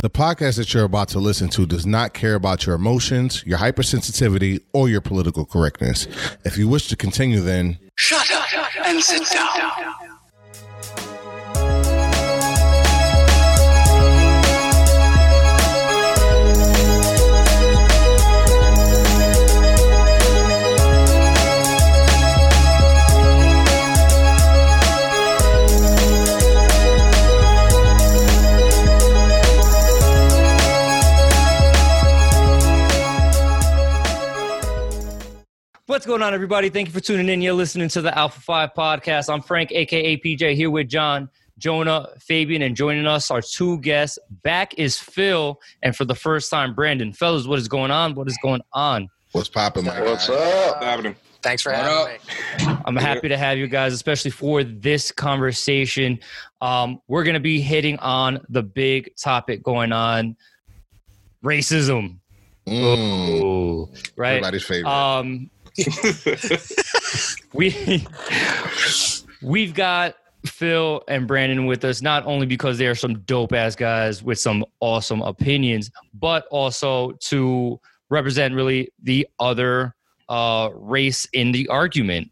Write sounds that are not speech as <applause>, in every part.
The podcast that you're about to listen to does not care about your emotions, your hypersensitivity, or your political correctness. If you wish to continue, then Shut up and sit down. What's going on, everybody? Thank you for tuning in. You're listening to the Alpha 5 podcast. I'm Frank, aka PJ, here with John, Jonah, Fabian, and joining us, our two guests. Back is Phil, and for the first time, Brandon. Fellas, what is going on? What is going on? what's popping, my What's guy? up? happening? Thanks for having me. I'm happy to have you guys, especially for this conversation. Um, we're going to be hitting on the big topic going on racism. Mm, Ooh, right? everybody's favorite. Um, <laughs> we we've got Phil and Brandon with us not only because they are some dope ass guys with some awesome opinions, but also to represent really the other uh, race in the argument.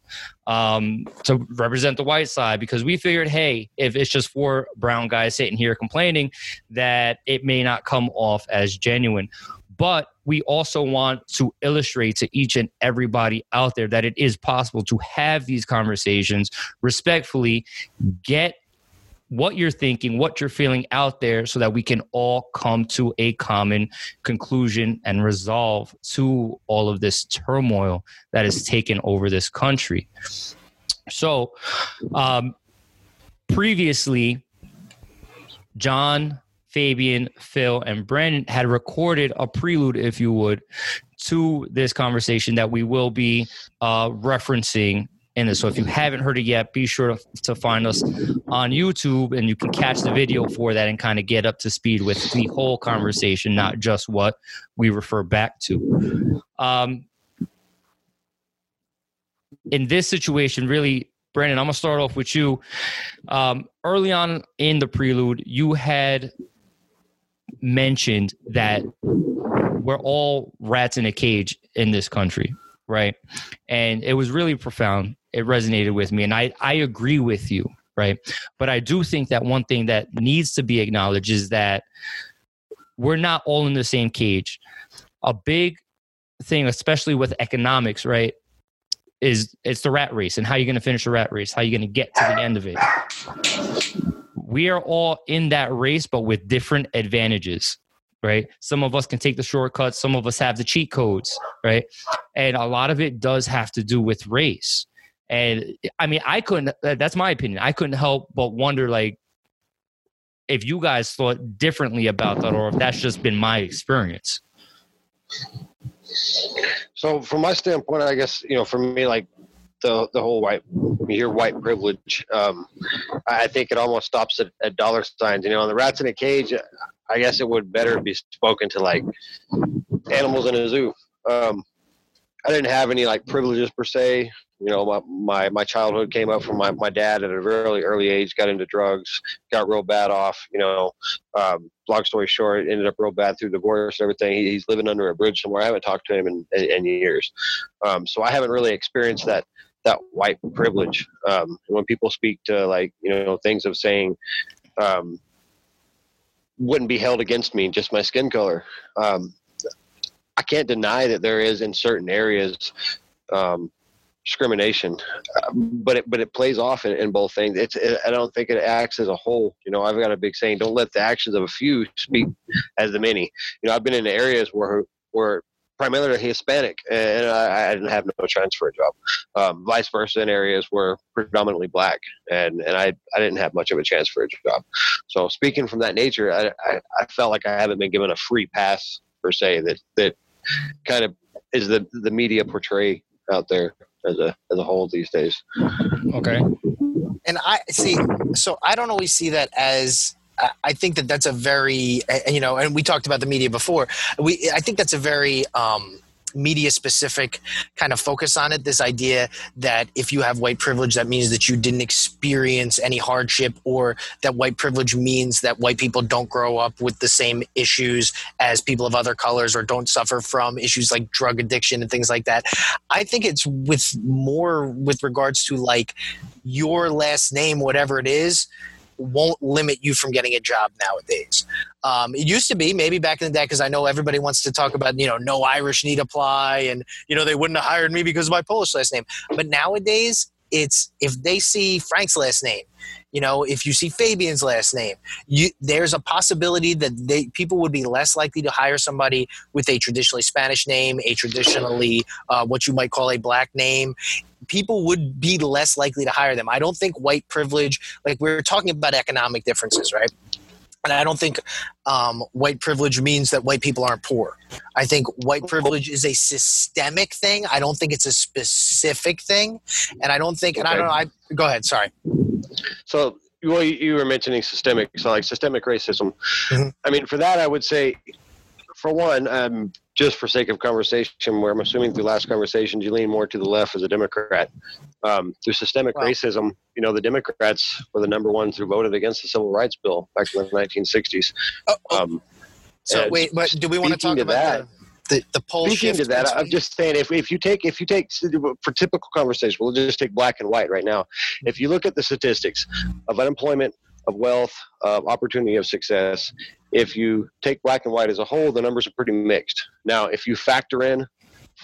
Um, to represent the white side because we figured, hey, if it's just four brown guys sitting here complaining, that it may not come off as genuine but we also want to illustrate to each and everybody out there that it is possible to have these conversations respectfully get what you're thinking what you're feeling out there so that we can all come to a common conclusion and resolve to all of this turmoil that has taken over this country. So um previously john Fabian, Phil, and Brandon had recorded a prelude, if you would, to this conversation that we will be uh, referencing in this. So if you haven't heard it yet, be sure to, find us on YouTube and you can catch the video for that and kind of get up to speed with the whole conversation, not just what we refer back to. Um, in this situation, really, Brandon, I'm going to start off with you. Um, early on in the prelude, you had mentioned that we're all rats in a cage in this country, right? And it was really profound. It resonated with me, and I I agree with you, right? But I do think that one thing that needs to be acknowledged is that we're not all in the same cage. A big thing, especially with economics, right? Is it's the rat race and how you're going to finish the rat race, how you're going to get to the end of it we are all in that race, but with different advantages, right? Some of us can take the shortcuts, some of us have the cheat codes, right? And a lot of it does have to do with race. And I mean, I couldn't, uh, that's my opinion. I couldn't help but wonder, like, if you guys thought differently about that, or if that's just been my experience. So, from my standpoint, I guess you know, for me, like the the whole white, you hear white privilege. Um, I think it almost stops at, at dollar signs. You know, on the rats in a cage, I guess it would better be spoken to like animals in a zoo. Um, I didn't have any like privileges per se. You know, my, my, my childhood came up from my, my dad at a really early age, got into drugs, got real bad off, you know, um, long story short, ended up real bad through divorce and everything. He, he's living under a bridge somewhere. I haven't talked to him in, in, in years. Um, so I haven't really experienced that, that white privilege. Um, when people speak to like, you know, things of saying, um, wouldn't be held against me, just my skin color. Um, I can't deny that there is in certain areas, um, discrimination, but it but it plays off in, in both things. It's it, I don't think it acts as a whole. You know, I've got a big saying: don't let the actions of a few speak as the many. You know, I've been in areas where where primarily Hispanic, and I, I didn't have no chance for a job. Um, vice versa in areas where predominantly black, and and I I didn't have much of a chance for a job. So speaking from that nature, I I, I felt like I haven't been given a free pass per se. That that kind of is the the media portray out there as a as a whole these days. Okay. and I see. So I don't always see that as. I- think that that's a very, uh, you know, and we talked about the media before. We, I think that's a very um, media specific kind of focus on it. This idea that if you have white privilege, that means that you didn't experience any hardship, or that white privilege means that white people don't grow up with the same issues as people of other colors or don't suffer from issues like drug addiction and things like that. I think it's with more with regards to like your last name, whatever it is, won't limit you from getting a job nowadays. Um, it used to be maybe back in the day because I know everybody wants to talk about you know no Irish need apply and you know they wouldn't have hired me because of my Polish last name. But nowadays it's if they see Frank's last name, you know, if you see Fabian's last name, you, there's a possibility that they, people would be less likely to hire somebody with a traditionally Spanish name, a traditionally uh, what you might call a black name. People would be less likely to hire them. I don't think white privilege, like we are talking about economic differences, right? And I don't think um, white privilege means that white people aren't poor. I think white privilege is a systemic thing. I don't think it's a specific thing, and I don't think. And I don't know. I go ahead. Sorry. So well, you, you were mentioning systemic, so like systemic racism. Mhm. I mean, for that, I would say, for one, um, just for sake of conversation, where I'm assuming through last conversations you lean more to the left as a Democrat. Um, through systemic Wow. racism, you know, the Democrats were the number ones who voted against the Civil Rights Bill back in the 1960s. Oh, oh, Um, so wait, but do we want to talk to about the, the the poll Speaking to that, I'm just saying if, if you take if you take for typical conversation, we'll just take black and white right now. If you look at the statistics of unemployment, of wealth, of opportunity, of success, if you take black and white as a whole, the numbers are pretty mixed. Now, if you factor in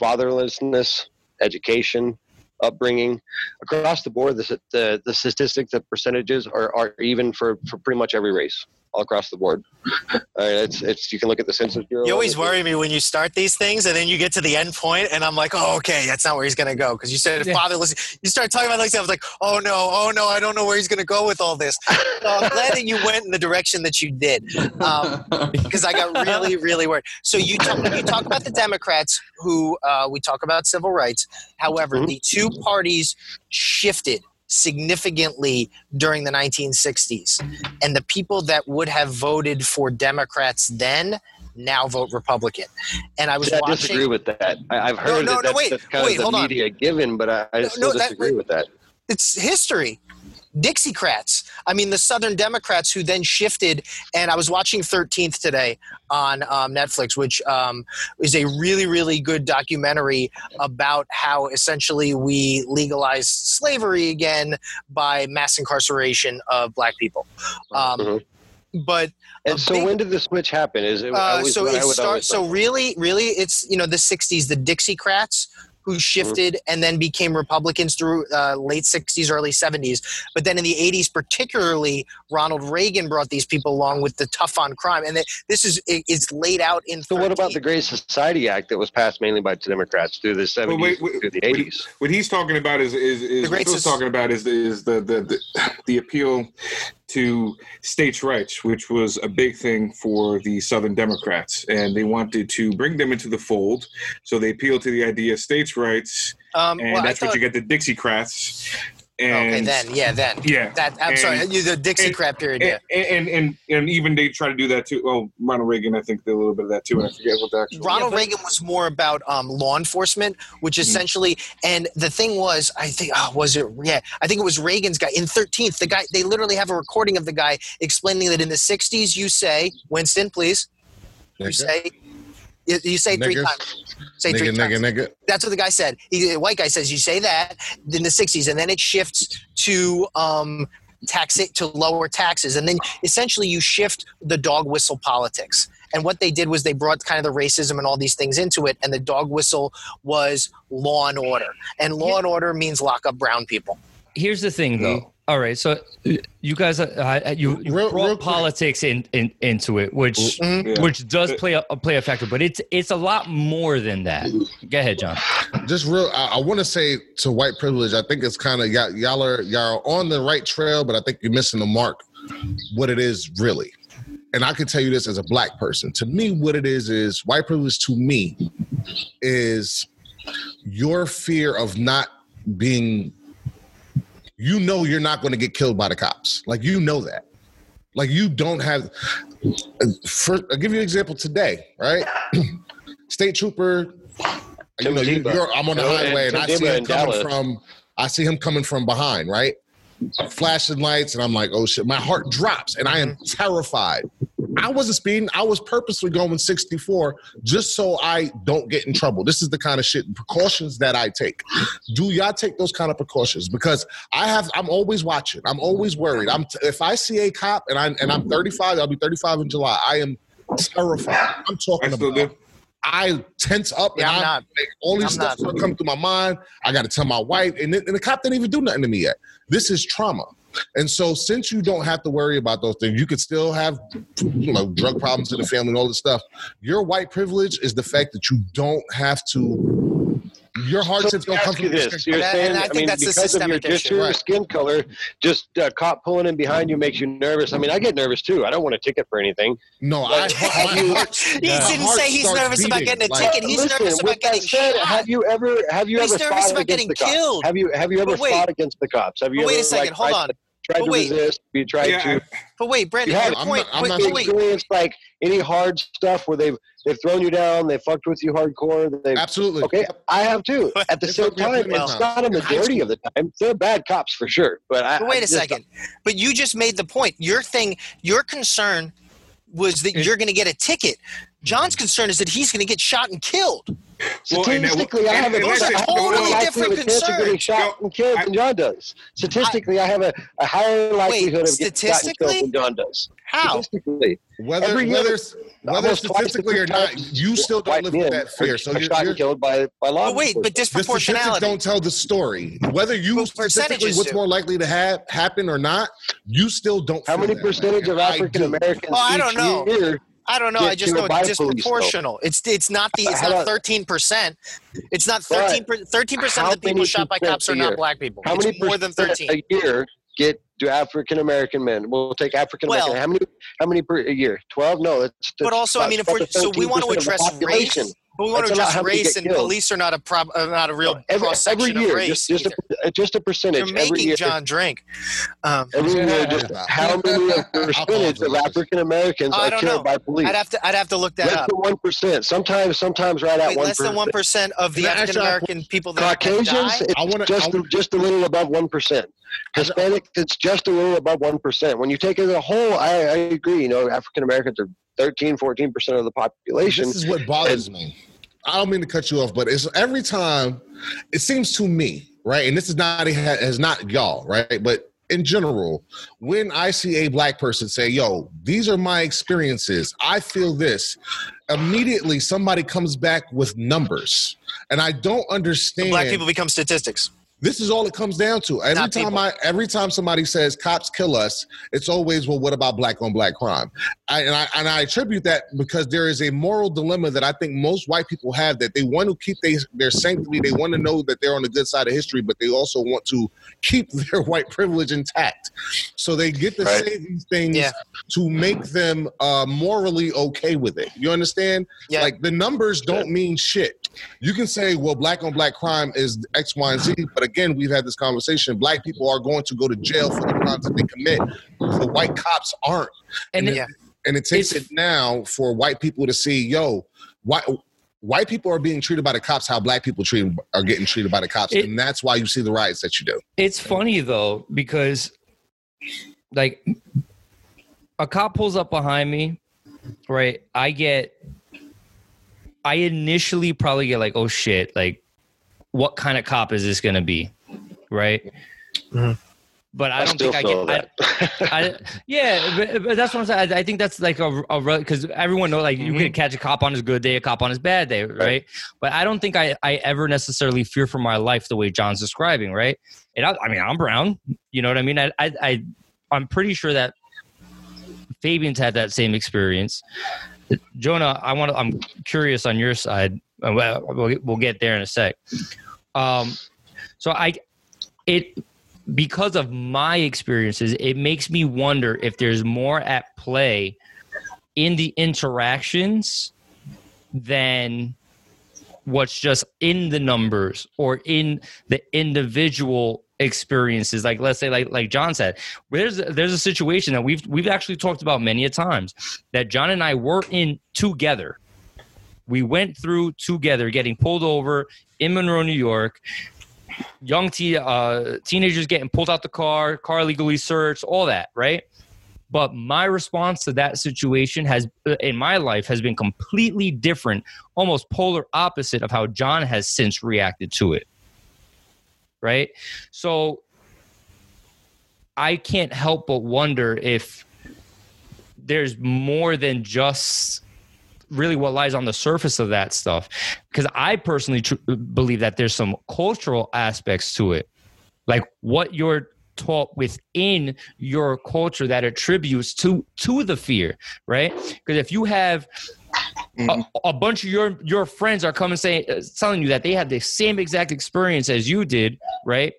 fatherlessness, education, upbringing, across the board, the the, the statistics, the percentages are, are even for, for pretty much every race all across the board. Uh, it's it's you can look at the census bureau. You always worry me when you start these things, and then you get to the end point, and I'm like, "Oh, okay, that's not where he's gonna go." Because you said Yeah. fatherless. You start talking about like that. I was like, "Oh no, oh no, I don't know where he's gonna go with all this." So I'm glad that you went in the direction that you did, um, <laughs> because I got really, really worried. So you talk, you talk about the Democrats, who uh, we talk about civil rights. However, Mhm. the two parties shifted significantly during the 1960s, and the people that would have voted for Democrats then now vote Republican. And I was See, I disagree with that. I, I've heard no, that no, that's, wait, kind wait, of the hold on. media given, but I, I No, still no, that- disagree with that. it's history. Dixiecrats. I mean, the Southern Democrats who then shifted. And I was watching 13th today on um, Netflix, which um, is a really, really good documentary about how essentially we legalized slavery again by mass incarceration of black people. Um, Mhm. But And so big- when did the switch happen? Is it uh, so it. So really, really, it's you know the '60s, the Dixiecrats who shifted and then became Republicans through uh, late '60s, early '70s. But then in the '80s, particularly, Ronald Reagan brought these people along with the tough on crime, and this is it, it's laid out in. So what about the Great Society Act that was passed mainly by Democrats through the 70s wait, wait, through the 80s? what he's talking about is is, is The what Phil's sus- talking about is is the the, the the appeal to states' rights, which was a big thing for the Southern Democrats, and they wanted to bring them into the fold. So they appealed to the idea of states' rights, Um, and well, that's what you get the Dixiecrats. And Okay, then yeah, then yeah, that. I'm And- sorry, you- the Dixiecrat period. Yeah. and, and and and even they try to do that too. Well, Ronald Reagan, I think, did a little bit of that too. And I forget what the actual. Ronald Reagan was more about um, law enforcement, which essentially, and the thing was, I think, oh, was it? Yeah, I think it was Reagan's guy in 13th. The guy, they literally have a recording of the guy explaining that in the 60s, you say, Winston, please, you say, you, you say three times. Say three Nigga, times. nigga, nigga. That's what the guy said. He, the white guy says, you say that in the 60s, and then it shifts to um, tax it to lower taxes, and then essentially you shift the dog whistle politics. And what they did was they brought kind of the racism and all these things into it, and the dog whistle was law and order, and law and order means lock up brown people. Here's the thing, though. All right, so uh, you guys, uh, you, you Real- brought real politics in, in into it, which Mhm. Yeah. which does play a play a factor, but it's it's a lot more than that. Go ahead, John. just real i, I want to say to white privilege i think it's kind of y'all, y'all are y'all are on the right trail but i think you're missing the mark what it is really and i can tell you this as a black person to me what it is is white privilege to me is your fear of not being you know you're not going to get killed by the cops like you know that like you don't have for, i'll give you an example today right <clears throat> state trooper you know, you, I'm on the know, and highway and I see him coming Dallas. from. I see him coming from behind, right? Flashing lights, and I'm like, oh shit! My heart drops, and I am terrified. I wasn't speeding. I was purposely going 64 just so I don't get in trouble. This is the kind of shit precautions that I take. Do y'all take those kind of precautions? Because I have. I'm always watching. I'm always worried. I'm. If I see a cop and I and I'm 35, I'll be 35 in July. I am terrified. I'm talking about. do. I tense up Yeah, and I'm I, not. like, all these I'm stuff not. coming through my mind. I got to tell my wife, and, it- and the cop didn't even do nothing to me yet. This is trauma. And so, since you don't have to worry about those things, you could still have, you know, drug problems in the family and all this stuff. Your white privilege is the fact that you don't have to. Your hard So shit's gonna come ask from you the this: skin You're And saying, and I I, mean, that's because of your systemic just issue. your Right. skin color, just uh, a cop pulling in behind you makes you nervous. I mean, I get nervous too. I don't want a ticket for anything. No, I. Like, <laughs> my have you- He my didn't say he's starts nervous about getting a Like, ticket. He's Listen, nervous about getting said, shot. have you ever have you He's ever nervous fought about against getting the cops? killed. Have you have you ever wait. fought against the cops? Have you But wait ever a second, like, hold on. To- tried But to wait. resist? You tried Yeah, to But wait, Brandon, Yeah, your I'm point. not- I'm wait, not wait, saying- wait. like any hard stuff where they've they've thrown you down, they fucked with you hardcore. They Absolutely. okay, I have too. <laughs> At the same fucked me up time, plenty of it's not a majority of the time. They're bad cops for sure. But I But wait I a just- second. But you just made the point. Your thing, your concern was that It- you're going to get a ticket. John's concern is that he's going to get shot and killed. Well, Statistically, I have a and Those are totally no, no, different chance of getting concerns. shot and killed than John does. Statistically, I, have a, a higher likelihood of getting shot and killed than John does. How? Statistically, Whether Every year, whether whether statistically or not, you still don't live men with that fear. So you're, shot you're and killed by by law. But wait, but enforcement. the disproportionality. don't tell the story. Whether you But statistically what's do. more likely to have happen or not, you still don't. how feel many that way. percentage of African. Americans Oh, I each don't know. I don't know. get I just know it's police, though. It's it's not the it's not thirteen percent. It's not 13 thirteen percent of the people shot by cops are not black people. How it's many more than thirteen. a year get do African American men? We'll take African American. Well- how many? How many per a year? Twelve? No, it's. But also, I mean, if we're so we want to address race, but we want to That's a lot address how many race, and killed. police are not a prob, uh, not a real every, cross every section year, of race. just just a, just a percentage. You're every making year, John drink. Um, Every year, Yeah. just how many of <laughs> percentage of African Americans I are killed know. by police? I'd have to I'd have to look that Less up. than one percent. Sometimes, sometimes right at one less than one percent of the Can I ask African American people that have Caucasians, died? it's I wanna- just just a little above one percent. Hispanic, it's just a little above one percent. When you take it as a whole, I, I agree. You know, African Americans are 13, 14 percent of the population. This is what bothers me. I don't mean to cut you off, but it's every time it seems to me, right? And this is not has not y'all, right? But in general, when I see a black person say, "Yo, these are my experiences. I feel this," immediately somebody comes back with numbers, and I don't understand. Black people become statistics. This is all it comes down to. Every Not time people. I, every time somebody says cops kill us, it's always, well, what about black on black crime? I, and I and I attribute that because there is a moral dilemma that I think most white people have that they want to keep they, their sanctity. They want to know that they're on the good side of history, but they also want to keep <laughs> their white privilege intact. So they get to Right. say these things Yeah. to make them uh, morally okay with it. You understand? Yeah. Like the numbers don't mean shit. You can say, well, black on black crime is X, Y, and Z, but again, we've had this conversation. Black people are going to go to jail for the crimes that they commit. The white cops aren't. And And, Yeah. it, and it takes it now for white people to see, yo, white white people are being treated by the cops how black people treat, are getting treated by the cops, It- and that's why you see the riots that you do. It's funny though because like a cop pulls up behind me, right? I get I initially probably get like, oh shit, like what kind of cop is this gonna be? Right? Mhm. But I, I, don't still think I feel get I, I, yeah, but, but that's what I'm saying. I, I think that's like a, a because everyone know like you can catch a cop on his good day, a cop on his bad day, right? But I don't think I, I ever necessarily fear for my life the way John's describing, right? And I, I mean, I'm brown, you know what I mean? I, I, I I'm pretty sure that Fabian's had that same experience. Jonah, I want to. I'm curious on your side. We'll, we'll we'll get there in a sec. Um, so I, it because of my experiences, it makes me wonder if there's more at play in the interactions than what's just in the numbers or in the individual experiences like let's say like like John said there's there's a situation that we've we've actually talked about many a times that John and I were in together we went through together, getting pulled over in Monroe, New York. Young uh, teenagers getting pulled out the car, car legally searched, all that, right? But my response to that situation has, in my life, has been completely different, almost polar opposite of how John has since reacted to it. Right. So I can't help but wonder if there's more than just really what lies on the surface of that stuff. Because I personally tr- believe that there's some cultural aspects to it, like what you're taught within your culture that attributes to to the fear, right? Because if you have a, a bunch of your your friends are coming saying uh, telling you that they had the same exact experience as you did, right?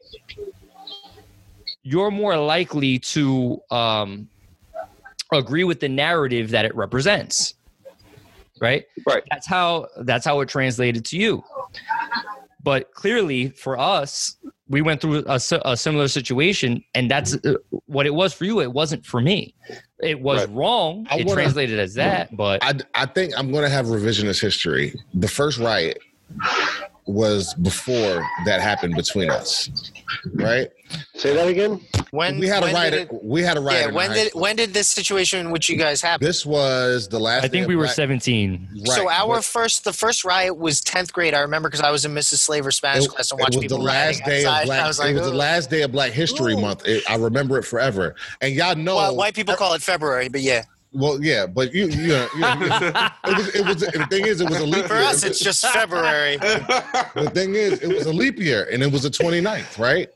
You're more likely to um, agree with the narrative that it represents, right? Right. That's how that's how it translated to you. But clearly, for us, we went through a, a similar situation, and that's uh, what it was for you. It wasn't for me. It was Right. wrong. I it wanna- translated as that, but I, I think I'm going to have revisionist history. The first riot was before that happened between us, right? Say that again. When we had a when riot. did it- we had a riot. yeah, when did school. when did this situation which you guys happen? this was the last? I think we were Black- 17. so our but first, the first riot was tenth grade. I remember because I was in Mrs. Slaver Spanish it, class and it watched was the last day outside. of Black. Was like, it was the last day of Black History Ooh. Month. It, I remember it forever. And y'all know. Well, white people call it February, but yeah, Well, yeah, but you, you, know, you know, it was. It was. The thing is, it was a leap year. for us it's just February. <laughs> The thing is, it was a leap year, and it was the 29th, right?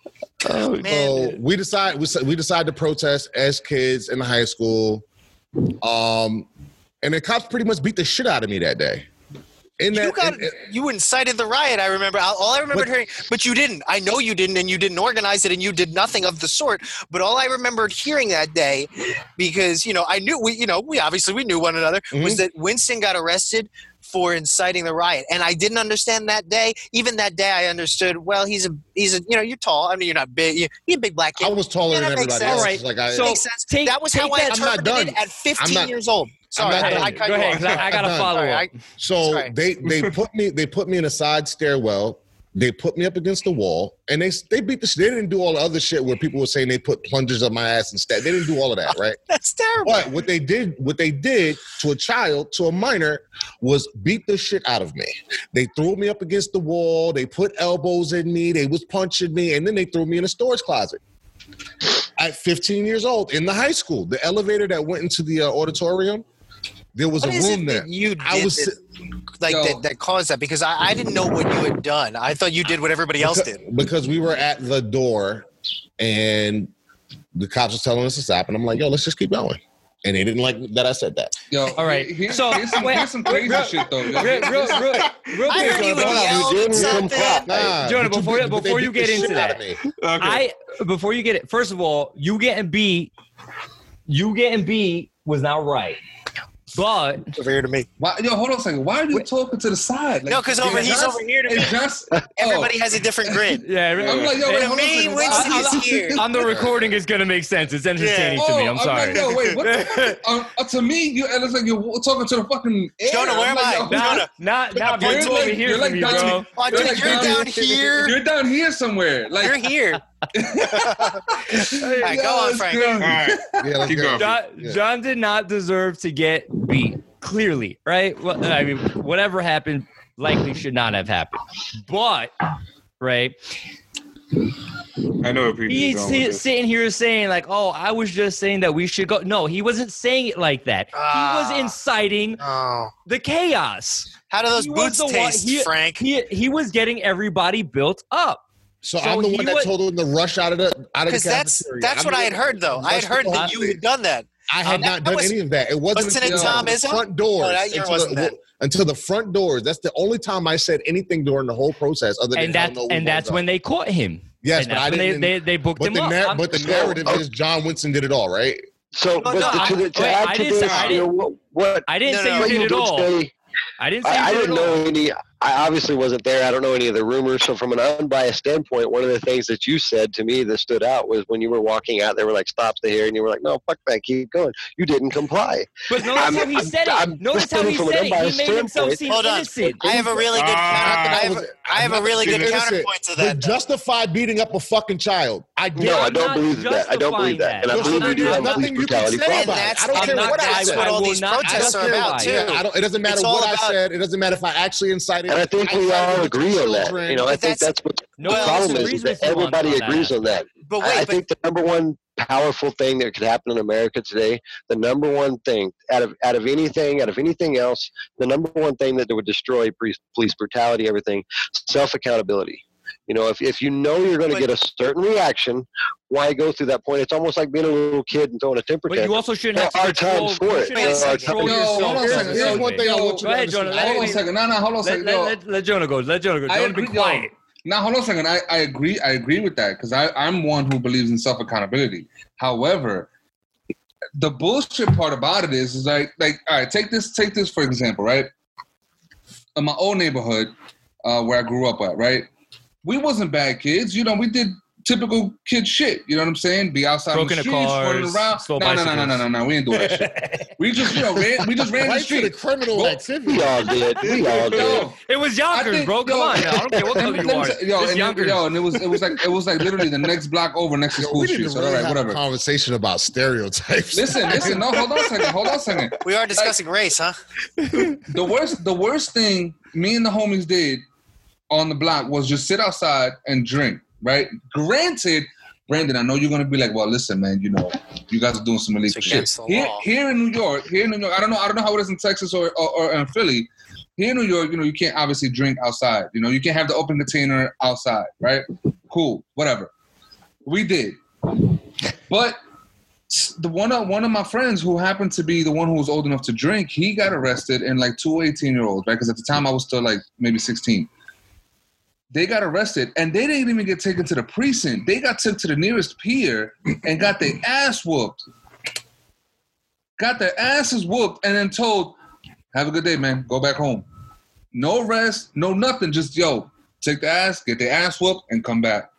Man, So we decide we, we decide to protest as kids in high school, um, and the cops pretty much beat the shit out of me that day. In that, you got in- in- you incited the riot. I remember. All I remembered But- hearing, but you didn't. I know you didn't, and you didn't organize it, and you did nothing of the sort. But all I remembered hearing that day, because you know, I knew we, you know, we obviously we knew one another, was Mhm. that Winston got arrested for inciting the riot, and I didn't understand that day. Even that day, I understood. Well, he's a he's a you know, you're tall. I mean, you're not big. You, you're a big black kid. I was taller Yeah, than that makes everybody sense. else. Like I, So- makes sense. take- that was how I that- I'm not interpreted it at 15 not- years old. Sorry, not I. I Go ahead, I, I got to follow Sorry, up. I- So Sorry. they they put me they put me in a side stairwell. They put me up against the wall, and they they beat the. They didn't do all the other shit where people were saying they put plungers up my ass instead. They didn't do all of that, <laughs> right? That's terrible. But what they did, what they did to a child, to a minor, was beat the shit out of me. They threw me up against the wall. They put elbows in me. They was punching me, and then they threw me in a storage closet. At 15 years old, in the high school, the elevator that went into the uh, auditorium, there was What a room there. that you did I was that, like Yo. that, that caused that? Because I, I didn't know what you had done. I thought you did what everybody else because, did. because we were at the door, and the cops was telling us to stop, and I'm like, "Yo, let's just keep going." And they didn't like that I said that. Yo, All right. Here, So, here's, some, wait, here's some crazy real- shit though. Yo. Real, real, real, real <laughs> I quick, heard you Jonah, would hold on. yell at something. Nah, Jonah, but you before- beat- but they before you get into shit out of that. me. I before you get it, first of all, you getting beat, you getting beat was not right. But Over here to me. Why, yo, hold on a second. Why are you talking to the side? Like, No, because over he's just- over here to me. It's just <laughs> Everybody has a different grid. <laughs> yeah, I'm like, yo, wait, hold on a Me, second. Is here. <laughs> on the recording is gonna make sense. It's entertaining Oh, to me. I'm sorry. like, yo, wait, what the fuck? Um, uh, to me, you it looks like you're talking to the fucking air. Jonah, where I'm am like, I? yo, Nah, Jonah. not not You're but you like- you're like me, down- bro. Oh, dude, like you're down here. You're down here somewhere. Like, You're here. All right, go on, it's Frank. crazy. Yeah, let's Keep go. going. John, Yeah. John did not deserve to get beat. Clearly, right? Well, I mean, whatever happened likely should not have happened. But, right? I know what people He's going si- with this. sitting here saying like, "Oh, I was just saying that we should go." No, he wasn't saying it like that. he Ah. was inciting Oh, the chaos. how do those He boots the one- taste, he- Frank? He he was getting everybody built up. So, So I'm the one that was- told them to rush out of the out of the Because that's that's I'm what I had heard, though. I had heard that you had done that. I had Um, not done was- any of that. It wasn't wasn't until it the Thomism? front doors. Oh, that year until the, until the front doors. That's the only time I said anything during the whole process. Other than And hell that's and that's go. when they caught him. Yes, and but I didn't. they, they they booked but him the, up. nar- but the So, narrative oh. is John Winston did it all, right? So, No, but no, to, I- to, to wait, add I to didn't this, say- I didn't- what, what I didn't No, say no, you did it all. I didn't say I, I you did didn't know any. I obviously wasn't there. I don't know any of the rumors. So, from an unbiased standpoint, one of the things that you said to me that stood out was when you were walking out, they were like, "Stop the here," and you were like, "No, fuck that, keep going." You didn't comply. But notice I'm- how he I'm- said it. I'm notice how he from an said it. He unbiased made himself standpoint. seem Hold on. innocent. I have a really good. Ah. counter, I have, I have a really good Innocent. counterpoint to To that. though. justify beating up a fucking child. I No, I don't believe that. I don't believe that, and I believe that. we do have police nothing brutality say problems. about it. that's- I don't care what I that's said. what all these protests are about it. too. Yeah, I don't, it doesn't matter what I said. It doesn't matter if I actually incited. And I think we all agree on that. You know, I think that's- that's what No the problem is, is that with you on- everybody on agrees that. on that. But I, wait, I but think the number one powerful thing that could happen in America today, the number one thing out of out of anything, out of anything else, the number one thing that would destroy police, police brutality, everything, self accountability. You know, if, if you know you're going to get a certain reaction, why go through that point? It's almost like being a little kid and throwing a temper But you also shouldn't have to are control. times for it. shouldn't There have to are control times- Yo, hold on a second. here's one thing I want you to understand. let Hold on a second. No, no, hold on a Let, second. let, Yo, let, let Jonah go. Let Jonah go. I Jonah, be quiet. Now hold on a second. I, I agree. I agree with that because I I'm one who believes in self accountability. However, the bullshit part about it is is like like all right. Take this take this for example. Right, in my old neighborhood uh, where I grew up at. Right, we wasn't bad kids. You know, we did typical kid shit. You know what I'm saying? Be outside on the streets, cars, running around. No, no, no, no, no, no, no. We didn't do that shit. We just you know ran, we just <laughs> ran the Right to the street. criminal Well, activity. We all did. We <laughs> all did. Yo, It was I Yonkers, think- bro. Come yo, on now. I don't care what <laughs> color you are. say- Yo, It's and, it- Yonkers. yo, and it was it was like it was like literally the next block over next to Yo, school we need street. to So really all right, have whatever. a conversation about stereotypes. Listen, listen. No, hold on a second. Hold on a second. we are discussing race, huh? The worst, the worst thing me and the homies did on the block was just sit outside and drink. Right? Granted, Brandon, I know you're gonna be like, well, listen, man. You know, you guys are doing some illegal shit here. Here in New York, here in New York, I don't know. I don't know how it is in Texas or or, or in Philly. Here in New York, you know, you can't obviously drink outside. You know, you can't have the open container outside, right? Cool, whatever. We did, but the one of one of my friends who happened to be the one who was old enough to drink, he got arrested and like two 18 year olds, right? Because at the time I was still like maybe 16. They got arrested and they didn't even get taken to the precinct. They got took to the nearest pier and got their ass whooped. Got their asses whooped and then told, have a good day, man. Go back home. No rest, no nothing. Just yo, take the ass, get the ass whooped, and come back.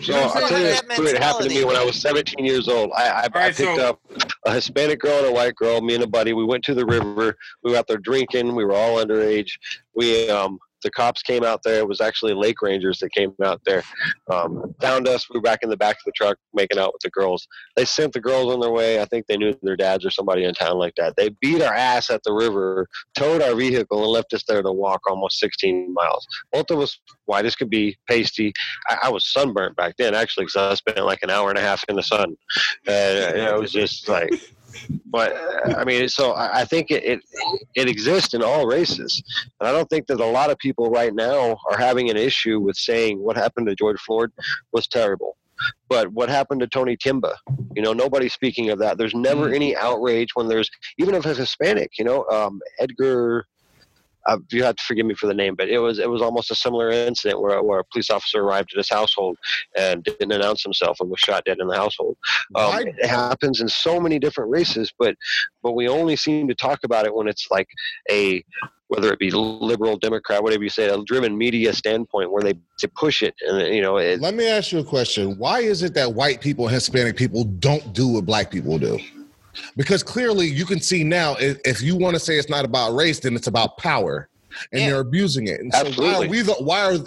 So I'll tell you a story that happened to me when I was 17 years old. I, I, I right, picked so- up a Hispanic girl and a white girl. Me and a buddy. We went to the river. We were out there drinking. We were all underage. We um, the cops came out there. It was actually lake rangers that came out there. Um, found us. We were back in the back of the truck making out with the girls. They sent the girls on their way. I think they knew their dads or somebody in town like that. They beat our ass at the river, towed our vehicle, and left us there to walk almost 16 miles. Both of us, white as could be, pasty. I, I was sunburnt back then, actually, because I spent like an hour and a half in the sun. And uh, it was just like, but uh, I mean, so I, I think it, it it exists in all races, and I don't think that a lot of people right now are having an issue with saying what happened to George Floyd was terrible. But what happened to Tony Timpa? You know, nobody's speaking of that. There's never any outrage when there's even if it's Hispanic. You know, um, Edgar. Uh, you have to forgive me for the name, but it was it was almost a similar incident where, where a police officer arrived at his household and didn't announce himself and was shot dead in the household. Um, it happens in so many different races, but but we only seem to talk about it when it's like a whether it be liberal, Democrat, whatever you say, a driven media standpoint where they, they push it and you know it, Let me ask you a question. Why is it that white people and Hispanic people don't do what black people do? Because clearly you can see now if, if you want to say it's not about race, then it's about power. And Yeah. they're abusing it. And so why Absolutely. are we the why are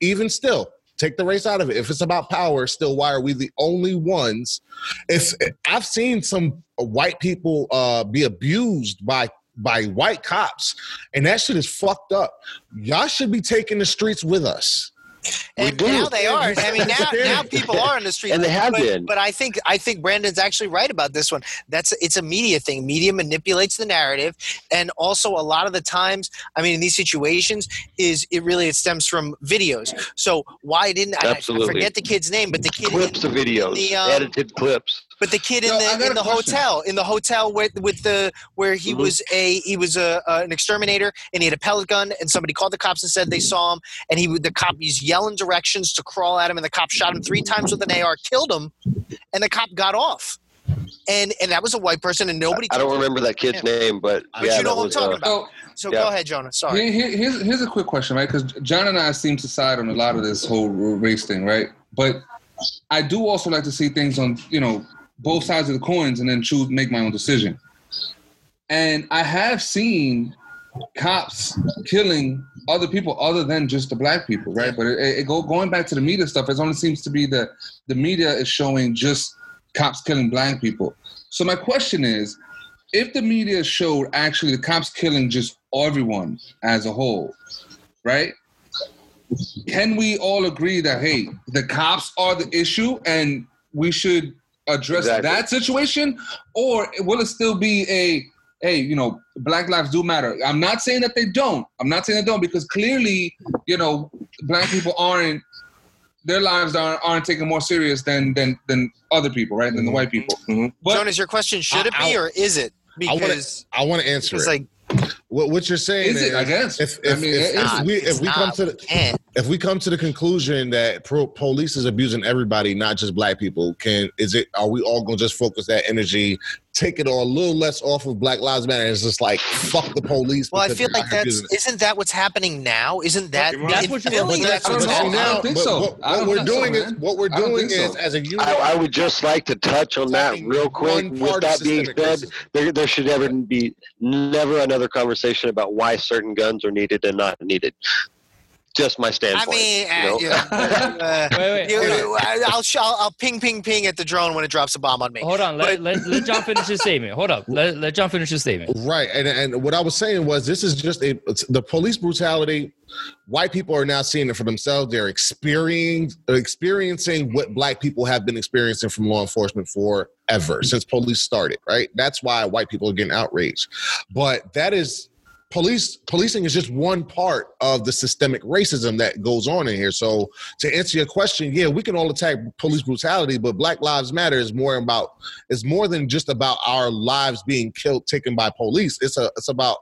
even still take the race out of it? If it's about power, still why are we the only ones? If I've seen some white people uh be abused by by white cops, and that shit is fucked up. Y'all should be taking the streets with us. We And do. now they are. I mean, now, <laughs> now people are on the street, And they have but, been. But I think I think Brandon's actually right about this one. That's it's a media thing. Media manipulates the narrative, and also a lot of the times, I mean, in these situations, is it really it stems from videos. So why didn't I, I forget the kid's name? But the kid, clips of videos, the, um, edited clips. But the kid in Yo, the in the question. hotel, in the hotel with with the where he Mhm. was a he was a, uh, an exterminator and he had a pellet gun and somebody called the cops and said they saw him and he would the cop he's yelling directions to crawl at him and the cop shot him three times with an AR, killed him, and the cop got off. And and that was a white person and nobody. I don't him. remember that kid's name, but But yeah, you know what I'm talking uh, about. So, So Yeah. go ahead, Jonah. Sorry. Here, here- here's, here's a quick question, right? Because John and I seem to side on a lot of this whole race thing, right? But I do also like to see things on, you know, both sides of the coins and then choose, make my own decision. And I have seen cops killing other people other than just the black people, right? But it, it go going back to the media stuff, it only seems to be the the media is showing just cops killing black people. So my question is, if the media showed actually the cops killing just everyone as a whole, right? Can we all agree that hey, the cops are the issue and we should address Exactly. that situation, or will it still be a hey, you know, Black lives do matter? I'm not saying that they don't. I'm not saying they don't because clearly, you know, black people aren't their lives aren't, aren't taken more serious than than than other people, right? Than the Mhm. white people. Mhm. But Jonas, your question should it be I- or is it? I wanna- Because I want to answer it's it. like what, what you're saying is is, it? I guess. if I mean, if, if not. we if we come not. to the can't. If we come to the conclusion that pro- police is abusing everybody, not just black people, can is it? Are we all gonna just focus that energy, take it all a little less off of Black Lives Matter? It's just like fuck the police. Well, I feel like that's abusing it. isn't that what's happening now? Isn't that That's what you- Philly? But That's that's what's I don't happening. now. think but so. What, what we're think so, doing is what we're doing think so. is as a unit. I, I would just like to touch on that real quick. With that being said, there, there should never be never another conversation about why certain guns are needed and not needed. Just my standpoint. I standpoint. mean, you know? uh, yeah, uh, Wait, wait, you- hold. I- I'll, I'll I'll ping ping ping at the drone when it drops a bomb on me. Hold on. Let, let, let John finish his statement. Hold up. Let, let John finish his statement. Right, and and what I was saying was this is just a it's- the police brutality. White people are now seeing it for themselves. They're experiencing experiencing what black people have been experiencing from law enforcement forever since police started. Right, that's why white people are getting outraged. But that is police policing is just one part of the systemic racism that goes on in here. So to answer your question, yeah, we can all attack police brutality, but Black Lives Matter is more about it's more than just about our lives being killed taken by police. It's a it's about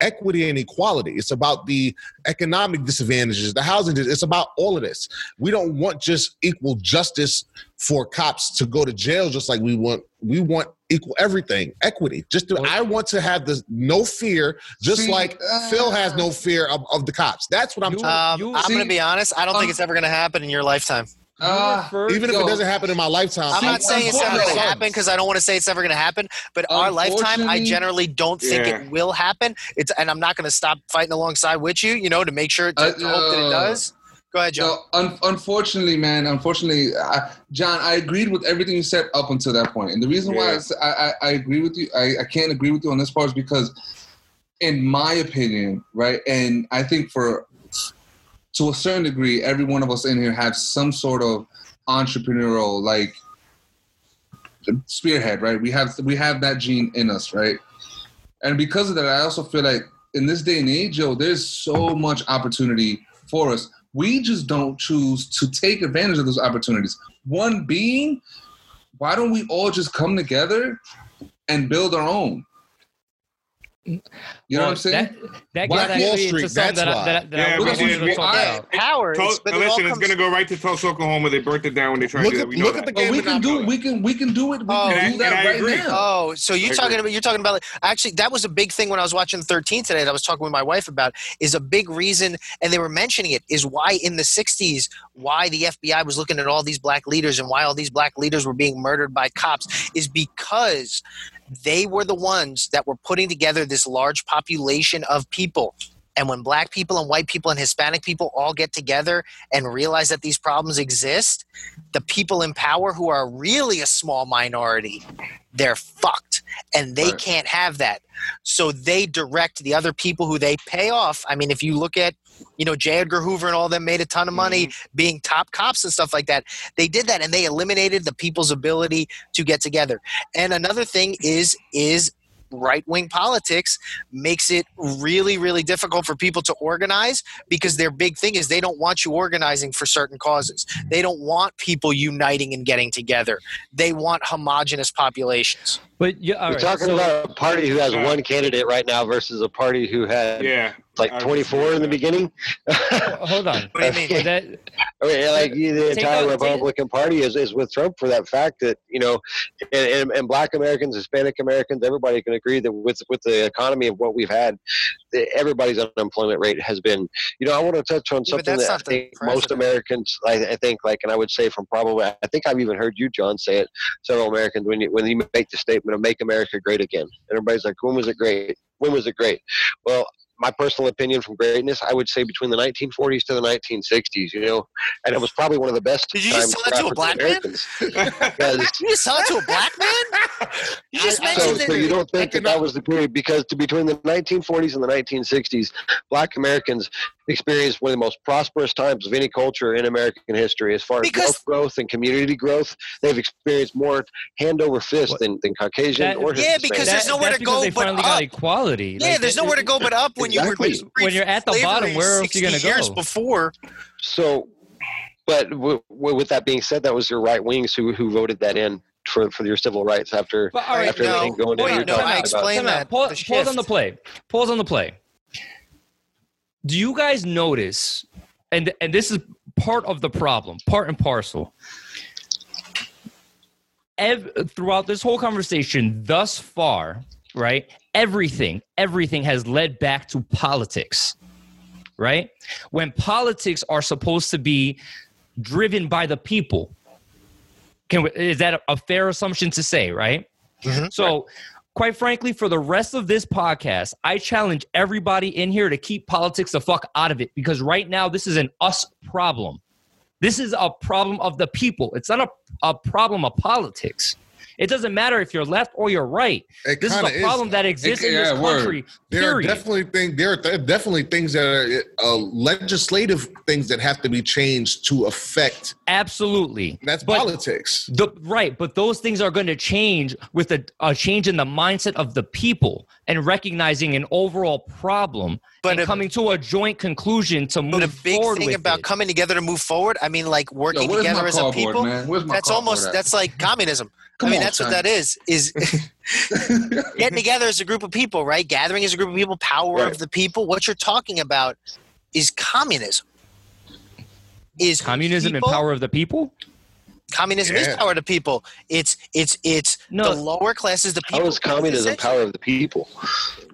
equity and equality. It's about the economic disadvantages, the housing. It's about all of this. We don't want just equal justice for cops to go to jail, just like we want. We want equal everything, equity. Just to, I want to have this no fear, just See, like uh, Phil has no fear of, of the cops. That's what I'm. You- trying. Um, you- I'm going to be honest. I don't think um, it's ever going to happen in your lifetime. You Ah, Even if it doesn't happen in my lifetime, I'm not saying it's never going to happen because I don't want to say it's never going to happen. But our lifetime, I generally don't think Yeah. it will happen. It's and I'm not going to stop fighting alongside with you. You know, to make sure to, Uh, to hope that it uh, does. Go ahead, John. So, un- unfortunately, man, unfortunately, I, John, I agreed with everything you said up until that point. And the reason why I Yeah. s- I, I, I agree with you, I, I can't agree with you on this part is because, in my opinion, right, and I think for to a certain degree, every one of us in here have some sort of entrepreneurial like spearhead, right? We have we have that gene in us, right? And because of that, I also feel like in this day and age, yo, there's so much opportunity for us. We just don't choose to take advantage of those opportunities. One being, why don't we all just come together and build our own? You know Well, what I'm um, saying? That, that Black gets Wall actually Street, into something that's that, why. that, that Yeah, I we really did- wanted to we- talk I- about. Cowards, Tul- but it it's going to go right to Tulsa, Oklahoma. They burnt it down when they tried Look to do at- We look at that. the Oh, we can do Apple. we can we can do it. We Oh, can do that I- right agree. now. Oh, so you I talking agree. about you're talking about like, actually that was a big thing when I was watching 13 today that I was talking with my wife about is a big reason and they were mentioning it is why in the 60s why the FBI was looking at all these black leaders and why all these black leaders were being murdered by cops is because they were the ones that were putting together this large population of people and when black people and white people and Hispanic people all get together and realize that these problems exist, the people in power who are really a small minority, they're fucked. And they Right. can't have that. So they direct the other people who they pay off. I mean, if you look at, you know, J. Edgar Hoover and all them made a ton of money mm-hmm. being top cops and stuff like that. They did that and they eliminated the people's ability to get together. And another thing is is right wing politics makes it really, really difficult for people to organize because their big thing is they don't want you organizing for certain causes. They don't want people uniting and getting together. They want homogenous populations. But yeah, all We're right. talking so- about a party who has one candidate right now versus a party who had Yeah. Like 24 in the beginning. Hold on. <laughs> What do you mean? That, I mean, like the Take entire out- Republican Party is, is with Trump for that fact that you know, and, and, and Black Americans, Hispanic Americans, everybody can agree that with with the economy of what we've had, the, everybody's unemployment rate has been. You know, I want to touch on something that's that I not the think most. Americans, I, I think, like, and I would say from probably, I think I've even heard you, John, say it. Several Americans when you when you make the statement of "Make America Great Again," and everybody's like, "When was it great? When was it great?" Well, my personal opinion from greatness, I would say between the 1940s to the 1960s. You know, and it was probably one of the best. Did you just tell that to a black man? Because <laughs> You just tell it to a black man? You just I- mentioned so, that. so you don't think that that was the period because to between the 1940s and the 1960s, Black Americans experienced one of the most prosperous times of any culture in American history as far as Because- wealth growth and community growth. They've experienced more hand over fist than, than Caucasian That- or Yeah, Hispanic. because there's nowhere that's to because go they but finally got up. equality. Yeah, Like, there's that- nowhere to go but up when Exactly. you were When you're at the bottom, where else are you gonna years go? before. So, but w- w- with that being said, that was your right wings who who voted that in for for your civil rights after But all right, after no, going wait, down. no, I explained that, Pause, pause on the play. Pause on the play. Do you guys notice? And and this is part of the problem, part and parcel. Ev- throughout this whole conversation thus far, right? Everything, everything has led back to politics, right? When politics are supposed to be driven by the people. Can we, is that a, fair assumption to say, right? Mhm. So, quite frankly, for the rest of this podcast, I challenge everybody in here to keep politics the fuck out of it because right now this is an us problem. This is a problem of the people. It's not a, a problem of politics. It doesn't matter if you're left or you're right. It This is a problem that exists in this yeah, word. country. There are definitely things. There are th- definitely things that are uh, legislative things that have to be changed to affect. Absolutely. That's But- politics. The, right, but those things are going to change with a, a change in the mindset of the people and recognizing an overall problem But and a- coming to a joint conclusion to move But a big forward thing about it. coming together to move forward, I mean, like working where's together as a people. That's almost that's like communism. <laughs> Come I mean, on, that's what that is. Is <laughs> getting together as a group of people, right? Gathering as a group of people, power Right. of the people. What you're talking about is communism. Is communism people- and power of the people? Communism is Yeah. power to people. It's it's it's No. the lower classes, the people. How is communism essentially- power of the people?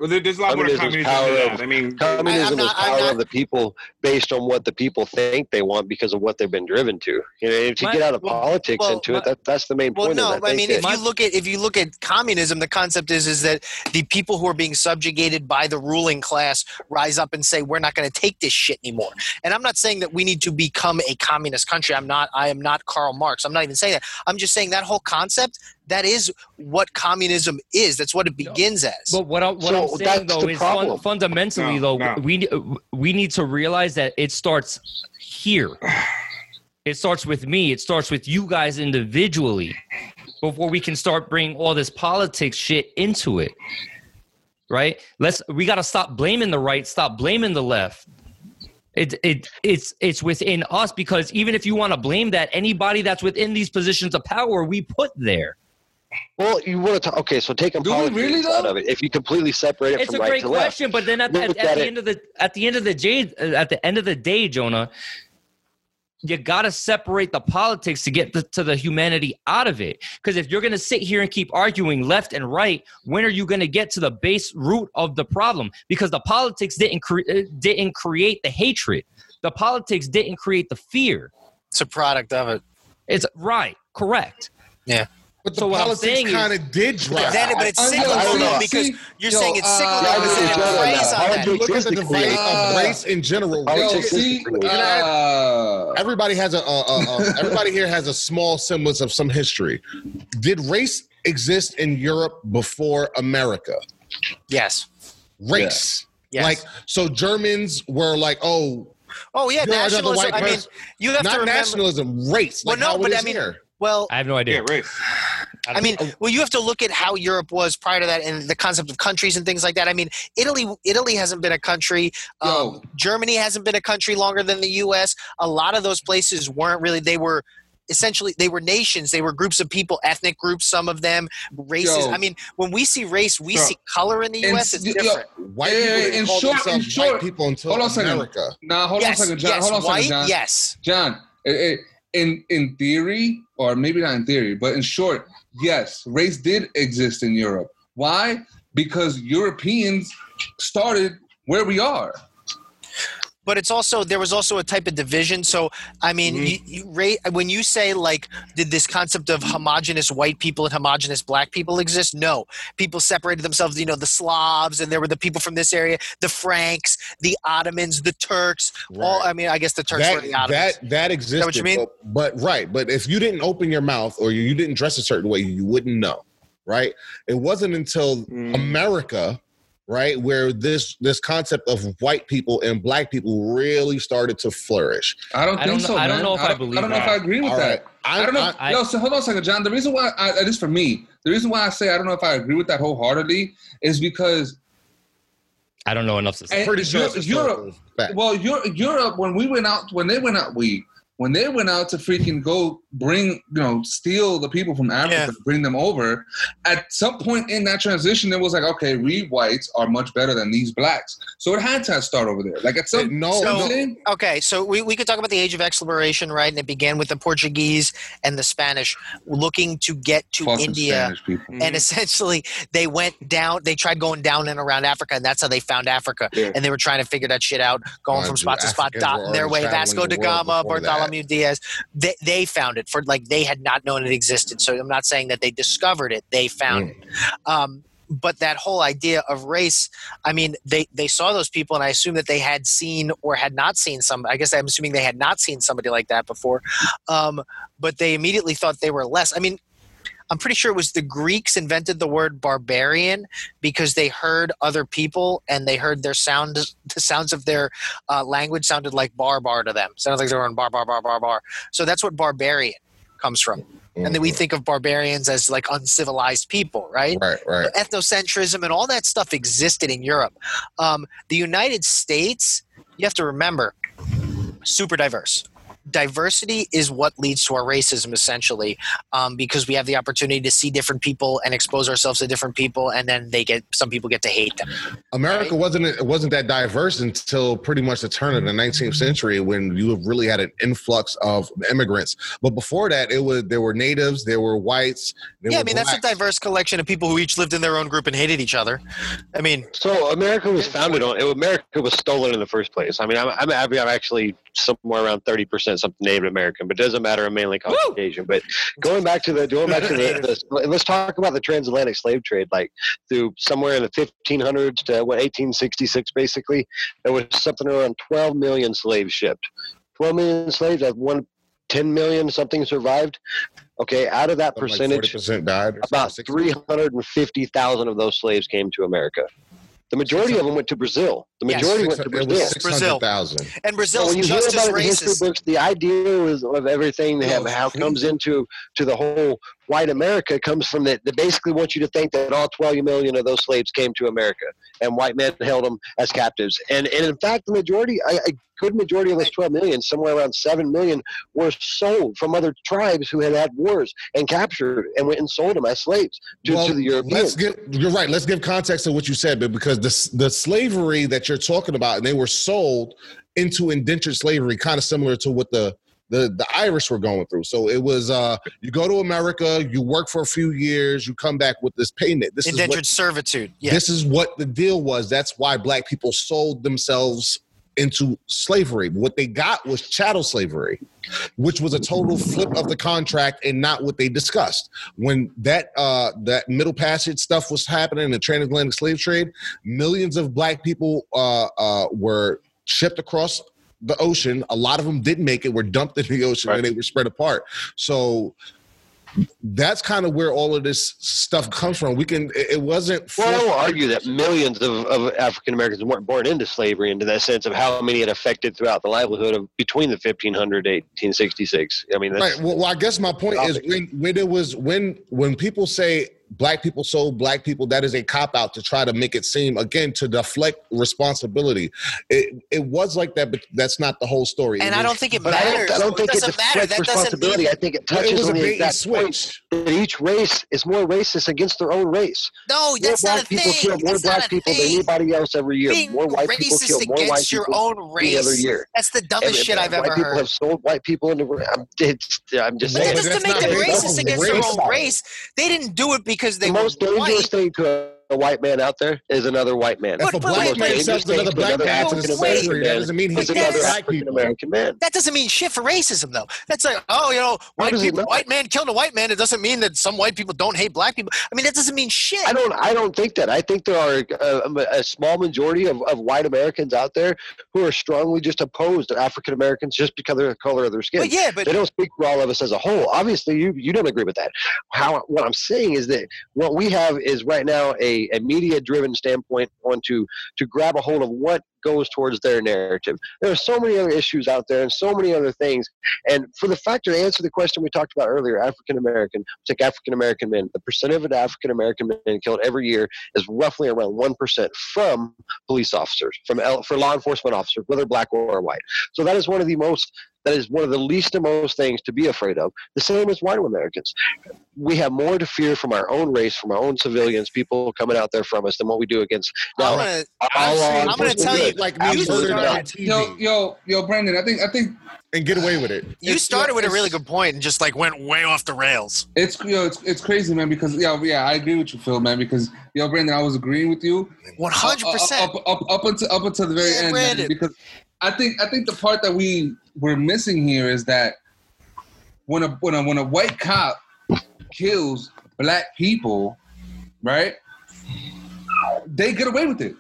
Well, there's a lot Communism is communism power than of- that. I mean, Communism not- is power not- of the people based on what the people think they want because of what they've been driven to. You know, if you My- get out of well- politics well, into my- it, that, that's the main Well, point. no, of it. I mean, that- if you look at if you look at communism, the concept is is that the people who are being subjugated by the ruling class rise up and say, "We're not going to take this shit anymore." And I'm not saying that we need to become a communist country. I'm not. I am not Karl Marx. I'm not even saying that. I'm just saying that whole concept. That is what communism is. That's what it begins as. But what, I, what So I'm saying though is fun, fundamentally No, though no. we we need to realize that it starts here. <sighs> It starts with me. It starts with you guys individually before we can start bringing all this politics shit into it. Right? Let's we got to stop blaming the right, stop blaming the left. It, it it's it's within us because even if you want to blame that anybody that's within these positions of power we put there well, you want to talk, okay, so taking Do we politics really, out of it. If you completely separate it it's from a right great to left, question but then at, Look at, at at the it- end of the at the end of the day at the end of the day jonah you got to separate the politics to get the, to the humanity out of it. Because if you're going to sit here and keep arguing left and right when are you going to get to the base root of the problem? Because the politics didn't cre- uh, didn't create the hatred. The politics didn't create the fear. It's a product of it. it's right correct But the So politics is- kind of did But drive. then, but it's I- I cyclical don't know. though, because See, you're yo, saying it's uh, cyclical. I because agree it with Jonah preys now. on How that. you- look at the divide Uh, of race in general. Yo, Politics see, uh, everybody has a, a, a, a everybody here has a small semblance of some history. Did race exist in Europe before America? Yes. Race. Yes. Like so Germans were like, oh, oh yeah, you're nationalism. I mean, you have to not remember. nationalism, race. Well, Like no, but I mean- here. Well, i have no idea yeah, right. <sighs> I mean, well, you have to look at how Europe was prior to that, and the concept of countries and things like that. I mean, Italy, Italy hasn't been a country. Um, Germany hasn't been a country longer than the U.S. A lot of those places weren't really. They were essentially they were nations. They were groups of people, ethnic groups, some of them races. Yo. I mean, when we see race, we Yo. see color in the U.S. It's yo- yo, different. White Yeah, people in didn't call short- in themselves short- white people until Hold on a second. America. Nah, hold yes, on a second, John. yes, hold on a second, John. yes. John, eh, eh, in in theory, or maybe not in theory, but in short, yes, race did exist in Europe. Why? Because Europeans started where we are. But it's also there was also a type of division. So I mean, Mm-hmm. you, you rate when you say like, did this concept of homogenous white people and homogenous black people exist? No, people separated themselves. You know, the Slavs, and there were the people from this area, the Franks, the Ottomans, the Turks. All I mean, I guess the Turks were that, the Ottomans. that that existed. what you mean? But, but right, but if you didn't open your mouth or you, you didn't dress a certain way, you wouldn't know. Right? It wasn't until Mm. America, right, where this this concept of white people and black people really started to flourish. I don't I think don't so. know- I don't know if I don't- believe I don't know if. I agree with All that. right. I, I don't know. I- no, so hold on a second, John. The reason why, I, at least for me, the reason why I say I don't know if I agree with that wholeheartedly is because I don't know enough to say. And pretty sure Europe- it's Europe- historical fact. Well, Europe, Europe, when we went out, when they went out, we when they went out to freaking go bring, you know, steal the people from Africa, Yeah. bring them over. At some point in that transition, it was like, okay, we whites are much better than these blacks, so it had to start over there. Like at some, no, you know what So- I'm? Okay, so we, we could talk about the age of exploration, right? And it began with the Portuguese and the Spanish looking to get to Fucking India. Spanish people. and mm. essentially they went down they tried going down and around africa and that's how they found africa Yeah. and they were trying to figure that shit out going Mind from you, spot to spot Africans dotting their way vasco da gama before that. bartholomew diaz they, they found it for like they had not known it existed. So i'm not saying that they discovered it they found it. Um, but that whole idea of race i mean they they saw those people and i assume that they had seen or had not seen some i guess i'm assuming they had not seen somebody like that before. Um, but they immediately thought they were less i mean I'm pretty sure it was the Greeks invented the word barbarian because they heard other people and they heard their sound, the sounds of their uh, language sounded like bar bar to them. Sounded like they were on bar bar bar bar bar. So that's what barbarian comes from. And then we think of barbarians as like uncivilized people, right? right, right. ethnocentrism and all that stuff existed in Europe. Um, the United States, you have to remember, super diverse. Diversity is what leads to our racism, essentially, um, because we have the opportunity to see different people and expose ourselves to different people, and then they get some people get to hate them. America wasn't it wasn't that diverse until pretty much the turn of the 19th century when you have really had an influx of immigrants. But before that, it was there were natives, there were whites. There yeah, I were mean that's a diverse collection of people who each lived in their own group and hated each other. I mean, So America was founded on. America was stolen in the first place. I mean, I'm, I'm, I'm actually somewhere around thirty percent something Native American, but it doesn't matter. I'm mainly Caucasian. But going back to the going back to the, <laughs> the let's talk about the transatlantic slave trade. Like through somewhere in the 1500s to what 1866, basically, there was something around 12 million slaves shipped. 12 million slaves. That one. 10 million something survived. Okay, out of that percentage, like about 350,000 of those slaves came to America. The majority of them went to Brazil. The Yes. majority went to Brazil. Brazil. 600,000. and So Brazil's when you hear just about as it in history books, the idea was of everything they have, how it comes into to the whole white America comes from that. They basically want you to think that all 12 million of those slaves came to America, and white men held them as captives. And and in fact, the majority, a, a good majority of those 12 million, somewhere around 7 million, were sold from other tribes who had had wars and captured and went and sold them as slaves to, Well, to the Let's Europeans. give, you're right. Let's give context to what you said, but because the the slavery that you're talking about, and they were sold into indentured slavery, kind of similar to what the the the Irish were going through. So it was uh you go to America, you work for a few years, you come back with this payment. This Indentured is what, servitude. Yeah. this is what the deal was. That's why black people sold themselves into slavery. What they got was chattel slavery, which was a total flip of the contract and not what they discussed. When that uh, that Middle Passage stuff was happening in the transatlantic slave trade, millions of black people uh, uh, were shipped across the ocean. A lot of them didn't make it, were dumped in the <laughs> ocean, Right. and they were spread apart. So that's kind of where all of this stuff comes from. We can. It wasn't. Well, I will argue that millions of, of African Americans weren't born into slavery, into that sense of how many it affected throughout the livelihood of between the 1500 to 1866. I mean, that's, Right. Well, well, I guess my point is when when it was when when people say black people sold black people. That is a cop out to try to make it seem again to deflect responsibility. It it was like that, but that's not the whole story. And It I don't think it But I matters. don't, I don't think it it's a doesn't matter. That doesn't responsibility. mean I think it it touches was a on the bait and exact point switch. That each race is more racist against their own race. no, that's More that's not black a people thing. kill more That's black a people than anybody else every year. Being more white people kill more white against your people own any other race. year. That's the dumbest And- shit and I've white ever people heard. have sold white people into. I'm, it's, I'm just But saying. that doesn't make them racist off of against their own race. They didn't do it because they the were most dangerous white. thing to a, a white man out there is another white man. If But- a black man wait, sells another black wait, man to wait, the wait. slavery, that doesn't mean he But It's kills that's- another African American man. That doesn't mean shit for racism, though. That's like, oh, you know, white people, white man killed a white man. It doesn't mean that some white people don't hate black people. I mean, that doesn't mean shit. I don't. I don't think that. I think there are a, a small majority of, of white Americans out there who are strongly just opposed to African Americans just because of the color of their skin. But yeah, but they don't speak for all of us as a whole. Obviously, you you don't agree with that. How what I'm saying is that what we have is right now a, a media driven standpoint on to to grab a hold of what goes towards their narrative. There are so many other issues out there and so many other things. And for the fact to answer the question we talked about earlier, African American, take African American men, the percentage of African American men killed every year is roughly around one percent from police officers, from for law enforcement officers, whether black or white. So that is one of the most that is one of the least and most things to be afraid of. The same as white Americans. We have more to fear from our own race, from our own civilians, people coming out there from us, than what we do against I'm now, gonna, I've seen I'm gonna enforcement tell you- like me Absolutely murdered on not. TV Yo, yo, yo, Brandon. I think I think and get away with it. you It's- started with a really good point and just like went way off the rails. it's yo, it's it's crazy, man. Because yeah, yeah, I agree with you, Phil, man. Because yo, Brandon, I was agreeing with you. One hundred percent. Up, up, up, up until up until the very Yeah, end, man, because I think I think the part that we we're missing here is that when a when a when a white cop kills black people, right? They get away with it.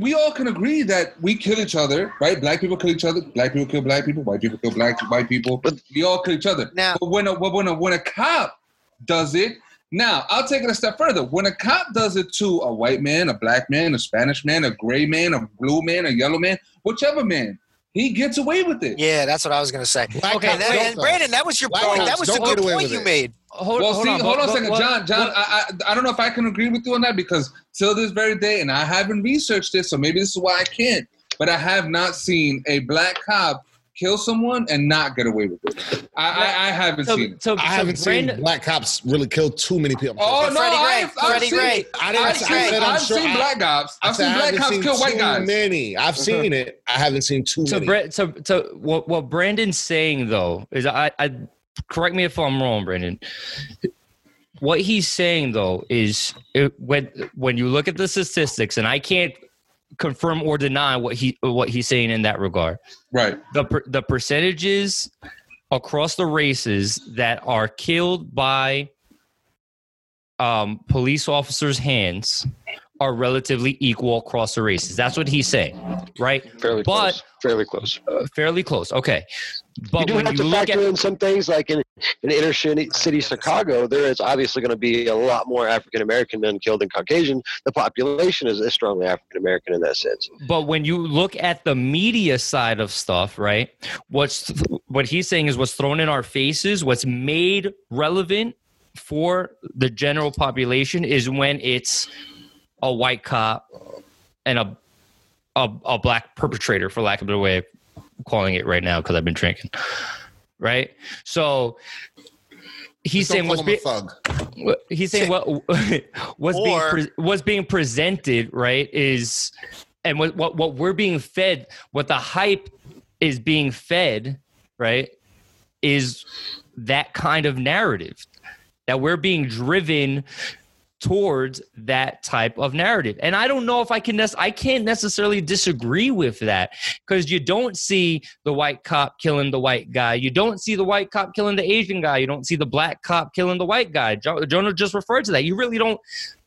We all can agree that we kill each other, right? Black people kill each other. Black people kill black people. White people kill black white people. But- we all kill each other. Now- but when a when a when a cop does it, now I'll take it a step further. When a cop does it to a white man, a black man, a Spanish man, a gray man, a blue man, a yellow man, whichever man, he gets away with it. Yeah, that's what I was gonna say. Black okay, that, and. Brandon, that was your Black point. That was a good point you it. made. Hold, well, hold see, on, hold on a second, what- John. John, what- I, I I don't know if I can agree with you on that because till this very day, and I haven't researched this, so maybe this is why I can't. But I have not seen a black cop kill someone and not get away with it. I I, I haven't so, seen it. so, I so haven't Brandon, seen black cops really kill too many people. Oh no, Freddie Gray, I've, I've Freddie seen Gray. I didn't. I've I seen, said I'm I've sure. seen black cops. I I've seen black cops seen kill white guys. Many. I've uh-huh. seen it. I haven't seen too so, many. Bra- so, so what, what Brandon's saying though is I, I correct me if I'm wrong, Brandon. What he's saying though is it, when when you look at the statistics, and I can't confirm or deny what he what he's saying in that regard. Right. The per, the percentages across the races that are killed by um, police officers' hands are relatively equal across the races. That's what he's saying, right? fairly but- close. Fairly close. Uh, fairly close. Okay, You do have to factor at in some things like in, in inner city, city Chicago, there is obviously going to be a lot more African American men killed than Caucasian. The population is, strongly African American in that sense. but when you look at the media side of stuff, right? What's what he's saying is what's thrown in our faces, what's made relevant for the general population is when it's a white cop and a a, a black perpetrator, for lack of a better way calling it right now, because I've been drinking. Right? So he's Just saying what's being he's saying what <laughs> what's being pre- what's being presented right is and what, what what we're being fed what the hype is being fed right is that kind of narrative that we're being driven towards that type of narrative. And i don't know if i can nec- i can't necessarily disagree with that because you don't see the white cop killing the white guy. You don't see the white cop killing the asian guy. You don't see the black cop killing the white guy. Jo- jonah just referred to that. You really don't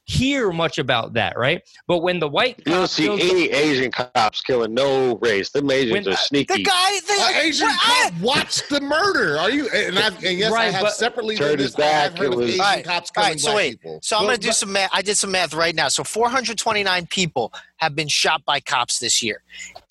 hear much about that right but when the white You don't see kills any Asian cops killing no race. Them Asians When- are sneaky. The guy, the, An Asian what- I- cop watched the murder. Are you? And, I, and yes, I have but- separately Turned heard his this. I have back, heard it was- Asian Alright, cops killing right, so black wait. people. So I'm Well, going to do but- some math. I did some math right now. So 429 people have been shot by cops this year.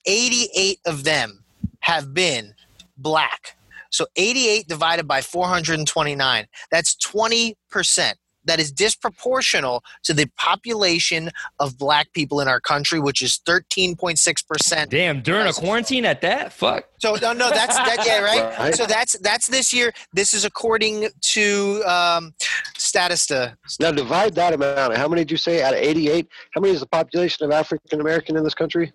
88 of them have been black. So 88 divided by 429, that's 20%. That is disproportional to the population of black people in our country, which is 13.6%. Damn, during a quarantine at that? Fuck. So no, no, that's that. Yeah, right. <laughs> Right. So that's that's this year. This is according to um, Statista. Now divide that amount. How many did you say out of 88? How many is the population of African American in this country?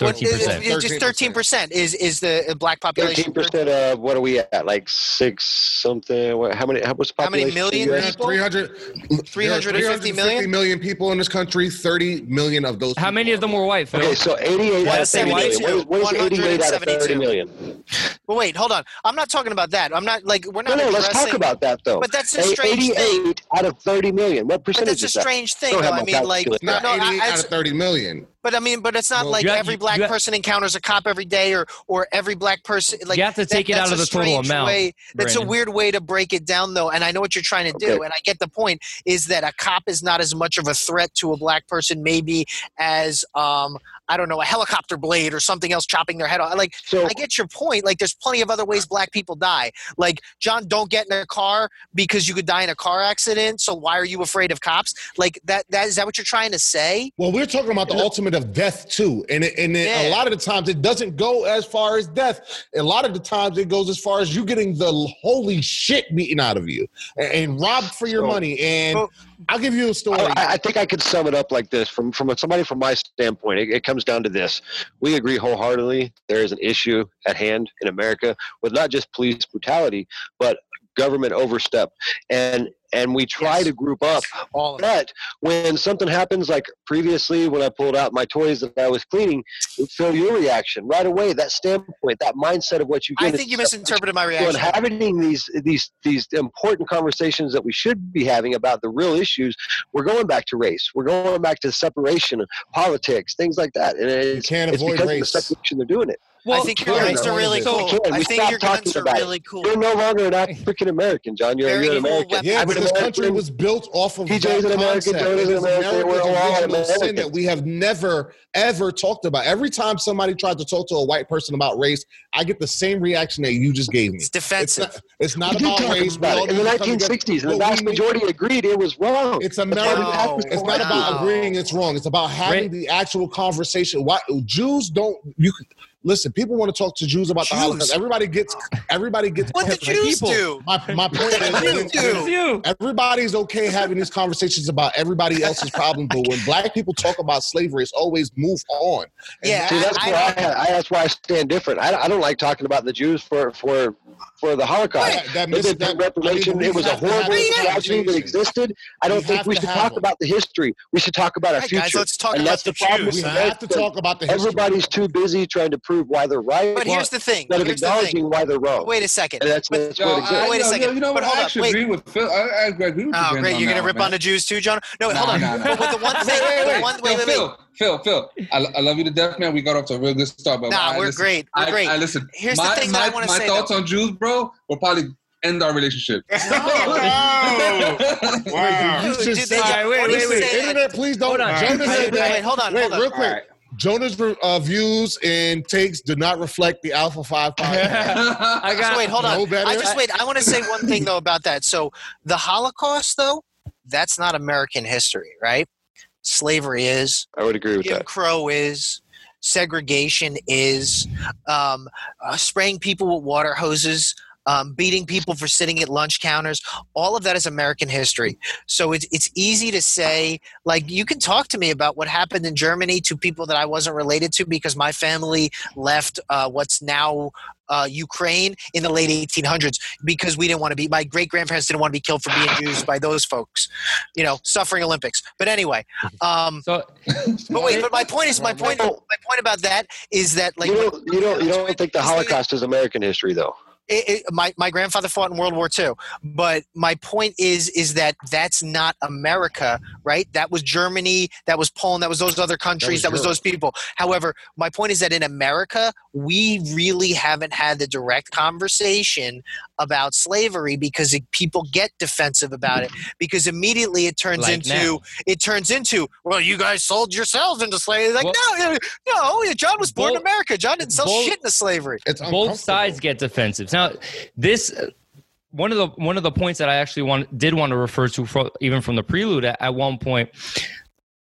Well, Thirteen it's- percent. it's just thirteen percent is is the uh, black population. 13% of what are we at? Like six something? What, how many? How, what's the How many population? million of the US? people? 300, 350 million? million people in this country. 30 million of those. How many of them were white, Phil? Okay, so 88 out of 30 million. 172. What is, what is 88 out of 30 172. million? Well, wait, hold on. I'm not talking about that. I'm not like we're No, not. no, let's talk about that though. But that's a A- strange 88 thing. out of 30 million. What percentage? But that's a is that? strange thing, Don't though. have I my mean, like, calculator. Not no, 88 I- out of 30 million. But I mean, but it's not Well, like have- every black have- person encounters a cop every day, or or every black person. Like You have to that- take it out of the total strange amount, Way, that's a weird way to break it down, though. And I know what you're trying to do, and I get the point. Is that a cop is not as much of a threat to a black person, maybe as um I don't know a helicopter blade or something else chopping their head off. Like So I get your point. Like, there's plenty of other ways black people die. Like, John, don't get in a car because you could die in a car accident. So why are you afraid of cops? Like that. That is that what you're trying to say? Well, we're talking about the ultimate of death too, and it, and it, a lot of the times it doesn't go as far as death. A lot of the times it goes as far as you getting the holy shit beaten out of you and, and robbed for your So- money. And Well- I'll give you a story. I, I think I could sum it up like this from from somebody from my standpoint. It, it comes down to this: we agree wholeheartedly there is an issue at hand in America with not just police brutality, but government overstep, and and we try Yes. to group up. All of it. But when something happens, like previously when I pulled out my toys that I was cleaning, feel your reaction right away. That standpoint, that mindset of what you Get I think you misinterpreted my when reaction. having these these these important conversations that we should be having about the real issues, we're going back to race. We're going back to separation, politics, things like that. And it's, can't it's because race. of the separation they're doing it. I think your guns are really cool. Karen, I we think stopped your guns talking are about it. really cool. You're no longer an African American, John. You're, you're an American. weapon. Yeah, I'm but this country was built off of TJ's that an American, concept. Jonah's It an is American, we're all original sin that we have never ever talked about. Every time somebody tried to talk to a white person about race, I get the same reaction that you just gave me. It's It's defensive. not, it's not we did about race. About it in the need to come together. 1960s, the vast majority agreed it was wrong. It's That's why we America. have No. this It's not about agreeing it's wrong. It's about having the actual conversation. Why Jews don't you listen, people want to talk to Jews about the Holocaust. Everybody gets everybody gets What the Jews people. do? my, my point is What when- did you do? everybody's okay having these conversations about everybody else's problem, but when black people talk about slavery, it's always move on. And Yeah, See, that's I- why I I, I, that's why I stand different. I, I don't like talking about the Jews for for for the Holocaust. That- that They mis- did that- reparation. I mean, it was a have to have horrible tragedy that existed. I don't We think we should talk them. about the history. We should talk about our Right, future. guys, let's talk and about that's the the problem. Jews, we have to talk about the history. Everybody's too busy trying to prove why they're right, But here's the thing. instead of Here's the thing. why they're wrong. Wait a second. and that's, but- that's Yo, what I, exists. Wait a yo, second. yo, you know what? But hold I up, actually wait. agree with Phil. I, I agree with you. Oh, great. You're going to rip man. on the Jews too, John? No, Nah, hold on. nah, nah. But, but the one <laughs> thing. Wait, wait, wait. wait, wait, wait. Phil, Phil, Phil. I, I love you to death, man. We got off to a real good start, but Nah, I, we're listen, great. We're I, great. I listen. Here's the thing my, that I wanna say. my thoughts though. on Jews, bro, will probably end our relationship. <laughs> Wow. <laughs> You Dude, should did say they- that. wait, wait, wait. Internet, please don't. Hold on. Jonah Wait, wait, wait, hold on, Wait, hold on. real quick. All right. Jonah's uh, views and takes do not reflect the Alpha 5. <laughs> I got. So wait, hold on. No better. I just wait. I want to say one thing though about that. So the Holocaust, though, that's not American history, right? Slavery is. I would agree with Jim that. Crow is. Segregation is. Um, uh, spraying people with water hoses. Um, beating people for sitting at lunch counters, all of that is American history. So it's it's easy to say, like you can talk to me about what happened in Germany to people that I wasn't related to because my family left uh, what's now uh, Ukraine in the late 1800s because we didn't want to be. My great grandparents didn't want to be killed for being Jews by those folks, you know, suffering Olympics. But anyway, um, So <laughs> but wait, but my point is my point. My point about that is that like you don't you don't you don't think the Holocaust is American history though? It, it, my my grandfather fought in World War II, but my point is is that that's not America, right? That was Germany, that was Poland, that was those other countries, that was, Europe. those people. However, my point is that in America, we really haven't had the direct conversation about slavery because it, people get defensive about it because immediately it turns Like into now. it turns into well, you guys sold yourselves into slavery. Like Well- no, no, John was born in America. John didn't sell both- shit into slavery. It's both sides get defensive. Now, this one of the one of the points that I actually want did want to refer to from, even from the prelude at, at one point.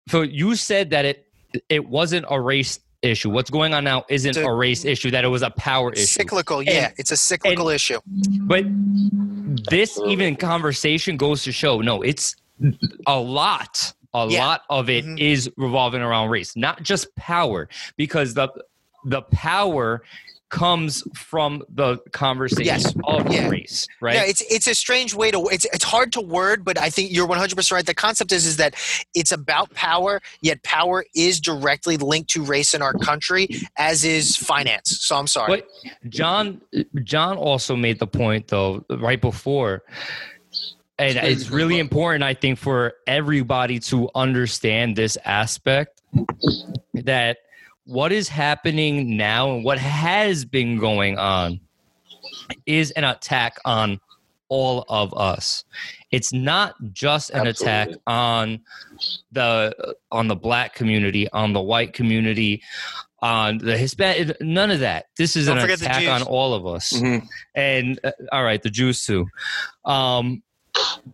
So you said that it it wasn't a race issue. What's going on now isn't a- a race issue. That it was a power issue. Cyclical, yeah. It's a cyclical issue. But this even conversation goes to show no, it's a lot. A Yeah. lot of it is Mhm. revolving around race, not just power, because the the power comes from the conversation Yes. of Yeah. race, right? Yeah, it's it's a strange way to it's it's hard to word, but I think you're 100 percent right. The concept is is that it's about power, yet power is directly linked to race in our country, as is finance. So I'm sorry. But John John also made the point though right before and It's really important I think for everybody to understand this aspect that what is happening now and what has been going on is an attack on all of us. It's not just an attack on the on the black community, on the white community, on the Hispanic. None of that. This is Don't an attack on all of us. Mhm. And uh, all right, the Jews too. Um,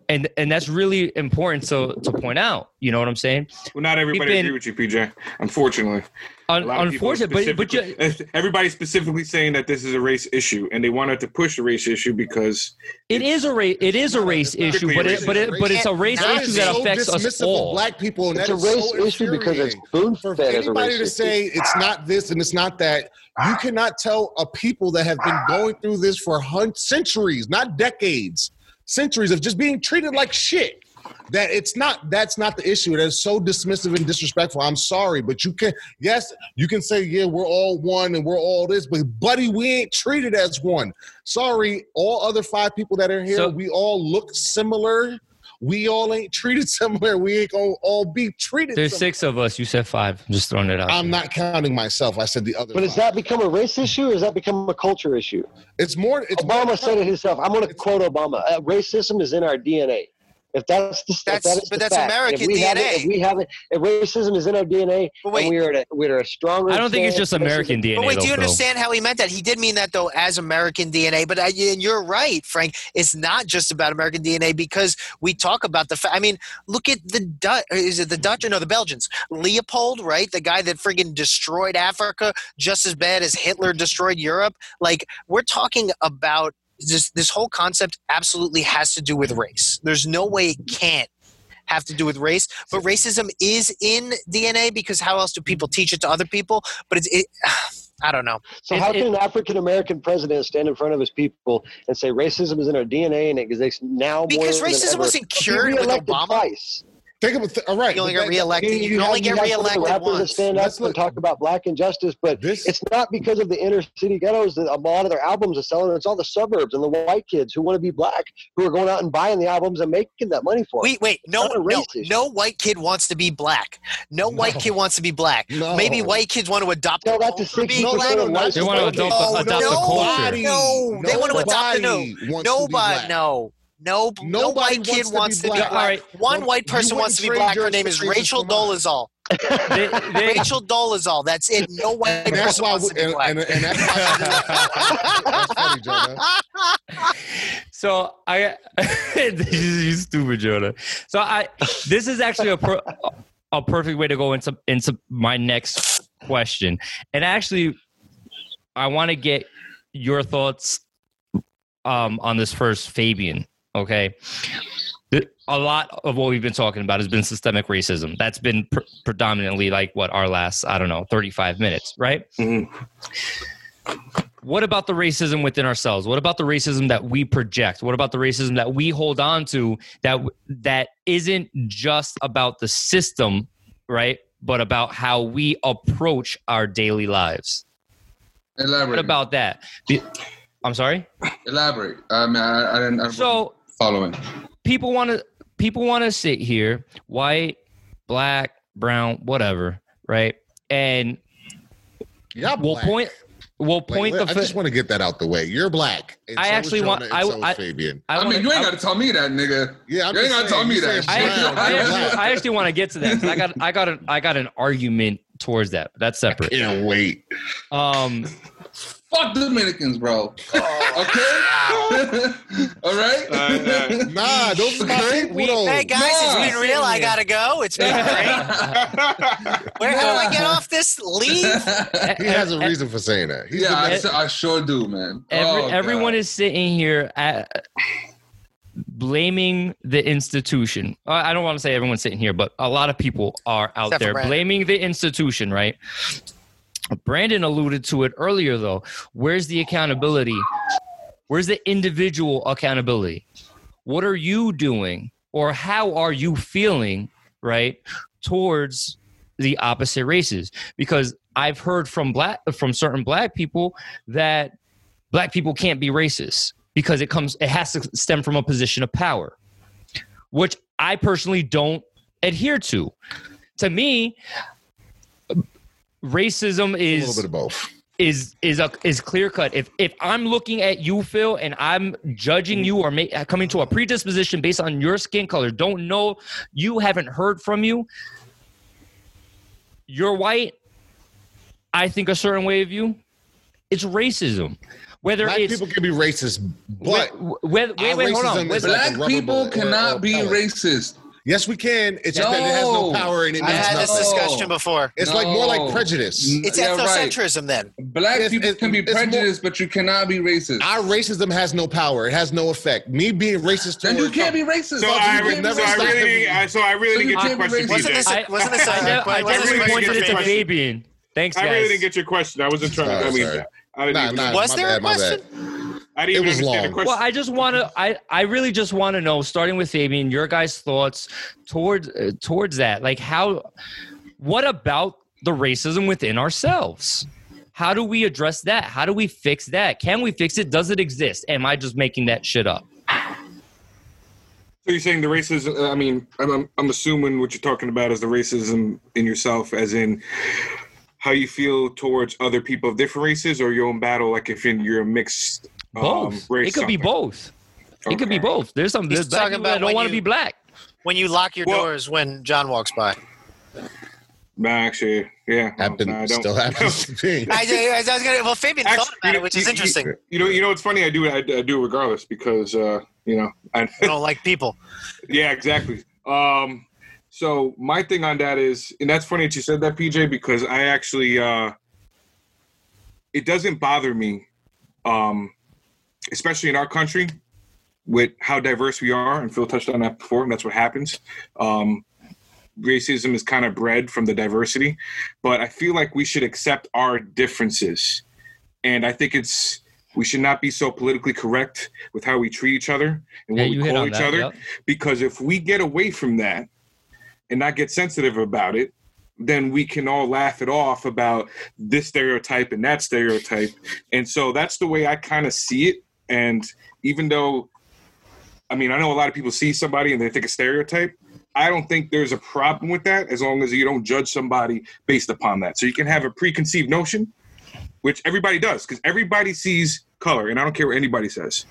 and and that's really important to to point out. You know what I'm saying? Well, not everybody been- agree with you, PJ. Unfortunately, Un- A lot of people are unfortunate, but but you, specifically- <laughs> everybody's specifically saying that this is a race issue, and they wanted to push the race issue because it is a race. It is a race issue, but it, but it, but it's a race That issue is that so affects us all. black people, and It's a race so issue because it's infuriating. spoon for fed as a anybody race to issue. say it's not this and it's not that, you cannot tell a people that have been going through this for hun- centuries, not decades, centuries of just being treated like shit. That it's not. That's not the issue. That is so dismissive and disrespectful. I'm sorry, but you can. Yes, you can say, yeah, we're all one and we're all this, but buddy, we ain't treated as one. Sorry, all other five people that are here, So- we all look similar. We all ain't treated <laughs> somewhere. We ain't gonna all be treated. There's similar. six of us. You said five. I'm just throwing it out. I'm there. not counting myself. I said the other. But has that become a race issue or has that become a culture issue? It's more. It's Obama more, said it himself. I'm going to quote Obama. Uh, racism is in our DNA. If that's the, if That's- that is but the that's fact, American if we it, DNA. if we have it, if racism is in our DNA, But wait, and we're at a, we're a stronger. I don't think it's just against American DNA. But wait, do you though, Phil. understand how he meant that? He did mean that though as American DNA. But I, and you're right, Frank. It's not just about American DNA because we talk about the. Fa- I mean, look at the Dutch. Is it the Dutch or no the Belgians? Leopold, right? The guy that friggin' destroyed Africa just as bad as Hitler destroyed Europe. Like we're talking about this. This whole concept absolutely has to do with race. There's no way it can't have to do with race but racism is in dna because how else do people teach it to other people but it's it, <sighs> i don't know So It- how it- can an African American president stand in front of his people and say racism is in our DNA and it exists now because more than racism wasn't cured with reelected obama twice. Think of it. Th- all right. you only but get that- reelected you, can have- only get have some reelected rappers that once stand up Let's look- and talk about black injustice, but This it's not because of the inner city ghettos that a lot of their albums are selling. It's all the suburbs and the white kids who want to be black who are going out and buying the albums and making that money for. 'em. wait wait no no no white kid wants to be black no, white kid wants to be black No. maybe white kids want to adopt Tell the that to culture 60% black no, of no, white They wanna adopt- Oh, adopt the no, culture. no they want to adopt the no Nobody wants to be nobody no no, no white kid wants wants to to be be black. black. All right. One Well, white person wants to be black. Her name is Rachel for. Dolezal. They- they- <laughs> Rachel Dolezal. That's it. No <laughs> white And person why. wants We, to be and, black. and, and that's <laughs> that's funny, Jonah. So I, you stupid Jonah. So I, this is actually a per, a perfect way to go into into my next question, and actually, I want to get your thoughts um, on this first, Fabian. Okay, a lot of what we've been talking about has been systemic racism. That's been pr- predominantly like what our last, I don't know, thirty five minutes, right? Mhm. what about the racism within ourselves what about the racism that we project what about the racism that we hold on to that that isn't just about the system right but about how we approach our daily lives Elaborate. what about that Be- i'm sorry Elaborate. I I, I. I so following. people want to people want to sit here white black brown whatever right and Y'all we'll black. point we'll point wait, the I fi- just want to get that out the way. You're black. and I so is actually want- I- so I- Fabian. I I, wanna- mean, you ain't got to tell me that, nigga. Yeah, I'm You ain't gotta tell me you that I actually, I, actually. I actually want to get to that. I got I got an I got an argument towards that. That's separate. Can't wait. Um, Fuck Dominicans, bro. Okay. <laughs> All right. Uh, Nah, those are my people We- though. Hey guys, it's Nah. been real. I gotta go. It's been <laughs> great. Where how do I get off this? Leave. <laughs> He has a reason for saying that. He's yeah, I, the I sure do, man. Every, Oh, everyone God. is sitting here at, blaming the institution. Uh, I don't want to say everyone's sitting here, but a lot of people are out Except there blaming the institution, right? Brandon alluded to it earlier, though. Where's the accountability? Where's the individual accountability? What are you doing, or how are you feeling, right, towards the opposite races? Because I've heard from black from certain black people that black people can't be racist because it comes it has to stem from a position of power which i personally don't adhere to to me racism a little is bit of both. is is a is clear cut if if i'm looking at you phil and i'm judging mm. you or ma- coming to a predisposition based on your skin color don't know you haven't heard from you you're white i think a certain way of you it's racism whether Black it's people can be racist, but Whe- whether, wait, our wait, hold on. is Whether- like Black people cannot be racist. Yes, we can. It's just that it has no No. power and it I've means had this nothing. No. discussion before. It's like more like prejudice. It's Yeah, right. ethnocentrism then. Black It's- people it's- can be it's more- prejudiced, but you cannot be racist. Our racism has no power. It has no effect. Me being racist then you can't be racist. So You I, can't never so I really, didn't- I, so I really So didn't get your question. Wasn't this a, wasn't this a I, never, I wasn't this pointed it to question? Fabian. Thanks, I really didn't get your question. I wasn't trying to. I Sorry, mean, sorry. I didn't Nah, even. nah, Was there a question? Bad. I didn't It was understand long. the question. Well, I just want to. I I really just want to know, starting with Fabian, your guys' thoughts towards uh, towards that. Like, how? What about the racism within ourselves? How do we address that? How do we fix that? Can we fix it? Does it exist? Am I just making that shit up? So you're saying the racism? I mean, I'm, I'm I'm assuming what you're talking about is the racism in yourself, as in how you feel towards other people of different races, or your own battle, like if in, you're a mixed Both. race. it could be something. both. It could be both. There's some He's there's black talking people about that don't want to be black. When you lock your Well- doors when John walks by. Nah, actually, yeah. no, I don't. still happens to me. <laughs> I, I, was gonna, well, Fabian Actually, thought about it, which is you- you- interesting. You know, you know, it's funny. I do, I, I do regardless because, uh, you know, I, <laughs> I don't like people. Yeah, exactly. Um, so my thing on that is, and that's funny that you said that, PJ, because I actually, uh, it doesn't bother me, um, especially in our country, with how diverse we are. And Phil touched on that before, and that's what happens. Um, racism is kind of bred from the diversity, but I feel like we should accept our differences, and I think it's. We should not be so politically correct with how we treat each other and Yeah, what we call each that, other yep. because if we get away from that and not get sensitive about it then we can all laugh it off about this stereotype and that stereotype and so that's the way i kind of see it and even though i mean i know a lot of people see somebody and they think a stereotype i don't think there's a problem with that as long as you don't judge somebody based upon that. So you can have a preconceived notion which everybody does because everybody sees color and i don't care what anybody says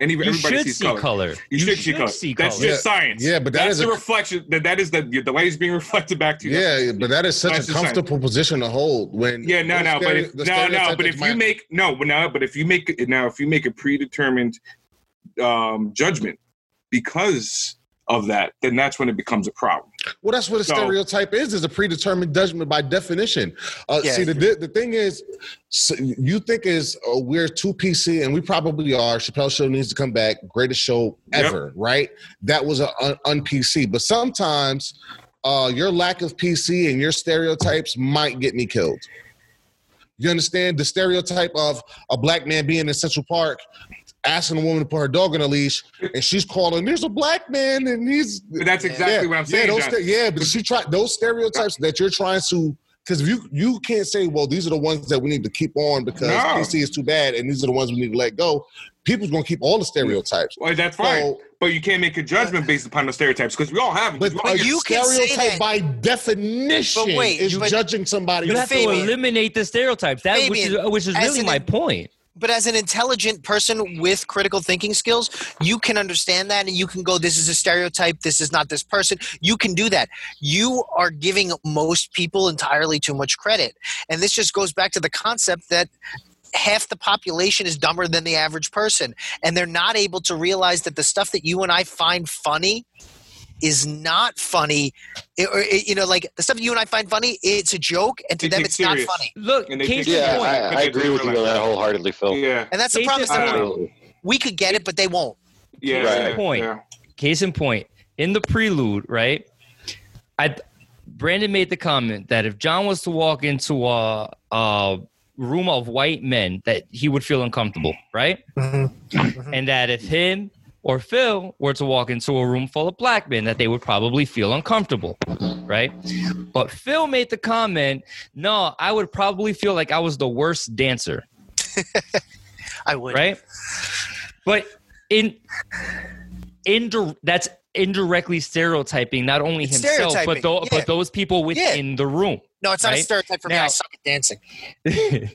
Any, You everybody should sees see color. color. You, should, see color. see That's color. just science. Yeah, but that that's is the a- reflection. That that is the the light is being reflected back to you. That's- Yeah, but that is such a the sign. comfortable position to hold. When Yeah, no, no, but if, no, no, but if you make no, but no, but if you make it now, if you make a predetermined um, judgment because of that, then that's when it becomes a problem. Well, that's what a So- stereotype is, is a predetermined judgment by definition. Uh, Yeah. See, the, the thing is, so you think is uh, we're too PC, and we probably are. Chappelle Show needs to come back. Greatest show Yep. ever, right? That was a un- un-PC. But sometimes uh, your lack of PC and your stereotypes might get me killed. You understand the stereotype of a black man being in Central Park asking a woman to put her dog on a leash, and she's calling, "There's a black man, and he's But that's exactly what I'm saying. yeah, those yeah, but she try those stereotypes that you're trying to because you you can't say, well, these are the ones that we need to keep on because No. PC is too bad, and these are the ones we need to let go. People's gonna keep all the stereotypes. Well, that's fine, So- but you can't make a judgment based upon the stereotypes because we all have them. But We all a get- you can say stereotype by definition But wait, is but- judging somebody. You have to eliminate the stereotypes. That which is which is really my point. But as an intelligent person with critical thinking skills, you can understand that and you can go, this is a stereotype, this is not this person. You can do that. You are giving most people entirely too much credit. And this just goes back to the concept that half the population is dumber than the average person and they're not able to realize that the stuff that you and I find funny is not funny It- or it- you know like the stuff you and I find funny it's a joke and to They them take it's not funny Look, And they case in Yeah, point. I, I agree with you on that wholeheartedly, Phil. Yeah. and that's the problem in is that. Absolutely. we could get it but they won't Yeah. Right. yeah, Point. yeah. Case in point, in the prelude, right? I Brandon made the comment that if John was to walk into a, a room of white men, that he would feel uncomfortable, right? Mm-hmm. Mm-hmm. And that if him or Phil were to walk into a room full of black men, that they would probably feel uncomfortable, right? But Phil made the comment, no, I would probably feel like I was the worst dancer <laughs> I would right? But in in that's indirectly stereotyping not only It's himself but tho- yeah. but those people within the room. No it's not a stereotype for me I suck at dancing <laughs>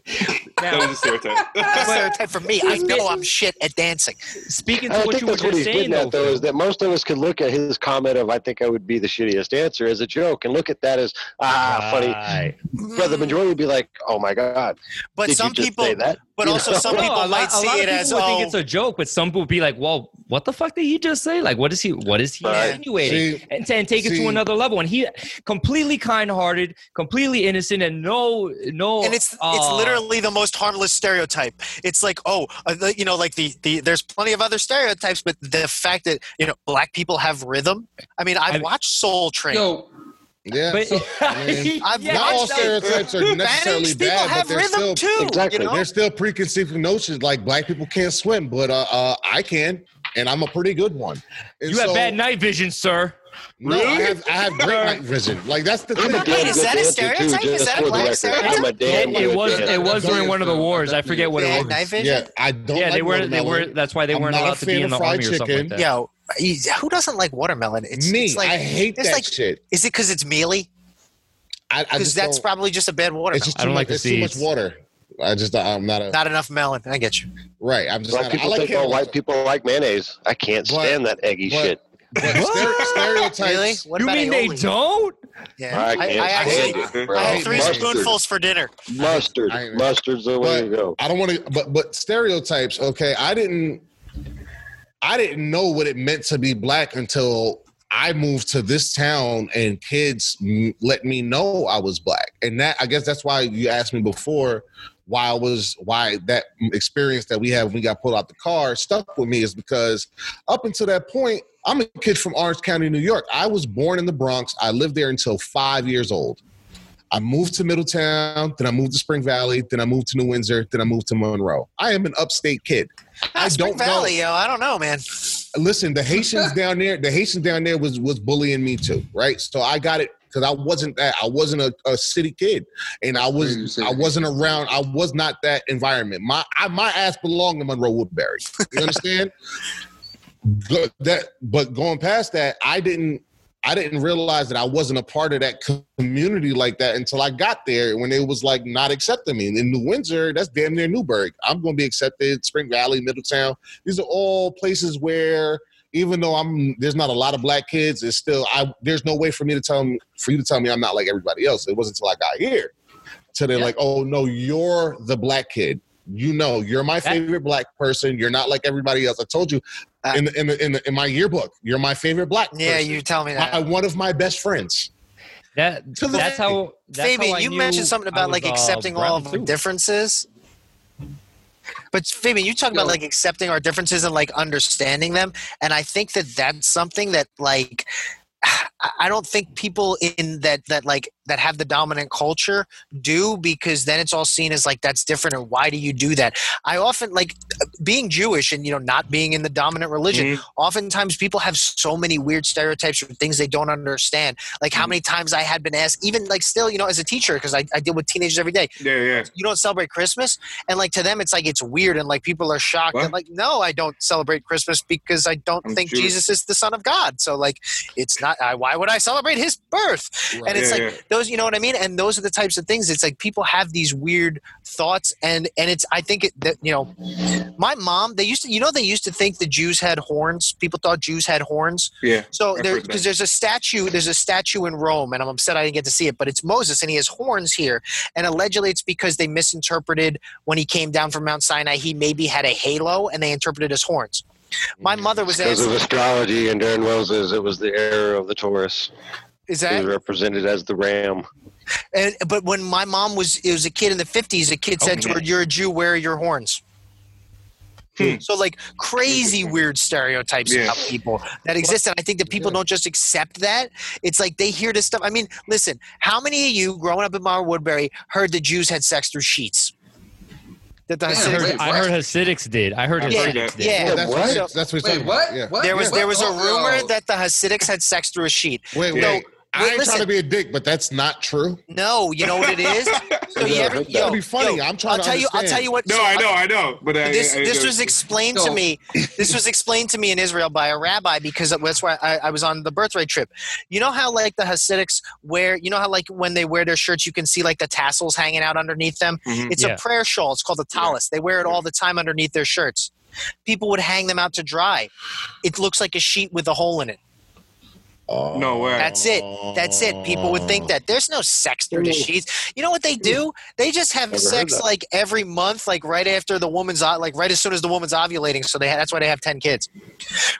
That was a stereotype. <laughs> A stereotype for me I know I'm shit at dancing speaking to I what think you were what just he's saying, though, at, though, is that most of us could look at his comment of "I think I would be the shittiest dancer" as a joke and look at that as ah funny. Right. But the majority would be like, "Oh my god!" but did some you just people say that? But You also know? some <laughs> people a lot, might a see it as people would think oh it's a joke, but some people would be like, "Well, what the fuck did he just say? Like, what is he? What is he Right. insinuating?" See- and, and take it to another level. And he completely kind-hearted, completely innocent, and no, no. and it's it's uh, literally the most harmless stereotype. It's like, oh, uh, you know, like the the there's plenty of other stereotypes, but the fact that you know black people have rhythm. I mean, I've I- watched Soul Train. Yo, Yeah. But I <laughs> mean, yeah, not all stereotypes are necessarily Spanish bad, but they're still too. Exactly. You know? there's still preconceived notions like black people can't swim, but uh, uh I can, and I'm a pretty good one. And you have bad night vision, sir. No, I have I have great night vision. Like that's the I'm thing. a damn Wait, is that a stereotype? Too, Is that a black stereotype? I'm a damn It, it was it was during one of the wars. I forget what it was. night vision. Yeah, I don't. Yeah, like they were they were. That's why they I'm weren't allowed to be in the of fried army or something like that. Yo, you- who doesn't like watermelon? It's, Me, it's like I hate it's that like- shit. is it because it's mealy? I, I Because that's probably just a bad watermelon. It's just I don't much, like the it's too much water. I just uh, I'm not a Not enough melon. I get you. right. I'm just Black not. a- I people like think all white people like mayonnaise. I can't But- stand that eggy but- shit. But <laughs> stere- stereotypes. Really? What You about mean they don't? Yeah. I I, can't I actually stand it, bro. I had three Mustard. spoonfuls for dinner. Mustard. Mustard's the way to go. I don't want to. But but stereotypes. Okay, I didn't. I didn't know what it meant to be black until I moved to this town and kids let me know I was black. And that I guess that's why you asked me before why I was why that experience that we had when we got pulled out the car stuck with me is because up until that point I'm a kid from Orange County, New York. I was born in the Bronx. I lived there until five years old. I moved to Middletown, then I moved to Spring Valley, then I moved to New Windsor, then I moved to Monroe. I am an upstate kid. I don't know. Valley, yo. I don't know, man. Listen, the Haitians <laughs> down there, the Haitians down there was was bullying me too, right? So I got it because I wasn't that. I wasn't a, a city kid, and I was I wasn't around. I was not that environment. My I, my ass belonged to Monroe Woodbury. You understand? <laughs> but that, but going past that, I didn't. I didn't realize that I wasn't a part of that community like that until I got there when it was like not accepting me. In New Windsor, that's damn near Newburgh. I'm going to be accepted. Spring Valley, Middletown. These are all places where even though I'm there's not a lot of black kids, it's still I there's no way for me to tell me for you to tell me I'm not like everybody else. It wasn't until I got here. So they're Yeah. like, oh no, you're the black kid. You know, you're my favorite black person. You're not like everybody else. I told you Uh, in the, in the, in, the, in my yearbook, you're my favorite black Yeah, person. you tell me my, that. one of my best friends. That To the- that's how. That's Fabian, how I you knew mentioned something about was, like uh, accepting all of our differences. But Fabian, you talk about like accepting our differences and like understanding them, and I think that that's something that like I- I don't think people in that that like that have the dominant culture do because then it's all seen as like that's different and why do you do that? I often like being Jewish and you know not being in the dominant religion. Mhm. Oftentimes people have so many weird stereotypes or things they don't understand. Like how many times I had been asked, even like still you know as a teacher because I, I deal with teenagers every day. Yeah, yeah. You don't celebrate Christmas, and like to them it's like it's weird and like people are shocked and like no I don't celebrate Christmas because I don't I'm think Jewish. Jesus is the Son of God. So like it's not. I, why would I celebrate His birth? And it's Yeah, like yeah. those, you know what I mean? And those are the types of things. It's like people have these weird thoughts, and and it's. I think it, that you know, My mom, they used to, you know, they used to think the Jews had horns. People thought Jews had horns. Yeah. So there, because there's a statue, there's a statue in Rome, and I'm upset I didn't get to see it, but it's Moses, and he has horns here, and allegedly it's because they misinterpreted when he came down from Mount Sinai, he maybe had a halo, and they interpreted as horns. My mother was Because asked, of astrology and during Moses, it was the era of the Taurus. "Is that?" represented as the ram. And, but when my mom was, it was a kid in the 50s. A kid said to her, "You're a Jew. Where are your horns?" Hmm. So like crazy weird stereotypes Yeah. about people that exist, and I think that people don't just accept that. It's like they hear this stuff. I mean, listen, how many of you growing up in Monroe Woodbury heard the Jews had sex through sheets? That the Yeah, I heard, I heard Hasidics did. I heard I've Yeah, Hasidics did. yeah. Yeah, that's what? what. That's what he's Wait, what? Yeah. There was What? there was a Oh, rumor yo. that the Hasidics had sex through a sheet. Wait, wait. No, I wait, ain't listen. trying to be a dick, but that's not true. No, you know what it is. <laughs> So you Yeah, ever, that'd yo, be funny. yo, I'm trying I'll to tell you. I'll tell you what. No, so I I'll- know, I know, but I, this I, this I- was explained to me. This was explained to me in Israel by a rabbi because that's why I, I was on the birthright trip. You know how like the Hasidics wear. You know how like when they wear their shirts, you can see like the tassels hanging out underneath them. Mhm. It's Yeah. a prayer shawl. It's called a tallis. They wear it all the time underneath their shirts. People would hang them out to dry. It looks like a sheet with a hole in it. No way. That's it. That's it. People would think that there's no sex through the sheets. You know what they do? They just have Never sex like every month, like right after the woman's like right as soon as the woman's ovulating. So they that's why they have ten kids.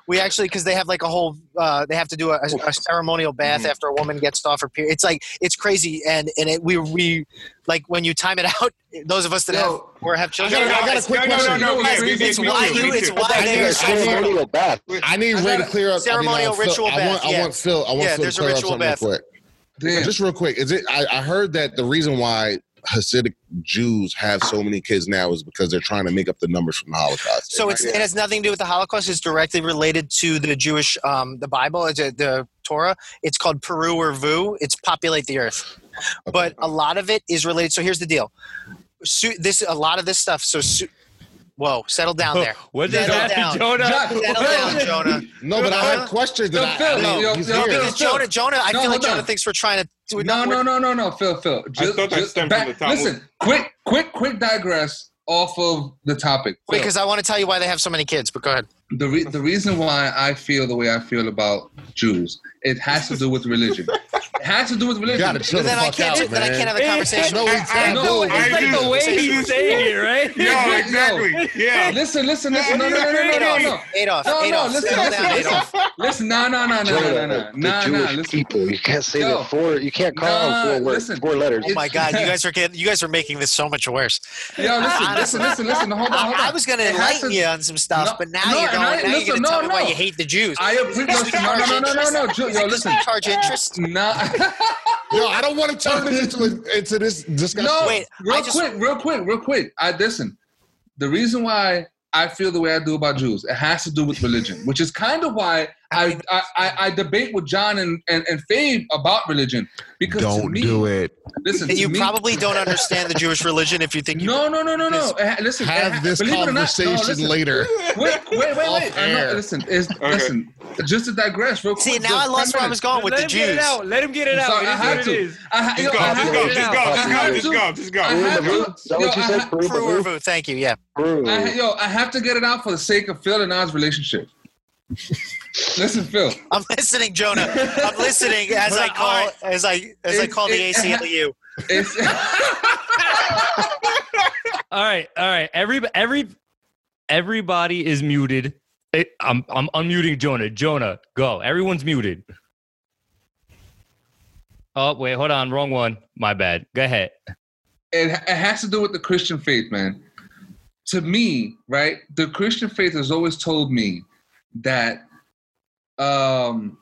We actually because they have like a whole uh, they have to do a, a ceremonial bath Mhm. after a woman gets off her period. It's like it's crazy and and it, we we like when you time it <laughs> out. Those of us that have or have I children. got, I got a quick No, no, question. no, no, Guys, yeah, it's why you- it's why I they need are a ceremonial bath. I need Ray to a clear up. ceremonial I mean, Phil, ritual I want, bath, I yeah. want Phil. I want Yeah, Phil there's to a clear up ritual something bath. real quick. Damn. Just real quick, is it? I, I heard that the reason why Hasidic Jews have so many kids now is because they're trying to make up the numbers from the Holocaust. So it's, it has nothing to do with the Holocaust. It's directly related to the Jewish, um, the Bible, uh, the Torah. It's called Peru or Vu. It's populate the earth, but a lot of it is related. So here's the deal. Su- this a lot of this stuff. So, whoa, settle down there. <laughs> What did Settle happen, down. Jonah? Settle down, Jonah. no, but I have questions that Yo, I, Phil, I know yo, he's yo, here. Phil, Jonah, Jonah, I No, feel like Jonah on. thinks we're trying to. do No, no, no, no, no, Phil, Phil. Just, thought that just stemmed from back, the Talmud. listen, quick, quick, quick digress off of the topic. Wait, Phil, because I want to tell you why they have so many kids. But go ahead. the re- the reason why I feel the way I feel about Jews, it has to do with religion. <laughs> it has to do with You religion. gotta chill But the then I fuck can't. out, then I can't have a conversation. No, we I- I know, No, it's It's I like do. the way he's saying it, right? Yeah, exactly. Yeah. Listen, listen, listen. No, no, no, no, no, no, no. Adolf, No, no, Adolf, listen, settle listen, down, listen. Adolf. Listen, no, no, no, no, no, no, no, the no, no. Jewish Listen, people. You can't say Yo. the four. You can't call Nah, them four words, listen. four letters. Oh my God, you guys are getting, you guys are making this so much worse. yo, listen, listen, Honestly. listen, listen. Hold on, hold on. I, I was going to It has enlighten to- you on some stuff, No, but now no, you're and going. I- now you're listen, going to tell me why you hate the Jews. I agree. Listen, no, no, no, no, no, no, yo, listen. Charge interest. Nah. Yo, I don't want to turn this into, a, into this discussion. No, Wait, real just- quick, real quick, real quick. I listen. The reason why I feel the way I do about Jews, it has to do with religion, which is kind of why I I, I, I debate with John and, and, and Fabe about religion. Because to me, it. Listen, And you me, probably don't understand the Jewish religion if you think you. No, no, no, no, no. Listen, Have this believe it or not- no, conversation listen. later. Wait, wait, wait, wait. Off I know, air. listen, is listen. Just to digress, real quick. See, now I lost 10 where I was minutes. going with Let the him get it Jews. out. Let him get it out. Sorry, It I is have to. it is. I, ha- Just yo, go, I just go, to- just go, just go, just go, just go. I have to- Is that what you said? ha- Peru, Peru or Peru? Vu, thank you. Yeah. I, yo, I have to get it out for the sake of Phil and I's relationship. Listen, Phil. I'm listening, Jonah. I'm listening as I call as I as I It- call the ACLU. All right, all right. Every every everybody is muted. I'm I'm unmuting Jonah. Jonah, go. Everyone's muted. Oh wait, hold on. Wrong one. My bad. Go ahead. it, it has to do with the Christian faith, man. To me, right, the Christian faith has always told me that um,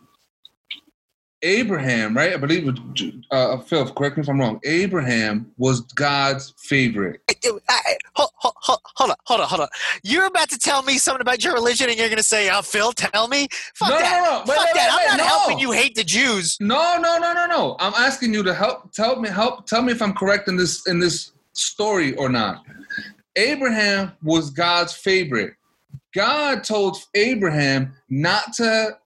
Abraham, right? I believe, uh, Phil, correct me if I'm wrong. Abraham was God's favorite. Hold, hold, hold, hold on, hold on, hold on. You're about to tell me something about your religion, and you're going to say, "Oh, Phil, tell me." Fuck No, no, that. no, no. Fuck wait, that. wait, I'm not no. helping you hate the Jews. No, no, no, no, no. I'm asking you to help. Tell me, help. Tell me if I'm correct in this in this story or not. Abraham was God's favorite. God told Abraham not to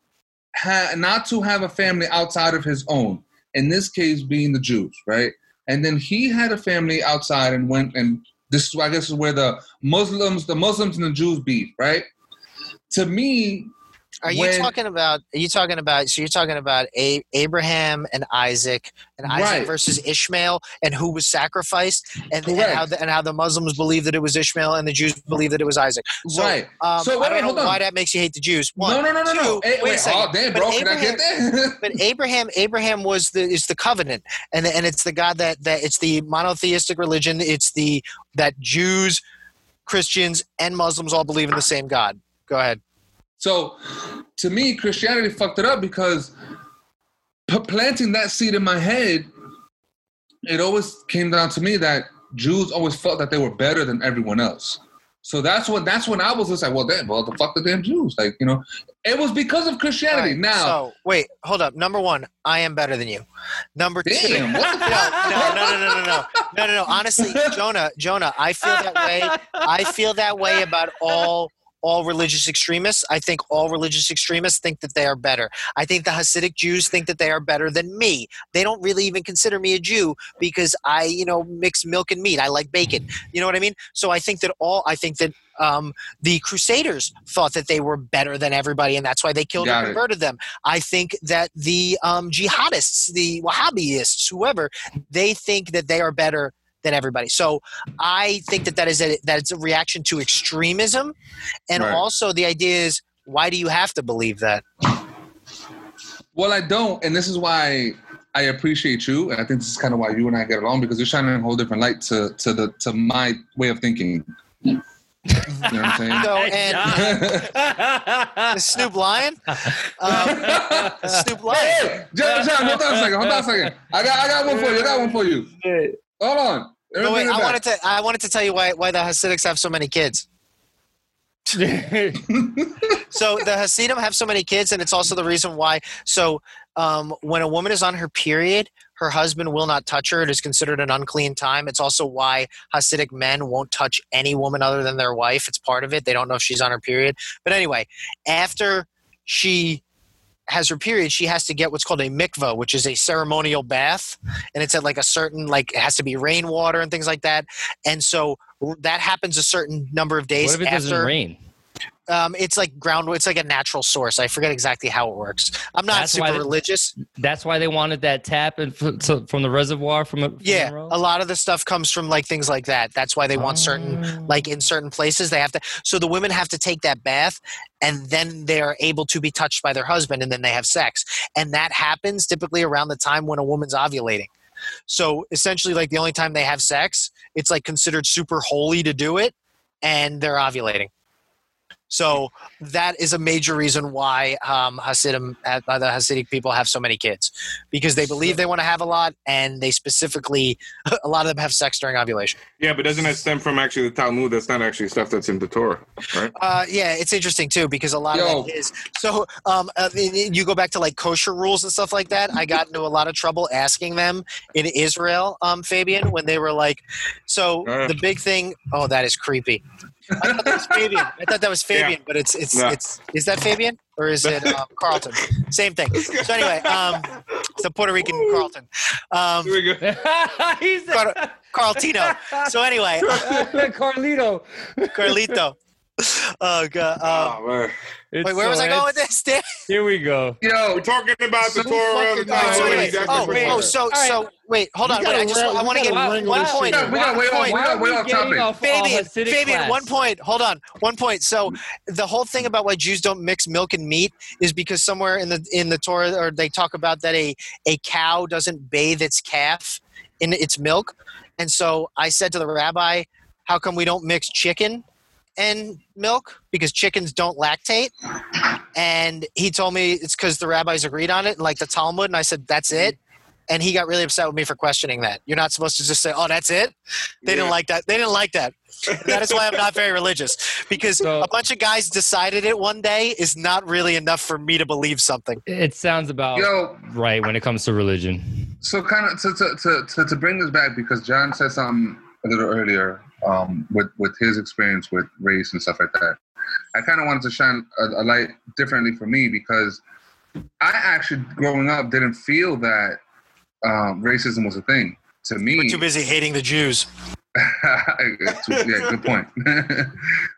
ha- not to have a family outside of his own. In this case, being the Jews, right? And then he had a family outside and went and This is I guess is where the Muslims, the Muslims and the Jews beef, right? To me, Are you when- talking about? Are you talking about? So you're talking about a, Abraham and Isaac, and Isaac Right. versus Ishmael, and who was sacrificed, and, and how the, and how the Muslims believe that it was Ishmael, and the Jews believe that it was Isaac. So, right. Um, So, wait, I don't hold know on. why that makes you hate the Jews. One, no, no, no, no, no. two, Hey, wait a wait, second. oh, damn, But bro, can I get that? but Abraham, Abraham was the is the covenant, and and it's the God that that it's the monotheistic religion. It's the that Jews, Christians, and Muslims all believe in the same God. Go ahead. So, to me, Christianity fucked it up because p- planting that seed in my head, it always came down to me that Jews always felt that they were better than everyone else. So that's when that's when I was just like, well, damn, well, the fuck the damn Jews, like you know, it was because of Christianity. Alright, now, so wait, hold up. Number one, I am better than you. Number two, damn, no, <laughs> no, no, no, no, no, no, no, no, no. Honestly, Jonah, Jonah, I feel that way. I feel that way about all all religious extremists. I think all religious extremists think that they are better. I think the Hasidic Jews think that they are better than me. They don't really even consider me a Jew because I, you know, mix milk and meat. I like bacon. You know what I mean? So I think that all I think that um, the Crusaders thought that they were better than everybody, and that's why they killed Got and it. converted them. I think that the um, jihadists, the Wahhabists, whoever, they think that they are better than everybody. So I think that that is a, that it's a reaction to extremism, and Right. also the idea is why do you have to believe that? Well, I don't, and this is why I appreciate you, and I think this is kind of why you and I get along because you're shining a whole different light to to the to my way of thinking. You know what I'm saying? So and <laughs> the Snoop Lion, um, <laughs> Snoop Lion. Hey, John, John, hold on a second. Hold on a second. I got, I got one for you. I got one for you. Hold on. No, wait, I wanted to I wanted to tell you why why the Hasidics have so many kids. <laughs> So the Hasidim have so many kids, and it's also the reason why. So um, when a woman is on her period, her husband will not touch her. It is considered an unclean time. It's also why Hasidic men won't touch any woman other than their wife. It's part of it. They don't know if she's on her period. But anyway, after she has her period, she has to get what's called a mikvah, which is a ceremonial bath, and it's at like a certain like it has to be rainwater and things like that. And so that happens a certain number of days what if it doesn't rain? Um, it's like ground. It's like a natural source. I forget exactly how it works. I'm not That's super they- religious. That's why they wanted that tap and f- to, from the reservoir from, a, from Yeah, a lot of the stuff comes from like things like that. That's why they want certain, Oh. like in certain places, they have to. So the women have to take that bath, and then they are able to be touched by their husband, and then they have sex, and that happens typically around the time when a woman's ovulating. So essentially, like the only time they have sex, it's like considered super holy to do it, and they're ovulating. So that is a major reason why um, Hasidim, uh, the Hasidic people have so many kids, because they believe they want to have a lot, and they specifically, <laughs> a lot of them have sex during ovulation. Yeah, but doesn't that stem from actually the Talmud? That's not actually stuff that's in the Torah, right? Uh, yeah, it's interesting too because a lot Yo. of it is. so. Um, uh, you go back to like kosher rules and stuff like that. I got into a lot of trouble asking them in Israel, um, Fabian, when they were like, so Uh. the big thing. Oh, that is creepy. I thought that was Fabian. I thought that was Fabian, but it's it's No. it's is that Fabian or is it um, Carlton? Same thing. So anyway, um, it's a Puerto Rican Carlton, um, Here we go. <laughs> He said- Car- Carltino. So anyway, <laughs> Carlito. Carlito. <laughs> Oh god. Um, Oh, man. Wait, where was I going with this? Here we go. Yo, We're talking about the So Torah of the fucking- Alright, so exactly oh, what wait, oh, is. so so wait, hold on, wait. I just I want to get wrangle one point. we got way off. We point. got way Why off we getting topic. off- Fabian, Fabian, one point. Hold on, one point. So the whole thing about why Jews don't mix milk and meat is because somewhere in the in the Torah, or they talk about that a a cow doesn't bathe its calf in its milk, and so I said to the rabbi, "How come we don't mix chicken and milk? Because chickens don't lactate." And he told me it's because the rabbis agreed on it, like the Talmud. And I said, "That's it." And he got really upset with me for questioning that. You're not supposed to just say, "Oh, that's it." They didn't like that. They didn't like that. that is why I'm not very religious because So- a bunch of guys decided it one day is not really enough for me to believe something. It sounds about yo, right when it comes to religion. so kind of to, to, to, to, to bring this back because John said something a little earlier um, with with his experience with race and stuff like that. I kind of wanted to shine a, a light differently for me because I actually growing up didn't feel that um, racism was a thing. To me, We're too busy hating the Jews. <laughs> yeah, good point. <laughs>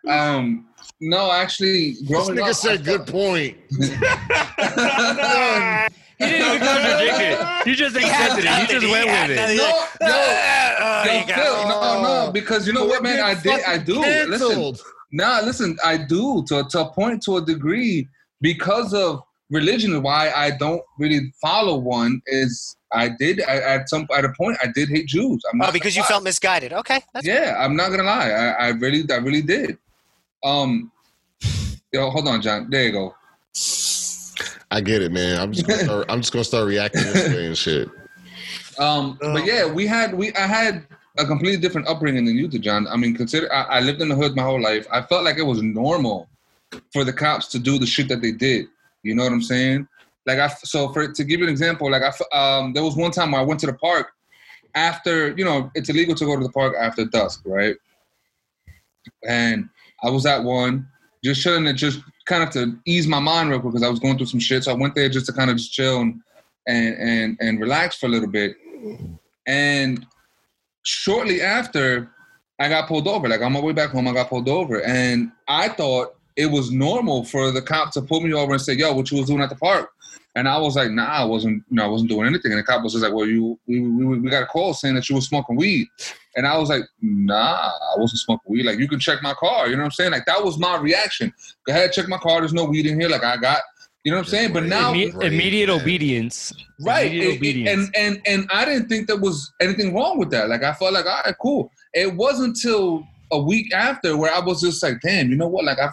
um, no, actually, This nigga up, said good point. <laughs> He didn't even contradict it. You just accepted it. You just went with it. no, no, Oh, no, Phil, no, no, because you know what, man, I did, I do. Listen, Canceled. Nah, listen, I do to, to a point, to a degree, because of religion. Why I don't really follow one is I did I, at some at a point I did hate Jews. I'm Oh, not because you lie. felt misguided. Okay. That's Yeah, I'm not gonna lie. I, I really, I really did. Um, yo, hold on, John. There you go. I get it, man. I'm just gonna start, I'm just gonna start reacting this way and shit. Um, but yeah, we had we I had a completely different upbringing than you did, John. I mean, consider I, I lived in the hood my whole life. I felt like it was normal for the cops to do the shit that they did. You know what I'm saying? Like I so for to give you an example, like I um, there was one time I went to the park after you know it's illegal to go to the park after dusk, right? And I was at one just chilling and just kind of to ease my mind real quick because I was going through some shit. So I went there just to kind of just chill and and and, and relax for a little bit. And shortly after, I got pulled over. Like on my way back home, I got pulled over, and I thought it was normal for the cop to pull me over and say, "Yo, what you was doing at the park?" And I was like, "Nah, I wasn't. No, I wasn't doing anything." And the cop was just like, "Well, you we, we, we got a call saying that you were smoking weed." And I was like, "Nah, I wasn't smoking weed. Like you can check my car. You know what I'm saying? Like that was my reaction. Go ahead, check my car. There's no weed in here. Like I got." You know what I'm saying? But now, Imme- Right, immediate man. obedience. right Immediate and, obedience. and and and i didn't think there was anything wrong with that like i felt like all right cool it wasn't until a week after where i was just like damn you know what like i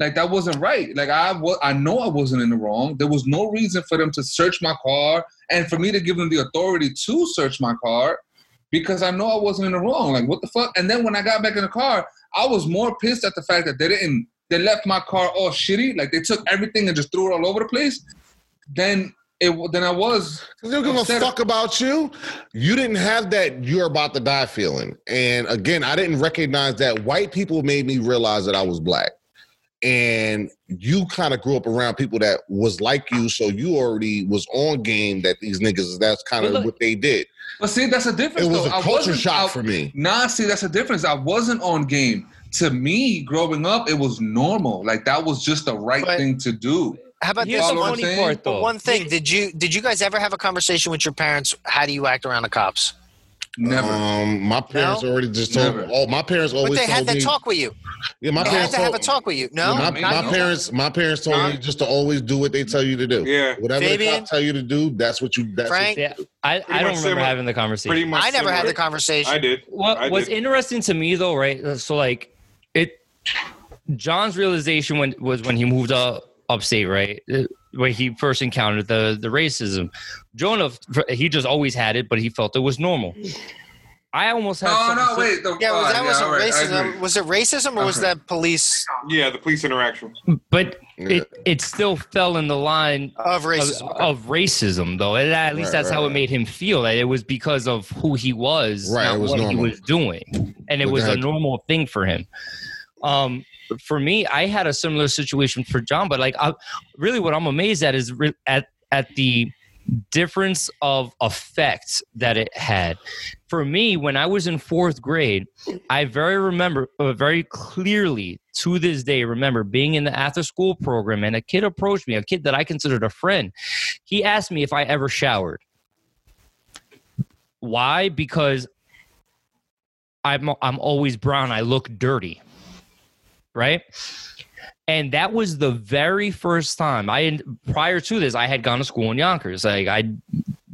like that wasn't right like i was i know i wasn't in the wrong there was no reason for them to search my car and for me to give them the authority to search my car because i know i wasn't in the wrong like what the fuck and then when i got back in the car i was more pissed at the fact that they didn't they left my car all shitty like they took everything and just threw it all over the place then it then i was They don't give a fuck about you. You didn't have that you're about to die feeling. And again, I didn't recognize that white people made me realize that I was black. And you kind of grew up around people that was like you, so you already was on game that these niggas that's kind of look- what they did. But see, that's a difference. It was though. a I culture shock I- for me. Nah, see, that's a difference. I wasn't on game. To me, growing up, it was normal. Like that was just the right But- thing to do. How about Here's this? the Follow funny part, though. one thing, did you did you guys ever have a conversation with your parents? How do you act around the cops? Never. Um, my parents No? already just told. Never. Oh, my parents always. But always they had told that me. talk with you. Yeah, my They had parents to have a talk with you. No, my, me, my no. parents, my parents told me Not- just to always do what they tell you to do. Yeah, Whatever the Fabian? cops tell you to do, that's what you. That's Frank? Yeah, I, I don't remember similar. having the conversation. pretty much. I never had the conversation. I did. What I what's did. interesting to me though, right? So like it, John's realization when was when he moved up upstate, right? Uh, Where he first encountered the the racism. Jonah, he just always had it, but he felt it was normal. I almost had. no, something no, wait. The, yeah, was uh, that was all a right, racism? Was it racism or was that police Yeah, the police interaction. But Yeah. it it still fell in the line of of, racism? of racism, though. And at least Right, that's right, how it made him feel. That it was because of who he was, Right, not was what normal. he was doing, and it But was go a normal thing for him. Um, for me, I had a similar situation for John, but like, I, really, what I'm amazed at is re- at at the difference of effect that it had. For me, when I was in fourth grade, I very remember, uh, very clearly to this day, remember being in the after school program and a kid approached me, a kid that I considered a friend. He asked me if I ever showered. Why? Because I'm I'm always brown. I look dirty. Right? And that was the very first time I prior to this I had gone to school in Yonkers. Like I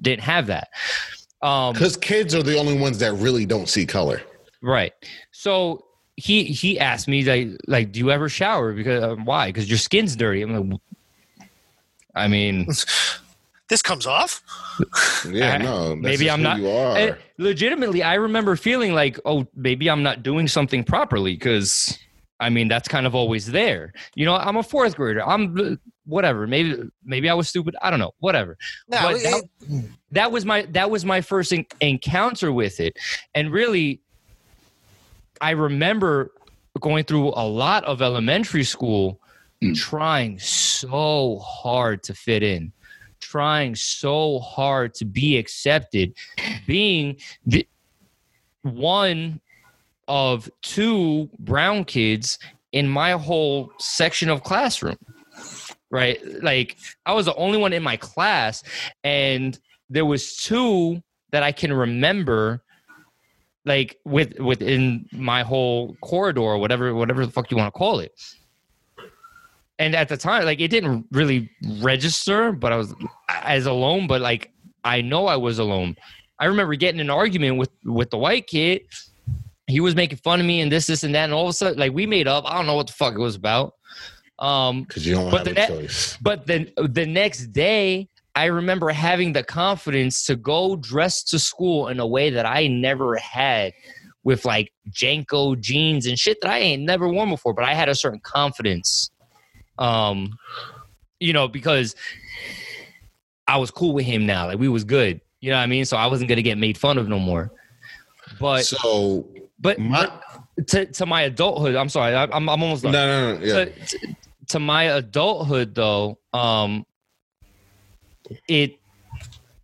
didn't have that. Um because kids are the only ones that really don't see color. Right. So he he asked me like like do you ever shower because uh, why because your skin's dirty. I'm like, I mean <sighs> this comes off. <laughs> Yeah, no, that's <laughs> maybe just I'm who not- You are. legitimately I remember feeling like oh maybe I'm not doing something properly because I mean that's kind of always there. You know I'm a fourth grader. I'm uh, whatever. Maybe maybe I was stupid. I don't know. Whatever. No, But it- that- <clears throat> that was my that was my first en- encounter with it and really i remember going through a lot of elementary school Mm. trying so hard to fit in trying so hard to be accepted being the one of two brown kids in my whole section of classroom. Right? Like I was the only one in my class and there was two that I can remember like with within my whole corridor or whatever whatever the fuck you want to call it. And at the time like it didn't really register, but I was as alone but like I know I was alone. I remember getting an argument with with the white kid. He was making fun of me and this, this, and that, and all of a sudden, like we made up. I don't know what the fuck it was about. Um, Because you don't But have the a ne- choice. <laughs> but then the next day, I remember having the confidence to go dressed to school in a way that I never had with like JNCO jeans and shit that I ain't never worn before, but I had a certain confidence. Um, you know, because I was cool with him now. Like we was good. You know what I mean? So I wasn't gonna get made fun of no more. But So but, my to to my adulthood, I'm sorry, I, I'm I'm almost no, done. no, no, yeah. to, to- to my adulthood though um it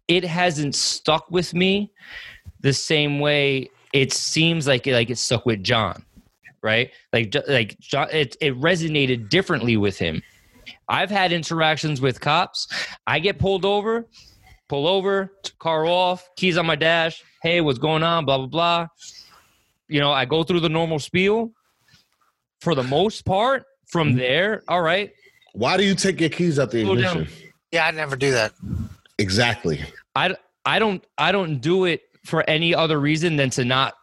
it hasn't stuck with me the same way it seems like it like it stuck with john right? Like like john it, it resonated differently with him. I've had interactions with cops. I get pulled over pull over car off keys on my dash. Hey what's going on? Blah blah blah you know i go through the normal spiel for the most part from mm-hmm. there all right Why do you take your keys out the Slow down. ignition? Yeah, I never do that. Exactly. I, I don't I don't do it for any other reason than to not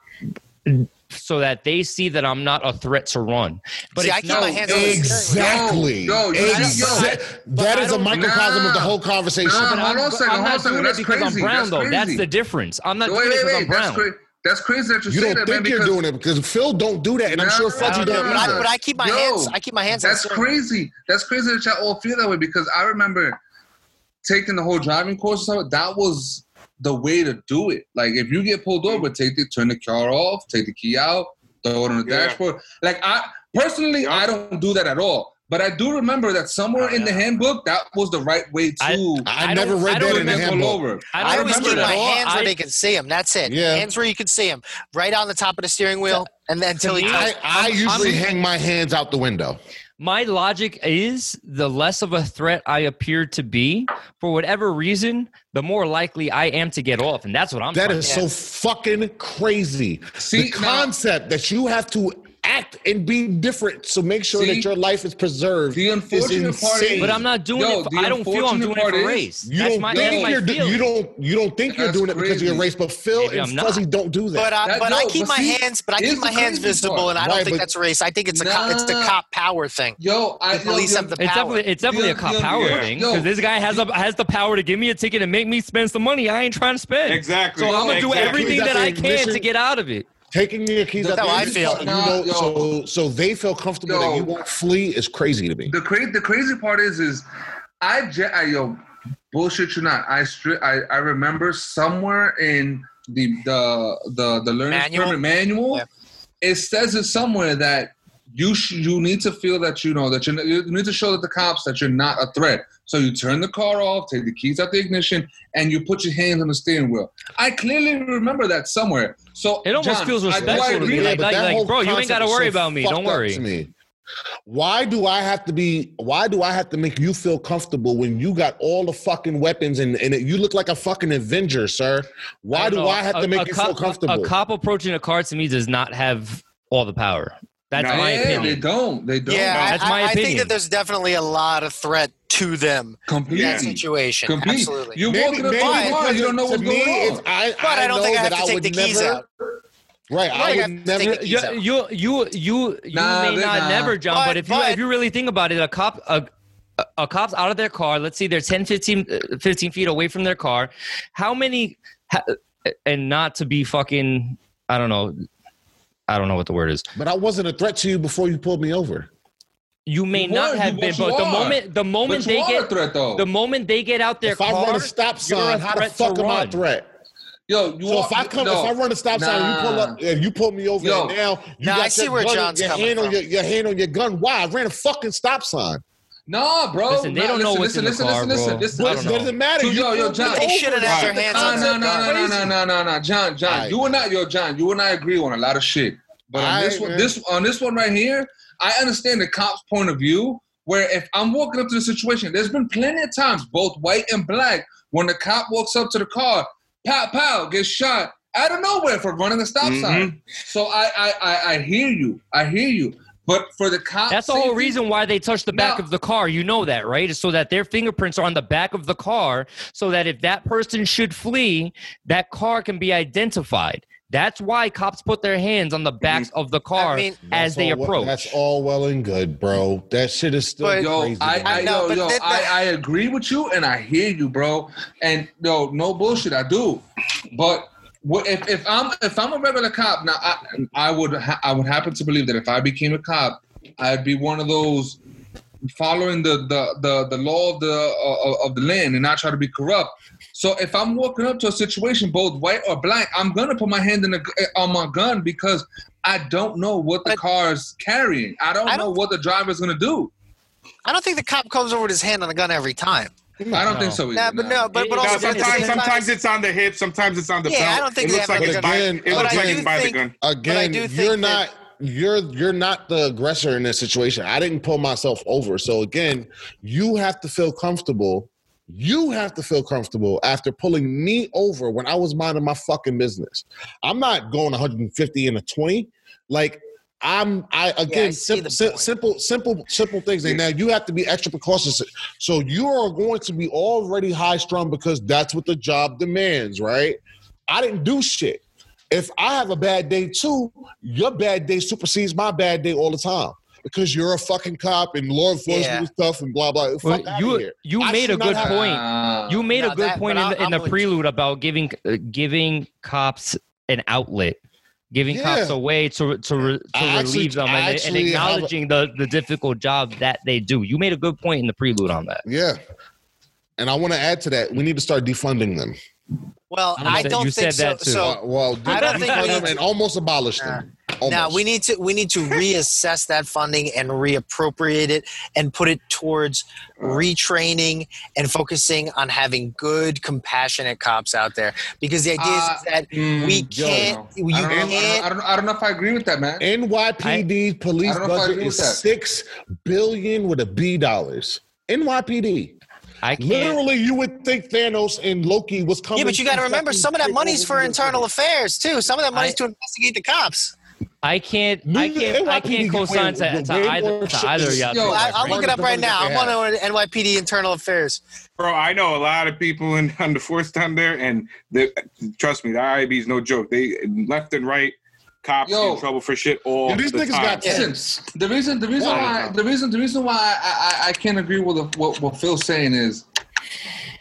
so that they see that I'm not a threat to run. But See, it's I keep not, my hands on the steering. Exactly. Yo, yo, you- Exa- but that I is a don't- microcosm of the whole conversation. Nah, but hold I'm, on a second, I'm hold on a not second. doing it That's because I'm brown That's though. That's the difference. I'm not wait, doing it because wait. I'm That's, brown. cra- that's crazy that you, You say don't that, man. think you're doing it because Phil don't do that, and I'm sure nah, Fudgy nah, don't But I, either. but I keep my Yo, hands. I keep my hands. That's crazy. That's crazy that y'all all feel that way because I remember taking the whole driving course. and stuff, That was the way to do it. Like if you get pulled over, take the turn the car off, take the key out, throw it on the Yeah. dashboard. Like I personally, Yeah. I don't do that at all. But I do remember that somewhere Oh, in the handbook, that was the right way to. I- I, I never read I that in the handbook. over. I I, don't always remember keep my all. hands where they can see them. That's it. Yeah. Hands where you can see them, right on the top of the steering wheel, and then until he. I, I usually I'm- hang my hands out the window. My logic is the less of a threat I appear to be, for whatever reason, the more likely I am to get off, and that's what I'm. That trying to- so fucking crazy. See, the now- concept that you have to act and be different, so make sure See, that your life is preserved. the unfortunate part is- But I'm not doing Yo, it. For, I don't feel I'm doing it part for race. You that's don't my, think that's my you're do, you don't you don't think you're That's doing it because of your race, but Phil Maybe and I'm. Fuzzy don't do that. But I, That- but I keep but my see, hands, but I keep my hands visible, part. and I don't Right, think that's race. I think it's a co- it's the cop power thing. Yo, I The police yo, have the It's power. definitely it's definitely a cop the- power yeah. thing because this guy has a has the power to give me a ticket and make me spend some money I ain't trying to spend. Exactly. So I'm gonna do everything that I can to get out of it. Taking your keys That's out the how I engine, feel. you know, yo. so so they feel comfortable that you won't flee is crazy to me. the crazy the crazy part is is I, ge- I yo bullshit you not I stri- I I remember somewhere in the the the the learning Manual? manual Yeah. it says it somewhere that you sh- you need to feel that you know that you're, you need to show that the cops that you're not a threat. So you turn the car off, take the keys out the ignition, and you put your hands on the steering wheel. I clearly remember that somewhere. So It almost John, feels I- I respectful to me. Like, like, like bro, you ain't got to worry so about me. Don't worry. me. Why do I have to be? Why do I have to make you feel comfortable when you got all the fucking weapons and, and it, you look like a fucking Avenger, sir? Why don't do know. I have A- to make you cop- feel comfortable? A cop approaching a car to me does not have all the power. That's No. my yeah, they don't. They don't. Yeah, That's I, my I, I think that there's definitely a lot of threat to them in completely. that situation. Completely. Absolutely. You're maybe, walking up maybe to the car, you don't know to what's me, going it's- on. I, but I, don't think I that have to take the keys never, out. Right, Right, I I would have to take never. the You, you, you, you, you Nah, may they- not nah. never, John. But- But, if you but- if you really think about it, a cop a, a- a cop's out of their car. Let's see, they're 10, 15, uh, 15 feet away from their car. How many? And not to be fucking. I don't know. I don't know what the word is. But I wasn't a threat to you before you pulled me over. You may You not were, have been, but but the moment the moment they are a get threat though. the moment they get out their If I run a stop you're a sign, how the threat to fuck am I a threat? Yo, you So are, if I come, no. if I run a stop sign, and you pull up, and you pull me over, Yo. and now you Nah, got I see your where gun, John's your coming hand on from. your, your hand on your gun. Why? I ran a fucking stop sign. Nah, bro. Listen, they Nah, don't know listen, what's in listen, the listen, car, listen, bro. listen, I But it doesn't matter. Yo, yo, John. They shouldn't have their Right. hands No, on no, their no, car. no, no, no, no, no, no, John, John, Alright. you and I, yo, John, you and I agree on a lot of shit. But on this one, this on this one right here, I understand the cop's point of view. Where if I'm walking up to the situation, there's been plenty of times, both white and black, when the cop walks up to the car, pow pow, gets shot out of nowhere for running a stop Mhm. sign. So I, I I I hear you, I hear you. But for the cop, That's the whole safety- reason why they touch the back No. of the car. You know that, right? Is so that their fingerprints are on the back of the car, so that if that person should flee, that car can be identified. That's why cops put their hands on the mm-hmm. backs of the car mean- as they all well- approach. That's all well and good, bro. That shit is still But- Yo, crazy. I. I, I know, yo, yo, that- I, I agree with you, and I hear you, bro. And no, no bullshit, I do. But what if, if I'm if I'm a regular cop now, I I would ha- I would happen to believe that if I became a cop, I'd be one of those following the the the, the law of the uh, of the land and not try to be corrupt. So if I'm walking up to a situation, both white or black, I'm gonna put my hand in the, on my gun because I don't know what the car's carrying. I don't I know don't- what the driver's gonna do. I don't think the cop comes over with his hand on the gun every time. I don't No. think so. Either, Nah, but no, but, but also No, it's- at the sometimes, sometimes it's on the hip, sometimes it's on the Yeah, belt. I don't think it looks like like it's a by, gun. it looks like do it's by the gun. again, do you're not you're you're not the aggressor in this situation. I didn't pull myself over. So again, you have to feel comfortable. You have to feel comfortable after pulling me over when I was minding my fucking business. I'm not going 150 in a 20. Like I'm I again I sim- sim- simple simple simple things. And now you have to be extra precautious. So you are going to be already high strung because that's what the job demands, right? I didn't do shit. If I have a bad day too, your bad day supersedes my bad day all the time because you're a fucking cop and law enforcement Yeah. is tough and blah blah. Well, outta you here. you made a should not good have- point. Uh, You made a good that- point in I- the, in I'm the with prelude about giving uh, giving cops an outlet, giving cops Yeah. a way to to, re, to I actually- relieve them, and, and actually have a- acknowledging the the difficult job that they do. You made a good point in the prelude on that. Yeah. And I want to add to that, we need to start defunding them. well, You I don't think so. So well, I don't think we defund need them to- and almost abolish them. Almost. now we need to we need to reassess that funding and reappropriate it and put it towards retraining and focusing on having good, compassionate cops out there. Because the idea Uh, is that mm, we can't, you I don't, know, I, can't. don't, I, don't, I don't know if I agree with that, man. NYPD police I don't know if I budget is six billion with a B dollars. NYPD. I can't. Literally, you would think Thanos and Loki was coming. Yeah, but you got to remember, some of that money's for internal affairs too. Some of that money's I- to investigate the cops. I can't. I can't. I can't co-sign to, to either to either of y'all. Yo, I, right? I'll look it up right now. I'm on NYPD internal affairs. Bro, I know a lot of people in <laughs> on the force down there, and they, trust me, the IIB is no joke. They left and right, cops Yo. in trouble for shit all Yo, these the niggas time. got Yeah. Listen, the reason, the reason Why? why, the reason, the reason why I, I, I can't agree with the, what what Phil's saying is,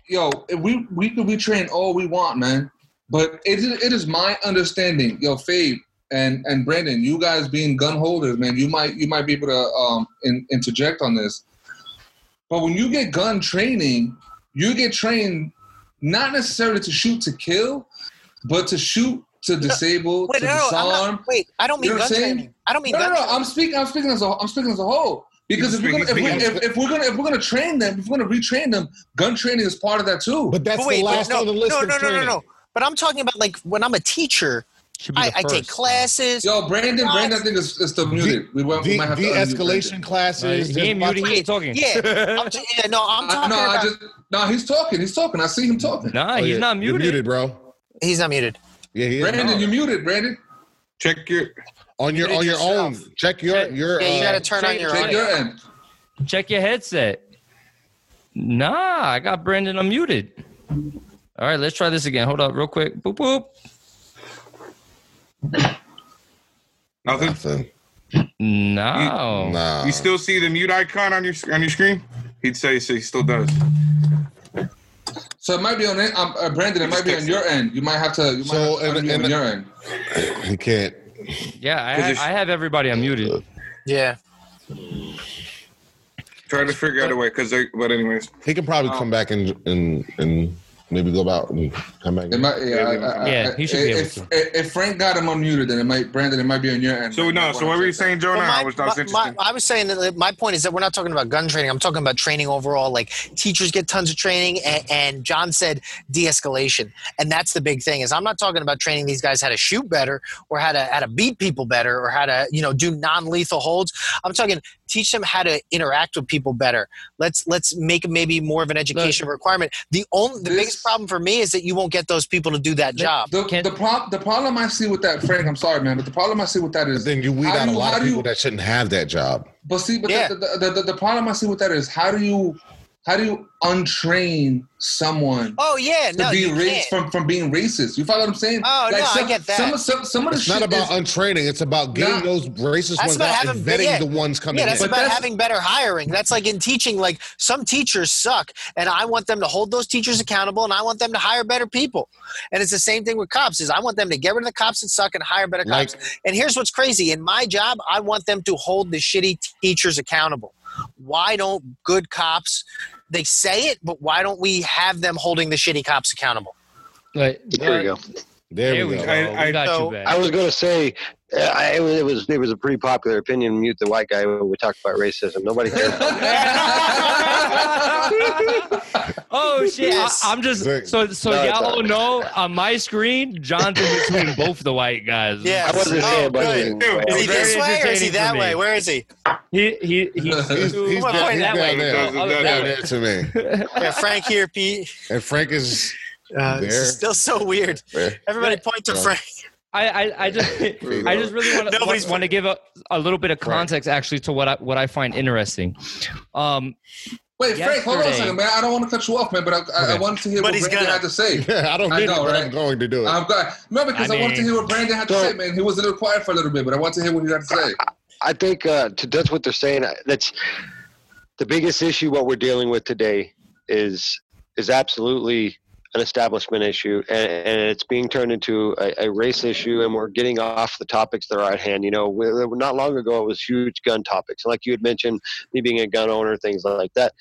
yo, we we could retrain all we want, man, but it is it is my understanding, yo, Fabe and and Brandon, you guys being gun holders, man, you might you might be able to um in, interject on this, but when you get gun training, you get trained not necessarily to shoot to kill, but to shoot to disable, Wait, to no, no, disarm. not, wait. I don't mean You know gun training. I don't mean No, no, gun no. training. I'm speaking. I'm speaking as a. I'm speaking as a whole. Because if we're gonna, if, we, if, if we're gonna if we're gonna train them, if we're gonna retrain them, gun training is part of that too. But that's But wait, the but last no, on the list no, of no, no, no, no. But I'm talking about like when I'm a teacher, Should be I, the I take classes. Yo, Brandon, Brandon, I think is, is still muted. We, won't, we De- might have to de-escalation Brandon. classes. He there's ain't lots muted. He ain't talking. Yeah, <laughs> I'm t- yeah, no, I'm I, talking no, I about. just no. He's talking. He's talking. I see him talking. Nah, Oh, he's yeah. not You're muted. muted, bro. he's not muted. Yeah, he is. Brandon, you're muted. Brandon, Check your on your on your yourself. own. Check your your. Yeah, you uh, got to turn on your take audio. your end. Check your headset. Nah, I got Brandon unmuted. All right, let's try this again. Hold up, real quick. Boop boop. Nothing. nothing. No. Nah. You still see the mute icon on your on your screen? He'd say so he still does. So it might be on it. Um, uh, Brandon, it might be on your end. You might have to. You might So, have to and- and- on your end. <coughs> He can't. Yeah, I, 'Cause ha- it's- I have everybody unmuted. Yeah. Trying to figure out a way, because they, but anyways, He can probably come back and and and maybe go about and come back. It might, yeah, I, I, Yeah, he should be able if, to. If, if Frank got him unmuted, then it might, Brandon, it might be on your end. So no. So what were you saying, Jonah? Well, my- I was, that was interesting. my- I was saying that my point is that we're not talking about gun training. I'm talking about training overall. Like teachers get tons of training, and, and John said de-escalation, and that's the big thing. Is I'm not talking about training these guys how to shoot better, or how to how to beat people better, or how to you know do non-lethal holds. I'm talking teach them how to interact with people better. Let's let's make maybe more of an education requirement. The only the This- biggest problem for me is that you won't get those people to do that job. The, Can- the, prob- the problem I see with that, Frank, I'm sorry, man, but the problem I see with that is then you weed out do a lot of do you- people that shouldn't have that job. But see, but Yeah. the, the, the, the, problem I see with that is how do you how do you untrain someone Oh yeah, to no, be you race from from being racist? You follow what I'm saying? Oh, no, I get that. Some of some, some of the It's shit not about is, untraining. It's about getting Nah. those racist That's ones about out and having- vetting yeah. the ones coming Yeah, that's in. About that's- having better hiring. That's like in teaching, like some teachers suck, and I want them to hold those teachers accountable, and I want them to hire better people. And it's the same thing with cops: is I want them to get rid of the cops that suck and hire better Like- cops. And here's what's crazy: in my job, I want them to hold the shitty teachers accountable. Why don't good cops? They say it, but why don't we have them holding the shitty cops accountable? right There we go. there, There we we go. go. I- we got so- you. I was going to say, I, it, was, it was it was a pretty popular opinion. Mute the white guy when we talked about racism. Nobody cares. <laughs> <laughs> oh shit! Yes. I, am just Zach. so so No, y'all don't know on my screen. John's in between both the white guys. Yeah. I wasn't Oh, saying good. Is he this way or is he that way? Where is he? he he he's, He's, he's, down, he's pointing down that way? there. He's down there to me. <laughs> Yeah, Frank here, Pete. And Frank is Uh, this is still so weird. there. Everybody point to Frank. I, I, I just <laughs> I just really want to want, want to give a, a little bit of context actually to what I what I find interesting. Um, Wait, Frank, hold on a second, man. I don't want to cut you off, man, but I, I, I wanted to hear But what he's Brandon gonna. had to say. <laughs> I don't I need know, it, but right? I'm going to do it. I'm glad. No, because I, I wanted to hear what Brandon had to say, man. He was a little quiet for a little bit, but I want to hear what he had to say. I think uh, to, that's what they're saying. That's the biggest issue. What we're dealing with today is is absolutely an establishment issue, and, and it's being turned into a, a race issue. And we're getting off the topics that are at hand. You know, we, not long ago it was huge gun topics, like you had mentioned, me being a gun owner, things like that.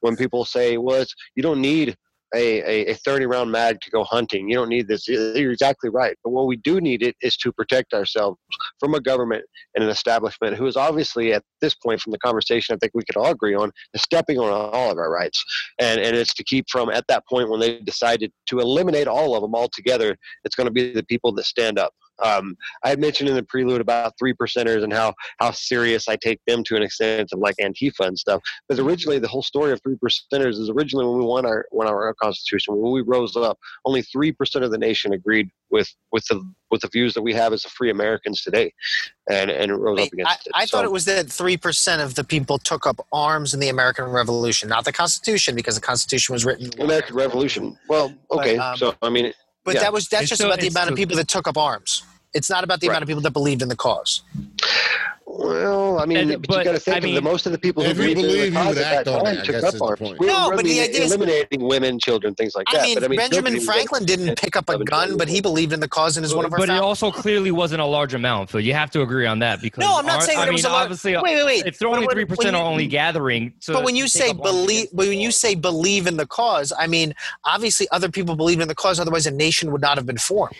When people say, "Well, you don't need." A, a, a 30 round mag to go hunting. You don't need this. You're exactly right. But what we do need it is to protect ourselves from a government and an establishment who is obviously at this point from the conversation I think we could all agree on is stepping on all of our rights. And and it's to keep from at that point when they decided to eliminate all of them altogether, it's going to be the people that stand up. Um, I had mentioned in the prelude about three percenters and how how serious I take them to an extent of like Antifa and stuff. But originally, the whole story of three percenters is originally when we won our won our constitution, when we rose up, only three percent of the nation agreed with with the with the views that we have as a free Americans today, and and it rose Wait, up against I, it. I thought So- it was that three percent of the people took up arms in the American Revolution, not the Constitution, because the Constitution was written. American Revolution. Well, okay, um, so I mean, But yeah. that was that's It's just still- about the it's amount of people that took up arms. It's not about the Right. amount of people that believed in the cause. Well, I mean, And- but, but, you got to think I of the most of the people who if you believed in the you cause at that time it, I took up arms. point. We No, but the running- idea is- eliminating women, children, things like that. I mean, but I mean, Benjamin Franklin didn't pick up a gun, but he believed in the cause and is one of our. but it also clearly wasn't a large amount, Phil. You have to agree on that because No, I'm not our- saying I that it was a large. obviously, wait, wait, wait. if they're only three percent are only gathering. To, but when you say take up arms believe, when you say believe in the cause, I mean obviously other people believed in the cause. Otherwise, a nation would not have been formed.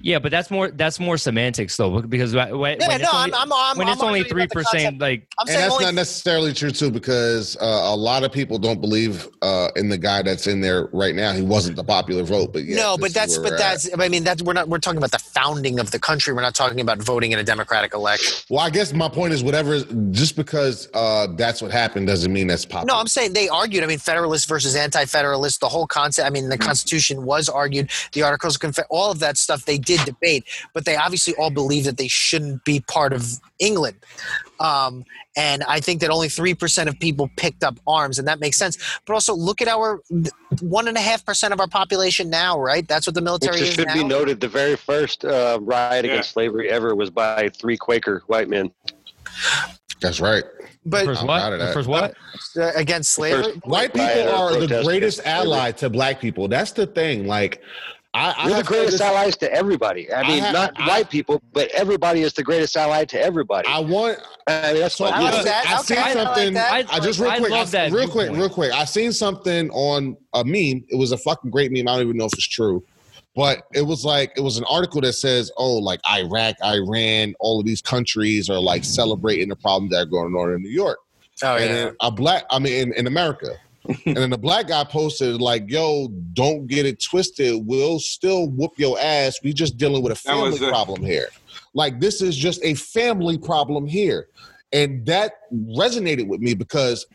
yeah, but that's more that's more semantics though, because when, when Yeah, it's no, only, I'm, I'm, I'm when I'm it's only arguing three about the concept. percent, like I'm And that's only not necessarily true too, because uh, a lot of people don't believe uh, in the guy that's in there right now. He wasn't the popular vote, but yeah, no, but that's but we're that's I mean that's we're not we're talking about the founding of the country. We're not talking about voting in a democratic election. Well, I guess my point is, whatever. Just because uh, that's what happened doesn't mean that's popular. No, I'm saying they argued. I mean, Federalist versus Anti-Federalist. The whole concept. I mean, the Constitution was argued. The Articles of Confederation. All of that stuff they did debate, but they obviously all believe that they shouldn't be part of England. Um, and I think that only three percent of people picked up arms, and that makes sense. But also, look at our one and a half percent of our population now, right? That's what the Which military it is should now. be noted, the very first uh, riot Yeah. against slavery ever was by three Quaker white men. that's right. but first what? proud The that. first what? uh, against slavery. White people are the greatest against slavery. ally to black people. That's the thing. Like, I, I You're the greatest this- allies to everybody. I I mean, have- not I- white people, but everybody is the greatest ally to everybody. I want I mean, that's So what I I like that. I Okay, seen I like something. that. I, just real I quick, love I- that real quick, real quick. I seen something on a meme. It was a fucking great meme. I don't even know if it's true, but it was like it was an article that says, "Oh, like Iraq, Iran, all of these countries are like celebrating the problems that are going on in New York." Oh and yeah. then a black, I mean, in, in America. And then the black guy posted like, "Yo, don't get it twisted. We'll still whoop your ass. We just dealing with a family the- problem here. Like this is just a family problem here." And that resonated with me because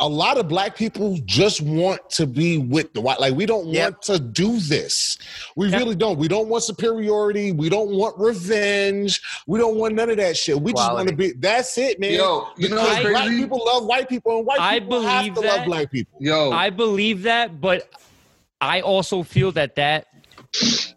a lot of black people just want to be with the white. Like we don't Yep. want to do this. We Yep. really don't. We don't want superiority. We don't want revenge. We don't want none of that shit. We just want to be. That's it, man. Yo, you know what's Because black crazy? people love white people, and white I people have believe to love black people. Yo, I believe that, but I also feel that that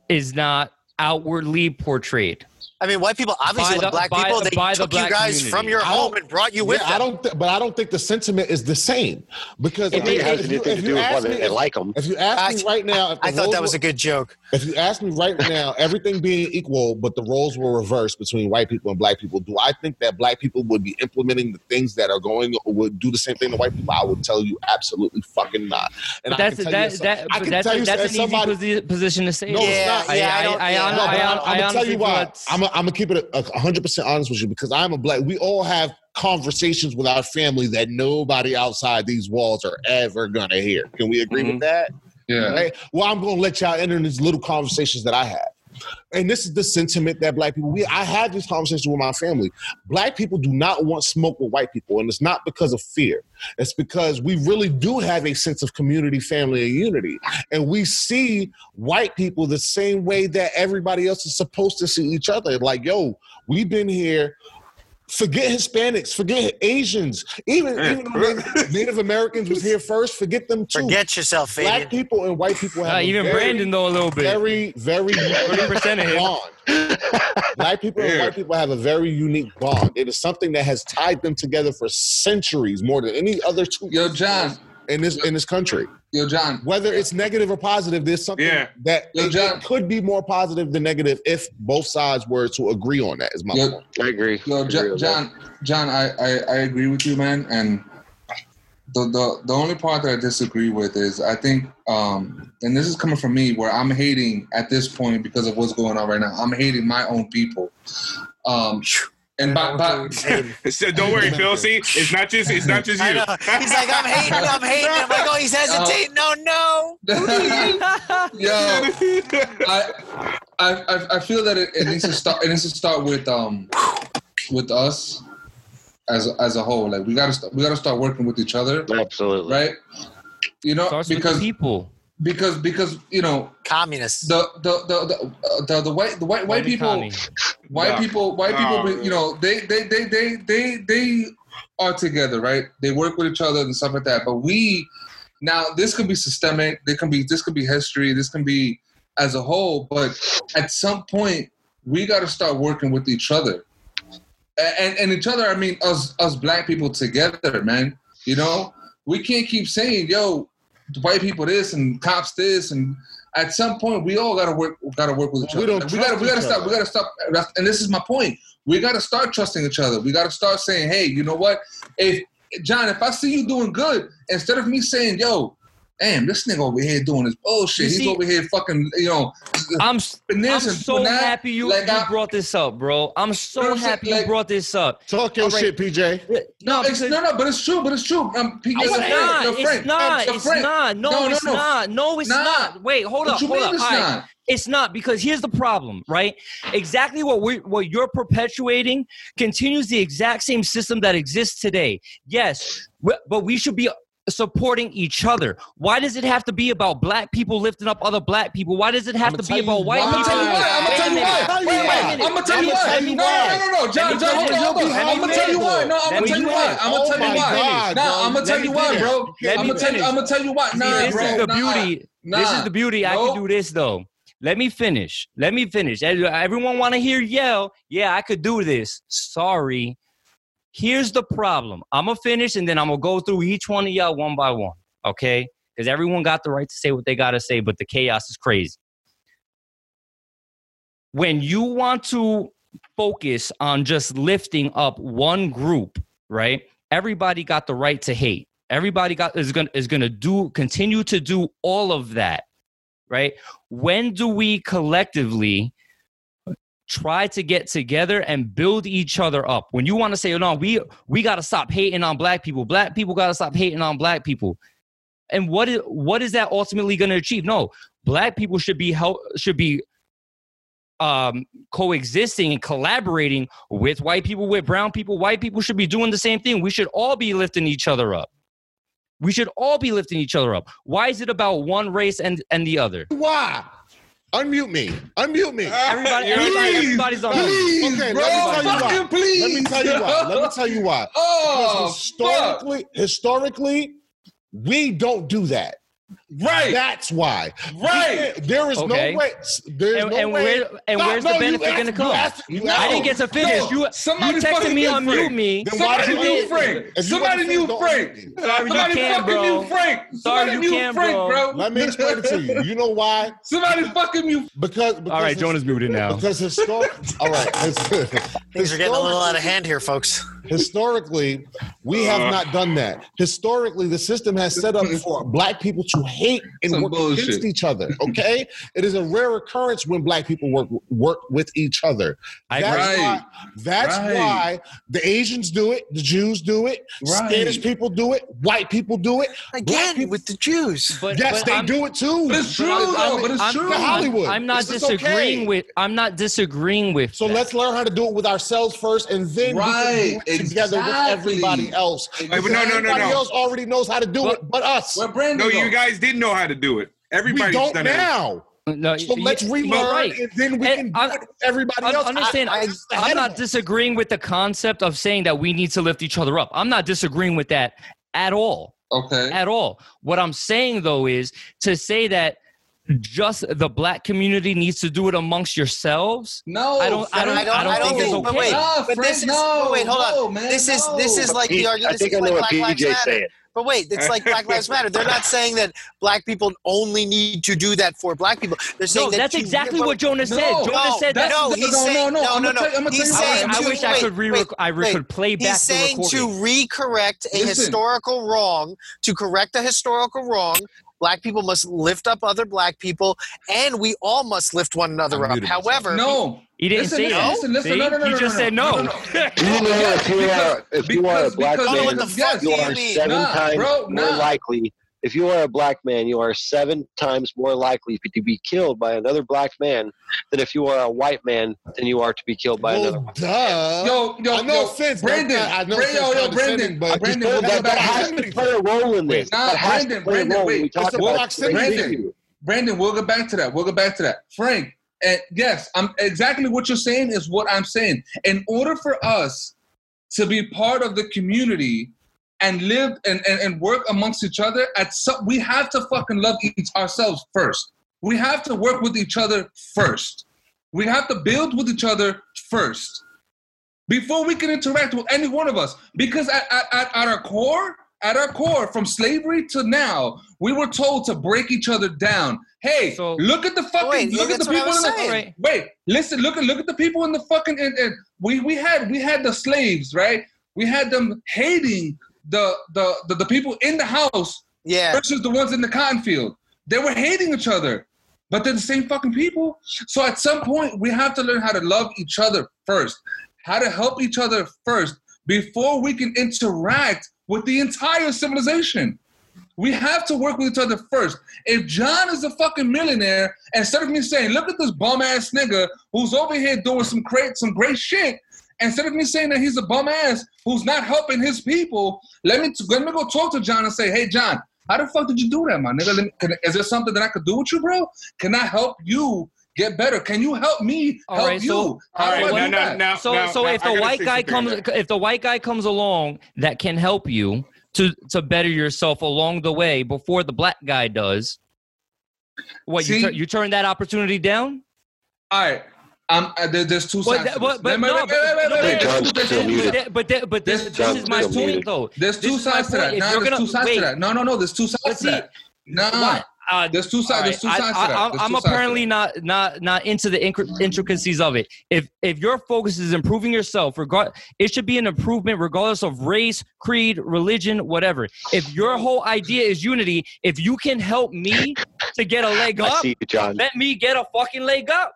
is not outwardly portrayed. I mean, white people obviously By love the- black by people. They by the took you guys community. from your home and brought you with Yeah, I them. don't, th- but I don't think the sentiment is the same because it if, you- has anything to do with ask whether me, they if, like them. if you ask me right now, if I thought that was were- a good joke. If you ask me right now, everything being equal, but the roles were reversed between white people and black people, do I think that black people would be implementing the things that are going would do the same thing to white people? I would tell you absolutely fucking not. And But I that's can tell you that, as- that, I can that's, tell you that's an as easy position to say. No, it's Yeah, not. yeah, I I, don't- I, I, yeah. hon- No, I, but hon- I'm, I gonna tell honestly you feel why. that's- I'm gonna keep it hundred percent honest with you because I'm a black. We all have conversations with our family that nobody outside these walls are ever gonna hear. Can we agree with mm-hmm. that? yeah. Right? Well, I'm gonna let y'all enter in these little conversations that I have. And this is the sentiment that black people we I had these conversations with my family. Black people do not want smoke with white people, and it's not because of fear. It's because we really do have a sense of community, family, and unity. And we see white people the same way that everybody else is supposed to see each other. Like, yo, we've been here. Forget Hispanics, forget Asians, even, even Native, <laughs> Native Americans was here first, forget them too. Forget yourself, Black people and white people have Uh, a even very, Brandon though a little bit. very, very 30% of unique him. bond. Black people and white people have a very unique bond. It is something that has tied them together for centuries, more than any other two Yo, John. In this in this country. Yo, John. Whether it's negative or positive, there's something Yeah. that Yo, it, John. it could be more positive than negative if both sides were to agree on that. Is my Yo, point. I agree. Yo, I agree John, with that. John, John I, I, I agree with you, man. And the, the the only part that I disagree with is I think, um, and this is coming from me, where I'm hating at this point because of what's going on right now. I'm hating my own people. Um, and by, by <laughs> So don't worry, Phil. See, it's not just it's not just you. He's like, I'm hating, I'm <laughs> hating. I'm like, oh, he's hesitating. No, no. <laughs> yo, I, I, I- I feel that it, it needs to start. It needs to start with um, with us as as a whole. Like we gotta st- we gotta start working with each other, Absolutely. right? You know, Starts with because the people. Because because you know Communists. the the the the, uh, the, the white the white white Tony people Connie. white Nah. people white Nah, people you know they they they they they they are together right? They work with each other and stuff like that. But we now this could be systemic. There can be this could be history. This can be as a whole. But at some point we got to start working with each other. And and each other i mean us us black people together man. You know? We can't keep saying yo white people this and cops this and at some point we all gotta work gotta work with each We other. don't Like, we gotta we gotta stop other. we gotta stop and this is my point. We gotta start trusting each other. We gotta start saying, hey, you know what? If John, if I see you doing good, instead of me saying, yo, damn, this nigga over here doing this bullshit. You He's see- over here fucking, you know, I'm I'm so that. happy you, Like, you I- brought this up, bro. I'm You know so what I'm happy you brought this up. Talk your All right. shit, PJ. No, it's, no, no, but it's true. But it's true. Um, PJ, it's your not. your It's friend, not. It's not. No, No, no, it's no. not. No, it's Nah. not. Wait, hold What up. hold up. it's All right. not? It's not because here's the problem, right? Exactly what we what you're perpetuating continues the exact same system that exists today. Yes, but we should be supporting each other. Why does it have to be about black people lifting up other black people? Why does it have I'ma be about white why. I'm people? gonna tell you why. I'm oh gonna tell you why. I'm gonna tell you why. No, no, no, John, John, hold on. I'm gonna tell you why. No, I'm gonna tell you why. I'm gonna Oh tell you why. Nah. I'm gonna tell you why, bro. I'm gonna tell you. I'm gonna tell you why. Nah, this is the beauty. This is the beauty. I can do this though. Let me finish. Let me finish. Everyone want to hear yell. Yeah, I could do this. Sorry. Here's the problem. I'm gonna finish and then I'm gonna go through each one of y'all one by one. Okay? Because everyone got the right to say what they gotta say, but the chaos is crazy. when you want to focus on just lifting up one group, right? Everybody got the right to hate. Everybody got is gonna is gonna do continue to do all of that, right? When do we collectively try to get together and build each other up? When you want to say, "Oh no, we we got to stop hating on black people. Black people got to stop hating on black people." And what is what is that ultimately to achieve? No, black people should be help should be um coexisting and collaborating with white people with brown people white people should be doing the same thing we should all be lifting each other up we should all be lifting each other up why is it about one race and and the other Why? Unmute me. Unmute me. Ah, everybody, everybody right. everybody's on Please, Okay, bro. let me tell you why. please. Let me tell you why. Let me tell you why. Oh, Because historically, historically, we don't do that. Right, That's why. right. There is Okay. no way. There's and, no and way. where and No, where's no, the benefit going to you come asked- you i didn't get to finish No, you you texted fucking me knew unmute Frank. me Then Somebody did knew Frank. it? If you Somebody want knew Frank. unmute me. You Somebody can, fucking bro. knew Frank. Sorry, Somebody you knew can, Frank, bro. bro. Let me explain it to you. You know why? Somebody fucking knew. Because, because all right jonah's muted now Because historic. All right. <laughs> Things are getting a little out of hand here, folks. Historically, we have Uh. not done that. Historically, the system has set up for black people to hate and Some work bullshit. against each other. Okay, it is a rare occurrence when black people work work with each other. I That's agree. why. That's Right. why the Asians do it, the Jews do it, Right. Spanish people do it, white people do it. Black Again, people- with the Jews. but, yes, but they I'm- do it too. But it's true, I'm- though. I'm- But it's I'm- true. The Hollywood. I'm not It's disagreeing okay. with. I'm not disagreeing with. So that. let's learn how to do it with ourselves first, and then Right, we can do it together with everybody else. Wait, no, no, no, Everybody no. else already knows how to do it, but us. Where Brandon No, go? you guys didn't know how to do it. We Everybody's don't done it. now. No, So y- let's y- relearn, right. and then we And can do I'm- it everybody Un- else. understand, I, I, I, I, am not disagreeing with the concept of saying that we need to lift each other up. I'm not disagreeing with that at all. Okay. At all. What I'm saying though is to say that just the black community needs to do it amongst yourselves. No, I don't- I don't- I don't, I don't think think it's it's, but okay. wait, Nah, but Frank, this is, no, wait, hold no, on. man, this is this is like Pete, the I argument. This think is I know like what Black Lives Matter. saying. But wait, it's like Black Lives Matter. They're not saying that black people only need to do that for black people. They're saying No, that that's exactly what Jonah said. No, Jonah said that. that's- no, no, he's no, saying no, no, I'm no, no. tell I'm gonna He's tell you saying I to wish I could re wait, I re- wait. could play back He's the saying recording. to re-correct a Listen. historical wrong, to correct a historical wrong. Black people must lift up other black people, and we all must lift one another I up. muted. However, No. He didn't Listen, say listen, listen, listen. See? No, no, no, he no, just no, said no, no. no, no. Do you know if you are if you are a black because- man, what the fuck yes, do you you are seven Nah, times bro, more nah. likely. If you are a black man, you are seven times more likely to be killed by another black man than if you are a white man than you are to be killed by another. well, duh. Yo, yo, I know yo, offense, Brandon. I know Bra- offense yo, yo, Brandon. but- Brandon, we'll that, that has to to play a role in this. Nah, that has Brandon, to play Brandon, a role. wait. when we talk about Brandon. Brandon. Brandon, we'll get back to that. We'll get back to that. Frank, and yes, I'm exactly what you're saying is what I'm saying. In order for us to be part of the community and live and, and, and work amongst each other, at some we have to fucking love each ourselves first. We have to work with each other first. We have to build with each other first before we can interact with any one of us. Because at, at, at, at our core, at our core, from slavery to now, we were told to break each other down. Hey, So- look at the fucking Wait, look at the that's what I people was in the saying. Right. wait. Listen, look at look at the people in the fucking and, and we we had we had the slaves right. We had them hating the the the, the people in the house yeah, versus the ones in the cotton field. They were hating each other, but they're the same fucking people. So at some point, we have to learn how to love each other first, how to help each other first before we can interact with the entire civilization. We have to work with each other first. If John is a fucking millionaire, instead of me saying, "Look at this bum ass nigga who's over here doing some great some great shit," instead of me saying that he's a bum ass who's not helping his people, let me let me go talk to John and say, "Hey, John, how the fuck did you do that, my nigga? Me, can, is there something that I could do with you, bro? Can I help you get better? Can you help me All help right, you? so- How All do right, I now, do that? now, So now, so now, if the white guy comes that. if the white guy comes along that can help you to to better yourself along the way before the black guy does, what you See? tur- you turn that opportunity down? All right. Um, uh, there, there's two sides. th- but but no, wait, but- wait, wait, no, wait, but- wait. There's two- still there's- muted. But th- but th- but this This- this is John's my still point though. There's two sides to that. point. If Nah, you're there's two sides wait. to that. No, no, no. There's two sides But to see, that. Nah. Why? uh, There's two sides. right, There's two I, sides to that. I, There's am two sides to apparently that. not not not into the incri- intricacies of it. If if your focus is improving yourself, regard it should be an improvement regardless of race, creed, religion, whatever. If your whole idea is unity, if you can help me to get a leg I up, see you, John. let me get a fucking leg up.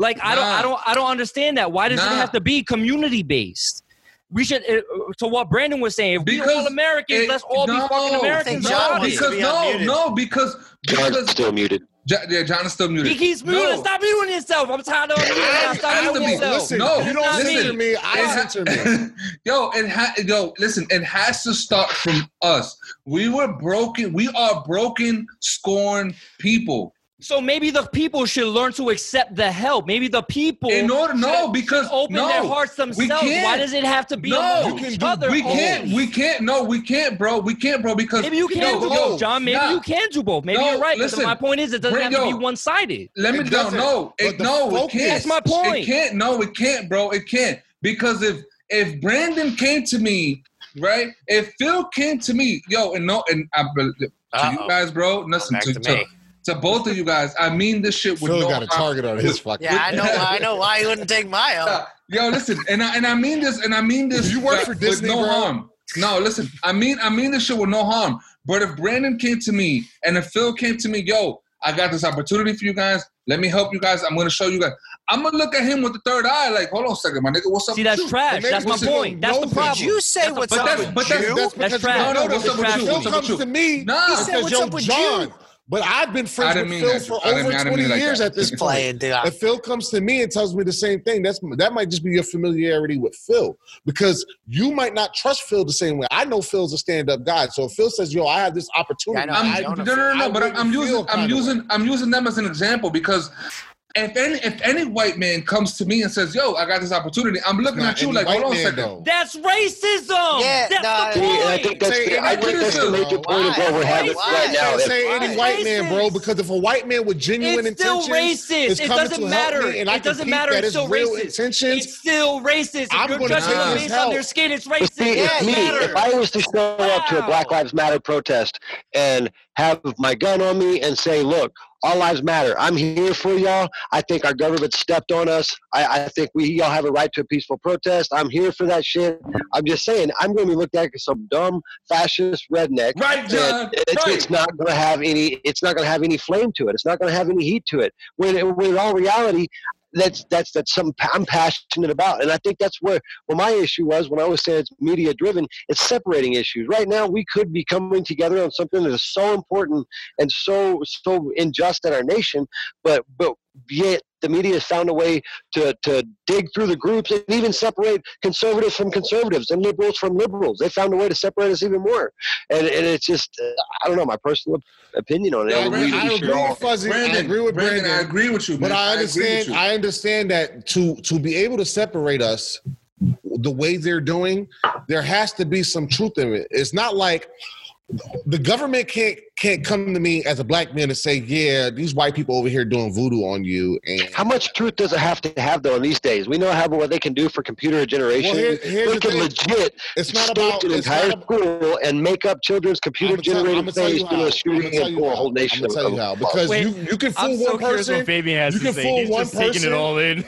Like I don't, I don't, I don't understand that. Why does it have to be community based? We should, uh, to what Brandon was saying, if we Because all Americans, it- let's all be no, fucking Americans. I John about wants it. to because be no, unmuted. no, because John's because still muted. Ja- yeah, John is still muted. He keeps muting. No. Stop muting yourself. I'm tired of muting. I- Stop I have muting yourself. Listen, No, you don't not censor me. me. I It ha- censor me. yo, it ha- yo, listen, it has to start from us. We were broken. We are broken, scorned people. So maybe the people should learn to accept the help. Maybe the people In order, no, should- because should open no, their hearts themselves. Why does it have to be No, among you can each do- other? we only? can't. We can't. No, we can't, bro. We can't, bro. Because Maybe you can yo, do yo, both, John. Maybe nah. you can do both. Maybe No, you're right. listen. my point is, it doesn't Bring- have to yo. be one sided. Let me It no, doesn't. no, it, the no, it can't. That's my point. It can't. No, it can't, bro. It can't because if if Brandon came to me, right? If Phil came to me, yo, and no, and I, to you Uh-oh. guys, bro, listen Back to, to to, me. To both of you guys. I mean this shit with Phil no got a target on his fucking. Yeah, I know. I know why you wouldn't take my help. <laughs> Yo, listen, and I and I mean this, and I mean this. You work like, for Disney, no bro? harm. No, listen, I mean I mean this shit with no harm. But if Brandon came to me and if Phil came to me, yo, I got this opportunity for you guys. Let me help you guys. I'm gonna show you guys. I'm gonna look at him with the third eye, like, hold on a second, my nigga, what's up? See, that's you? trash. And maybe That's my point. That's the problem. Did you say That's what's up that's with but you? That's That's because trash. you No, no, what's up with you? Phil What's up comes with you? to me Nah, He said, because "What's yo, up with John. You?" But I've been friends with Phil that. for I over mean- I didn't 20 mean like years at this Just point. If Phil comes to me and tells me the same thing, that's that might just be your familiarity with Phil because you might not trust Phil the same way. I know Phil's a stand-up guy, so if Phil says, "Yo, I have this opportunity," Yeah, I know. I'm, I no, don't no, no, no, I but I'm, I'm using, I'm using, I'm using them as an example because if any, if any white man comes to me and says, "Yo, I got this opportunity," I'm looking Not at you like, "Hold on a man, second." though. That's racism. Yeah, that's nah, the See, and I think that's the, I think that's the racism. major point of what we're having Why? right now. Can't If- say any Why? white man, bro, because if a white man with genuine It's still intentions racist. is It doesn't to matter. help me and I It doesn't matter. that It's it's still real racist. intentions, It's still racist. If I'm you're gonna judging them his based on help. their skin, it's racist. see, It Yeah, if doesn't me, if I was to show up to a Black Lives Matter protest and have my gun on me and say, "Look, all lives matter. I'm here for y'all. I think our government stepped on us. I, I think we y'all have a right to a peaceful protest. I'm here for that shit. I'm just saying, I'm going to be looked at as some dumb fascist redneck. Right, John. Right. it's not going to have any. It's not going to have any flame to it. It's not going to have any heat to it. When, when in all reality, that's that's that's pa- I'm passionate about, and I think that's where well my issue was when I was saying it's media driven. It's separating issues. Right now, we could be coming together on something that is so important and so so unjust in our nation, but but yet the media has found a way to to dig through the groups and even separate conservatives from conservatives and liberals from liberals. They found a way to separate us even more, and and it's just uh, I don't know my personal opinion on it. I We- agree, we I agree with Fuzzy. I agree with Brandon, Brandon. I agree with you, But man. I agree with understand. you. I understand that to to be able to separate us, the way they're doing, there has to be some truth in it. It's not like the government can't can't come to me as a black man and say, "Yeah, these white people over here doing voodoo on you." And How much truth does it have to have though in these days? We know how what they can do for computer generation. Well, here- here's they the can thing. legit it's not stage about. an It's entire not about school and make up children's computer I'ma tell- I'ma generated tell you face, how. doing a I'ma shooting tell and you pull a how. whole nation. I'ma tell of- you how of- because Wait, you you can I'm fool so one curious person. what Fabian has you to can say. fool He's one just taking it person. all in. <laughs> yo,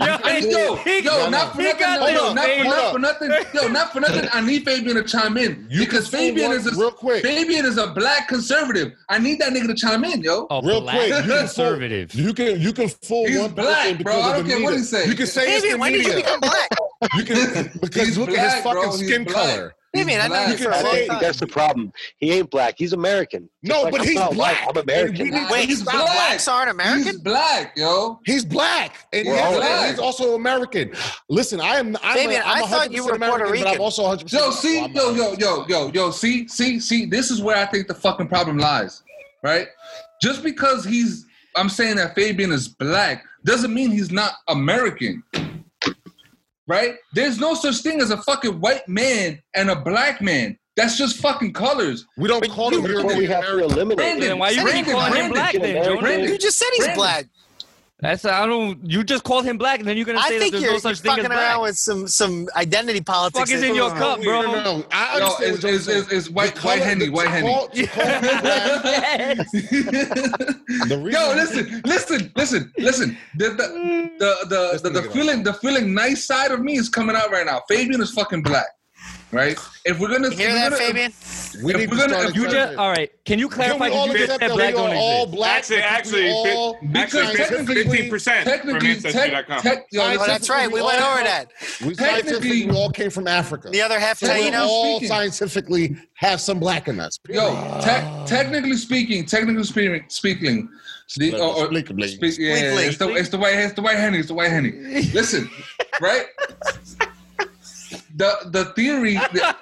I mean, yo, he- yo, he- not for he nothing, got no, this, yo, not for, Fabian. not for nothing, yo, not for nothing. I need Fabian to chime in You because can fool Fabian one- is a real quick. Fabian is a black conservative. I need that nigga to chime in, yo. A Real black quick, you can fool- conservative. You can you can fool He's one black, person bro. I don't the care what media. he say. You can say it's Fabian, the when did you become black? You can <laughs> because He's look at his fucking bro. Skin black. Color. Fabian, I know black. you for a I long time. that's the problem. He ain't black. He's American. No, like but I'm he's not white, black. I'm American. And Wait, He's black. blacks aren't American? He's black, yo. He's black, and We're yes, all and black. he's also American. Listen, I am. I'm Fabian, a, I'm I thought you were 100% Puerto American, but I'm also 100. Yo, see, yo, yo, yo, yo, yo, see, see, see, this is where I think the fucking problem lies, right? Just because he's, I'm saying that Fabian is black doesn't mean he's not American, right? There's no such thing as a fucking white man and a black man. That's just fucking colors. We don't call him That's we European have to eliminate. Brandon, Then why you Brandon, calling him black then, Brandon, Jonah? Brandon. You just said he's Brandon. black. That's I don't. You just called him black, and then you're gonna say I say that think there's you're, no you're such thing as fucking black. around with some some identity politics. Fuck is in your cup, bro? No, no, no. I No, understand it's, what you're it's, it's, it's white, The white color- henny, white to henny. call- to <laughs> call me black, <laughs> the <laughs> reason Yo, listen, listen, listen, listen. The the the the, the, the feeling the feeling nice side of me is coming out right now. Fabian is fucking black, right? If we're gonna You hear if we're that, gonna- Fabian? we if need we're to gonna- start if You just all right? Can you Can clarify? we all You just accept said that black we don't are all black? Actually, actually, all Because scientifically- technically- 15% from technically, tech, Ancestry.com. tech, yo, Scientifically, Oh, that's right. We went over that. We Technically- scientifically we all came from Africa. The other half So we Taino. all scientifically have some black in us. Yo, te- technically speaking, technically speaking, speaking, the, or, or, Speakably. speak, yeah, yeah, it's the it's the white it's the white henny, it's the white henny. Listen, right? The the theory, <laughs> the-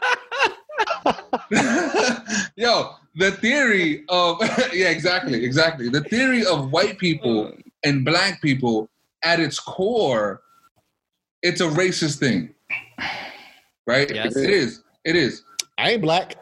<laughs> yo, the theory of <laughs> yeah, exactly, exactly. The theory of white people mm. and black people at its core, it's a racist thing, right? Yes. It is. It is. I ain't black.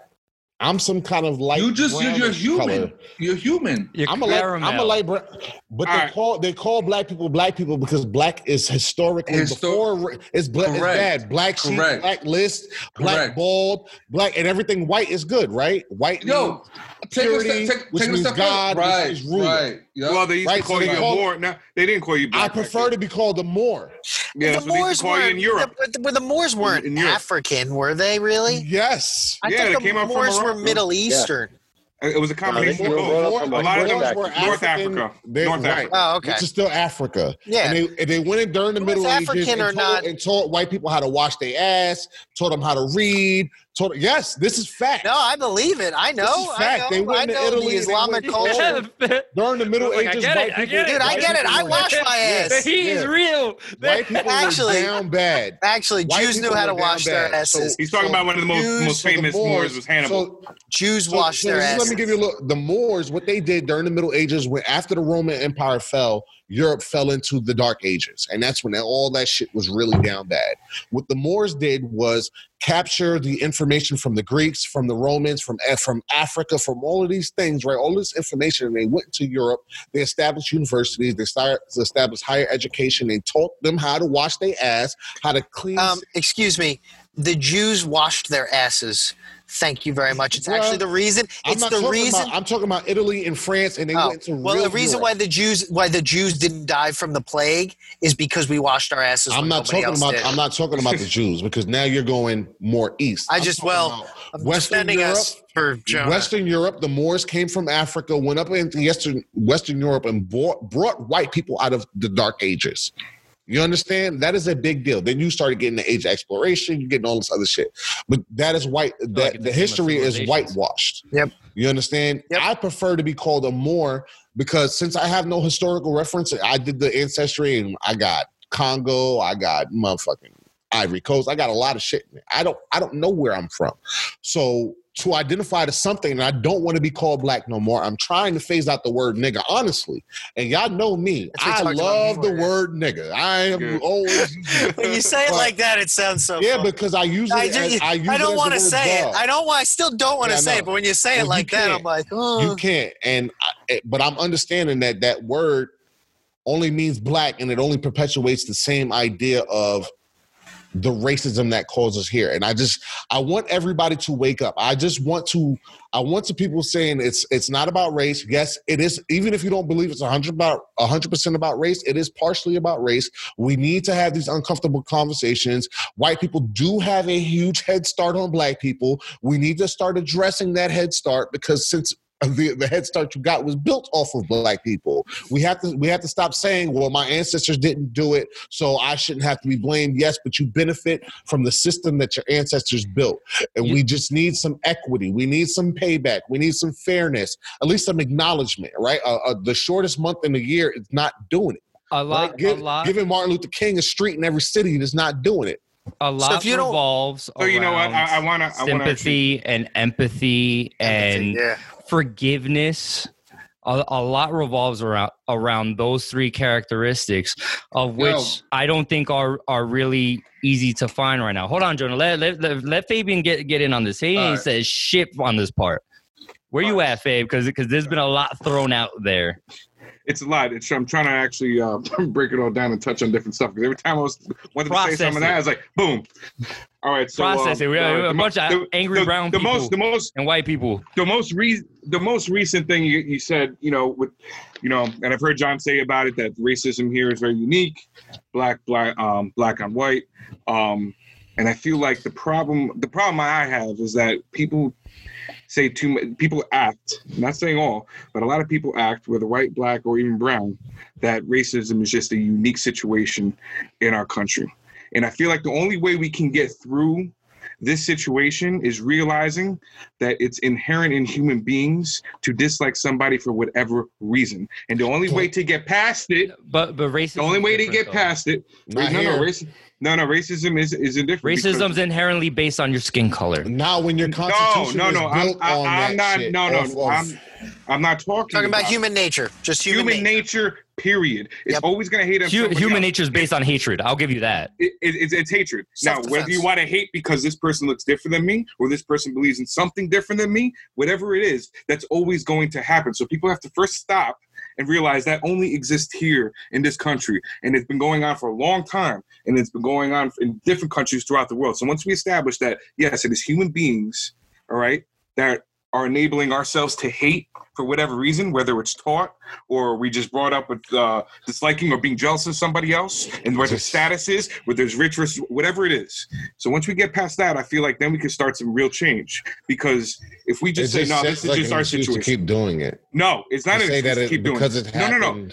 I'm some kind of light. you just you're, you're human. color. You're human. You're I'm a light, caramel. I'm a light brown, but All they right. call they call black people black people because black is historically Histo- before it's, bla- it's bad. Black sheep, Correct. black list, black Correct. bald, black, and everything white is good, right? White, Yo, means take a purity, step, take, which take a means God, which Right, is ruler. right. Yep. Well, they used Right, to call so you call- a Moor. No, they didn't call you I black. prefer to be called a Moor. Yeah, the what they used Moors to call you in weren't. Europe. The, the, the Moors weren't In Europe. African, were they? Really? Yes. I Yeah, thought they the came out from Moors were Middle Eastern. It was a combination they of were both. A lot of them were were North African. Africa. They- North right. Africa. Oh, okay. Which is still Africa. Yeah. And they, and they went in during the Middle Ages African and or told, not- and taught white people how to wash their ass, taught them how to read. Taught, yes, this is fact. No, I believe it. I know. This is I fact. know. They went I to Italy the Islamic went culture. During the Middle Like, I Ages, get it, white I get it. Dude, I get it. I were- wash my ass. He is Yeah. real. White people Actually- were down bad. Actually, White Jews knew how to wash down their asses. So- He's talking about one of the most, Jews, most So the famous Moors was Hannibal. So, Jews so- wash so their asses. Let me give you a look. The Moors, what they did during the Middle Ages, when after the Roman Empire fell, Europe fell into the Dark Ages, and that's when all that shit was really down bad. What the Moors did was capture the information from the Greeks, from the Romans, from from Africa, from all of these things, right? All this information, and they went to Europe. They established universities. They started to establish higher education. They taught them how to wash their ass, how to clean. Um, excuse me. The Jews washed their asses. Thank you very much. It's Well, actually the reason. I'm It's the reason. About, I'm talking about Italy and France, and they Oh, went to well, the reason Europe. why the Jews why the Jews didn't die from the plague is because we washed our asses. I'm not talking about. did. I'm not talking about the Jews because now you're going more east. I I'm just- well, I'm Western Europe. us for Jonah. Western Europe, the Moors came from Africa, went up into Western Western Europe, and brought, brought white people out of the Dark Ages. You understand? That is a big deal. Then you started getting the age of exploration, you're getting all this other shit. But that is white. That like the a team of history is whitewashed. Yep. You understand? Yep. I prefer to be called a Moor because since I have no historical reference, I did the ancestry and I got Congo, I got motherfucking Ivory Coast. I got a lot of shit. I don't I don't know where I'm from. So to identify to something, and I don't want to be called black no more. I'm trying to phase out the word nigga, honestly. And y'all know me. That's what we I love the word nigga. I am Good. always <laughs> when you say it like that, it sounds so. yeah, because I use it. I, as, do, I, I don't want to say dog. it. I don't want. I still don't want to Yeah, say it. But when you say Well, it like that. I'm like, oh. You can't. And I, eh, but I'm understanding that that word only means black, and it only perpetuates the same idea of the racism that causes here. And I just I want everybody to wake up. I just want to I want to people saying it's it's not about race. Yes, it is. Even if you don't believe it's 100 about 100 percent about race, it is partially about race. We need to have these uncomfortable conversations. White people do have a huge head start on black people. We need to start addressing that head start because since <laughs> the, the head start you got was built off of black people. We have to we have to stop saying, well, my ancestors didn't do it, so I shouldn't have to be blamed. Yes, but you benefit from the system that your ancestors built. And we just need some equity. We need some payback. We need some fairness, at least some acknowledgement, right? Uh, uh, the shortest month in the year is not doing it. A lot, Right? Give- a lot, giving Martin Luther King a street in every city is not doing it. a lot if you don't- revolves So you know what? I, I wanna I wanna actually, sympathy and empathy and yeah. Forgiveness. A, a lot revolves around around those three characteristics, of which Yo. I don't think are are really easy to find right now. Hold on, Jonah. Let let, let, let Fabian get get in on this. He All ain't right. said shit on this part. Where you at, Fabe? Because because there's been a lot thrown out there. It's a lot. It's, I'm trying to actually uh, <laughs> break it all down and touch on different stuff because every time I was wanted to Process say something. I was like, boom. All right, so Process um, it. We have uh, a the bunch of the- angry the- brown the people most, the most, and white people. the most re- the most recent thing you, you said, you know, with, you know, and I've heard John say about it that racism here is very unique, black, black, um, black on white, um, and I feel like the problem, the problem I have is that people say too much. People act, not saying all, but a lot of people act, whether white, black, or even brown, that racism is just a unique situation in our country, and I feel like the only way we can get through this situation is realizing that it's inherent in human beings to dislike somebody for whatever reason. And the only way to get past it, But but racism. the only way to get though. past it, no, no, racism, no, no, racism is is indifferent. because- Racism's inherently based on your skin color. Now, when your No, constitution no, is no. I'm, built I, on I'm that not. shit No, no. off of- I'm. I'm not talking, Talking about human nature, just human, human nature. nature. Period. It's Yep. always going to hate on Hu- somebody human nature is based on hatred. I'll give you that. it, it, it's, it's hatred. Now, whether you want to hate because this person looks different than me, or this person believes in something different than me, whatever it is, that's always going to happen. So people have to first stop and realize that only exists here in this country, and it's been going on for a long time, and it's been going on in different countries throughout the world. So once we establish that, yes, it is human beings, all right, that are enabling ourselves to hate for whatever reason, whether it's taught or we just brought up with uh, disliking or being jealous of somebody else, and whether Just- status is, whether there's rich, versus- whatever it is. So once we get past that, I feel like then we can start some real change. Because if we just say, no, this is like just our excuse to situation. keep doing it. No, it's not To an say excuse that to it, keep doing because it. it No, no, no.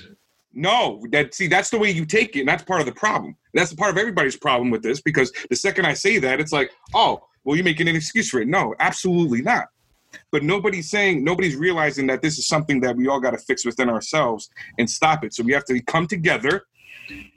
No, that see, that's the way you take it, and that's part of the problem. That's the part of everybody's problem with this because the second I say that, it's like, oh, well, you're making an excuse for it. No, absolutely not. But nobody's saying, nobody's realizing that this is something that we all got to fix within ourselves and stop it. So we have to come together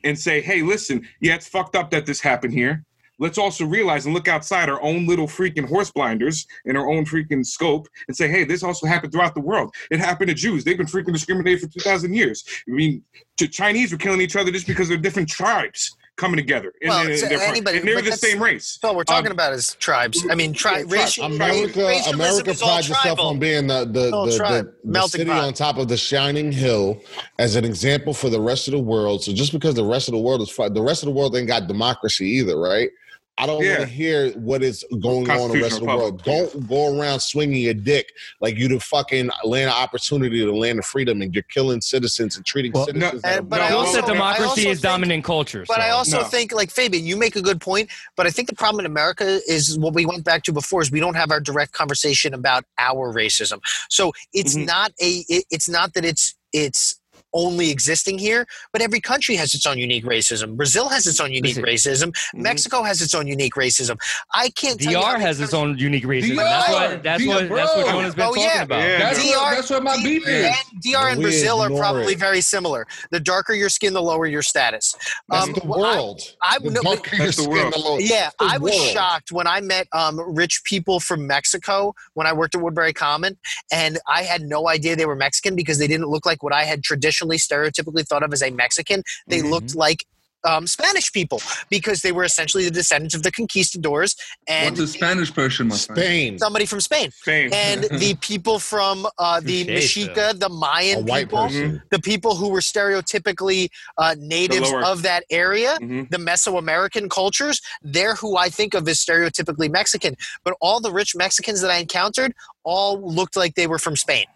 and say, hey, listen, yeah, it's fucked up that this happened here. Let's also realize and look outside our own little freaking horse blinders and our own freaking scope and say, hey, this also happened throughout the world. It happened to Jews. They've been freaking discriminated for 2,000 years. I mean, Ch- Chinese were killing each other just because they're different tribes coming together. And, Well, and- and anybody- and they're the same race. So what we're talking Um, about is tribes. I mean, tri- yeah, raci- America, racialism America prides itself on being the the, all the, the, the city pot. on top of the shining hill as an example for the rest of the world. So just because the rest of the world is fi- the rest of the world ain't got democracy either, right? I don't Yeah. want to hear what is going on in the rest of the world. Constitutional Don't go around swinging your dick like you the fucking land of opportunity, the land of freedom, and you're killing citizens and treating Well, citizens. no- And- but black. I Bill also- said I democracy also is think- dominant culture. But I also No. think, like Fabian, you make a good point. But I think the problem in America is what we went back to before is we don't have our direct conversation about our racism. So it's Mhm. not a. It, it's not that it's it's only existing here, but every country has its own unique racism. Brazil has its own unique Listen. racism. Mhm. Mexico has its own unique racism. I can't. tell you how DR has its own unique racism. DR, That's what that's DR, what that's what. Jonah's been Oh, talking yeah. about. Yeah. That's, DR what, that's what my beef is. And DR and We Brazil are probably it. very similar. The darker your skin, the lower your status. That's Um, the well, I- world. I- The no, darker your the skin, world. the lower- Yeah, the I was world. shocked when I met um, rich people from Mexico when I worked at Woodbury Common, and I had no idea they were Mexican because they didn't look like what I had traditionally stereotypically thought of as a Mexican. They Mm-hmm. looked like um, Spanish people because they were essentially the descendants of the conquistadors and What's a Spanish person, my friend? Spain. somebody from Spain. Spain. And <laughs> the people from uh, the Touche, Mexica, the Mayan white people, person. the people who were stereotypically uh, natives lower- of that area, Mhm. the Mesoamerican cultures, they're who I think of as stereotypically Mexican. But all the rich Mexicans that I encountered all looked like they were from Spain.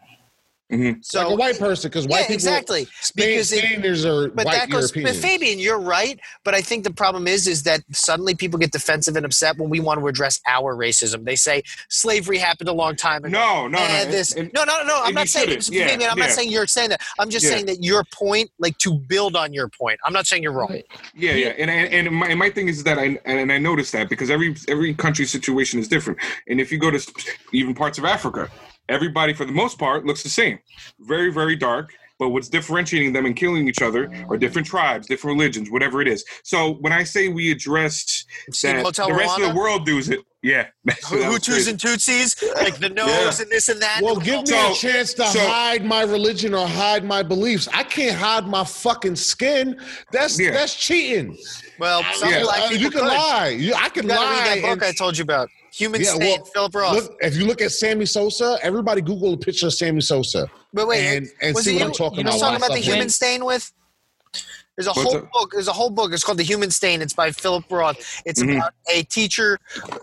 Mhm. So like a white person, because white yeah, people, exactly. Spain, because it- Spainers are But white that goes. But Fabian, you're right. But I think the problem is, is that suddenly people get defensive and upset when we want to address our racism. They say slavery happened a long time ago. No, no, no. and this, and- no, no, no. I'm not saying, shouldn't. Yeah, Fabian, I'm yeah. not saying you're saying that. I'm just Yeah. saying that your point, like to build on your point. I'm not saying you're wrong. Yeah, yeah, and and, and my, my thing is that I and I noticed that because every every country's situation is different, and if you go to even parts of Africa, everybody for the most part looks the same, very very dark. But what's differentiating them and killing each other are different tribes, different religions, whatever it is. So when I say we address that Hotel the rest of the world does it, Yeah. <laughs> That was Hutus and Tutsis, like the <laughs> nose Yeah. and this and that. Well, It give all- me a chance to so- hide my religion or hide my beliefs. I can't hide my fucking skin. That's Yeah. that's cheating. well, some Yeah, black Uh, you can could. lie. You, I can You lie. read that book and- I told you about. Human Yeah, Stain, well, Philip Roth. Look, if you look at Sammy Sosa, everybody Google a picture of Sammy Sosa but wait, and, and was see it what you, I'm talking you know about. talking about the human suffering. stain with? There's a What's whole up? book. There's a whole book. It's called The Human Stain. It's by Philip Roth. It's Mhm. about a teacher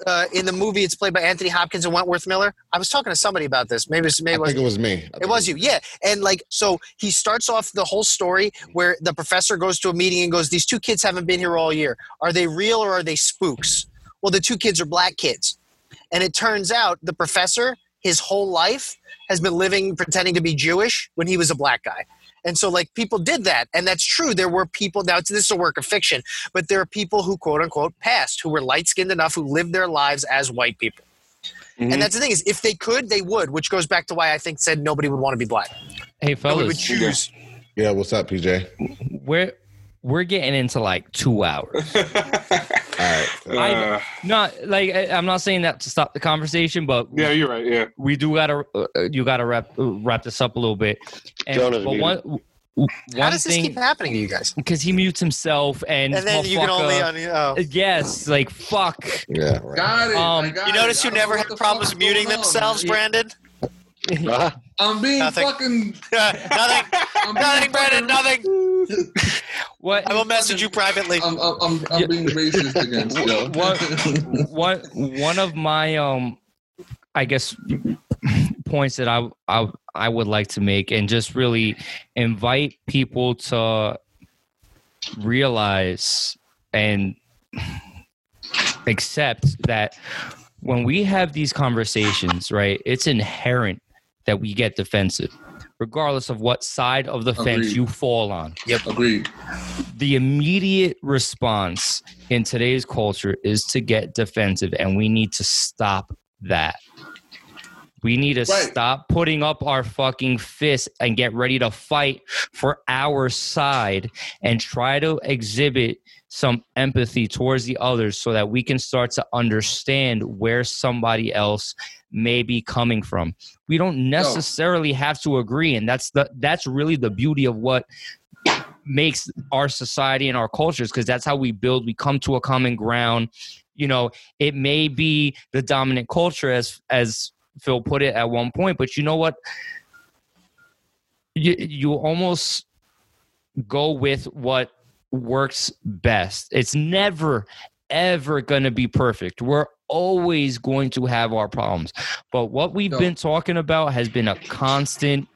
uh, in the movie. It's played by Anthony Hopkins and Wentworth Miller. I was talking to somebody about this. Maybe it's, maybe I it was think it was me. I It was you, yeah. And like, so he starts off the whole story where the professor goes to a meeting and goes, These two kids haven't been here all year. Are they real or are they spooks? Well, the two kids are black kids. And it turns out the professor, his whole life, has been living pretending to be Jewish when he was a black guy. And so, like, people did that. And that's true. There were people, now it's- this is a work of fiction, but there are people who, quote unquote, passed, who were light skinned enough, who lived their lives as white people. Mhm. And that's the thing is, if they could, they would, which goes back to why I think said nobody would want to be black. Hey, Nobody would choose. Yeah, what's up, PJ? we're we're getting into like two hours. <laughs> All right. Uh, Not like I- I'm not saying that to stop the conversation, but yeah, you're right. Yeah. we do gotta uh, you gotta wrap uh, wrap this up a little bit. And but one How one does this keep happening to you guys? because he mutes himself and, And then you can only on. motherfucker- Oh. yes, like fuck. Yeah, right. Got it. Um, got You notice I who never know had problems muting themselves, man. Brandon? I'm being Nothing. fucking. <laughs> nothing, I'm nothing, being Brandon, fucking- nothing. What I will message you privately. I'm, I'm, I'm, I'm being racist against <laughs> you. What- one one of my um I guess points that I I I would like to make and just really invite people to realize and accept that when we have these conversations, right, it's inherent that we get defensive, regardless of what side of the fence you fall on Yep. Agreed. the immediate response in today's culture is to get defensive and we need to stop that we need to Right. stop putting up our fucking fists and get ready to fight for our side and try to exhibit some empathy towards the others so that we can start to understand where somebody else may be coming from. We don't necessarily have to agree and that's the that's really the beauty of what makes our society and our cultures because that's how we build. We come to a common ground. You know it may be the dominant culture as as phil put it at one point but you know what? You you almost go with what works best. It's never ever going to be perfect. We're always going to have our problems but what we've No. been talking about has been a constant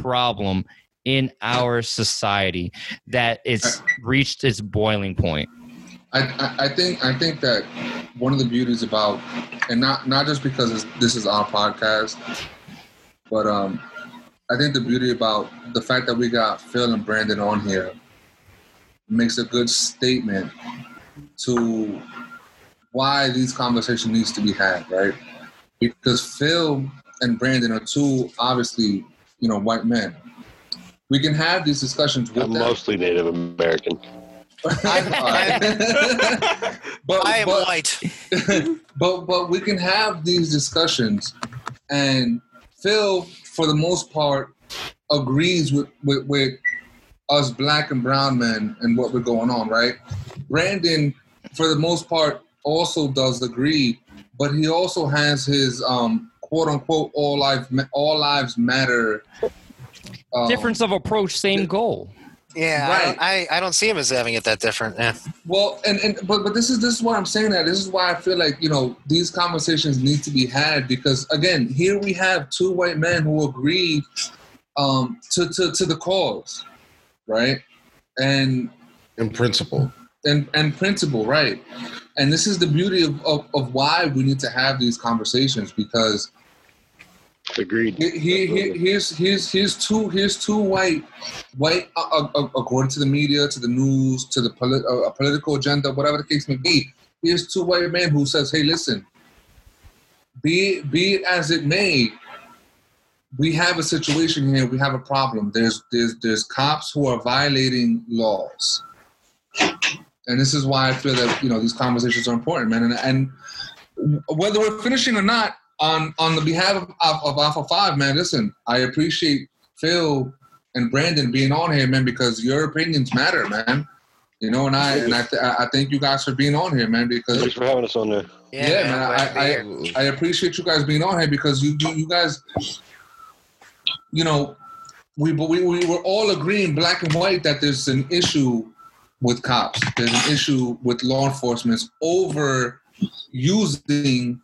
problem in our society that it's reached its boiling point. I, I, think I think that one of the beauties about, and not not just because this is our podcast, but um, I think the beauty about the fact that we got Phil and Brandon on here makes a good statement to why these conversations needs to be had, right? Because Phil and Brandon are two obviously you know white men. We can have these discussions with I'm them. mostly Native American. <laughs> <laughs> but, I am but, white. <laughs> but but we can have these discussions and phil for the most part agrees with, with with us black and brown men and what we're going on right brandon for the most part also does agree but he also has his um quote unquote all life all lives matter um, Difference of approach, same goal. Yeah, I, Right. don't, I, I don't see him as having it that different. Yeah. Well, and, and but but this is this is why I'm saying that. This is why I feel like you know these conversations need to be had because again, here we have two white men who agreed um, to, to to the cause, right? And In principle. and and principle, right? And this is the beauty of, of, of why we need to have these conversations because Agreed. he, he, he- here's here's here's two here's two white white uh, uh, uh, according to the media to the news to the polit- uh, political agenda whatever the case may be. Here's two white men who says hey listen be it, be it as it may we have a situation here we have a problem. There's there's there's cops who are violating laws and this is why I feel that you know these conversations are important, man. And, and whether we're finishing or not, on on the behalf of, of, of Alpha Five, man, listen, I appreciate Phil and Brandon being on here, man, because your opinions matter, man. You know, and I and I, th- I thank you guys for being on here, man, because Thanks for having us on there. yeah, man, glad to be I. I, I appreciate you guys being on here because you you, you guys, you know, we but we we were all agreeing black and white that there's an issue with cops. There's an issue with law enforcement over using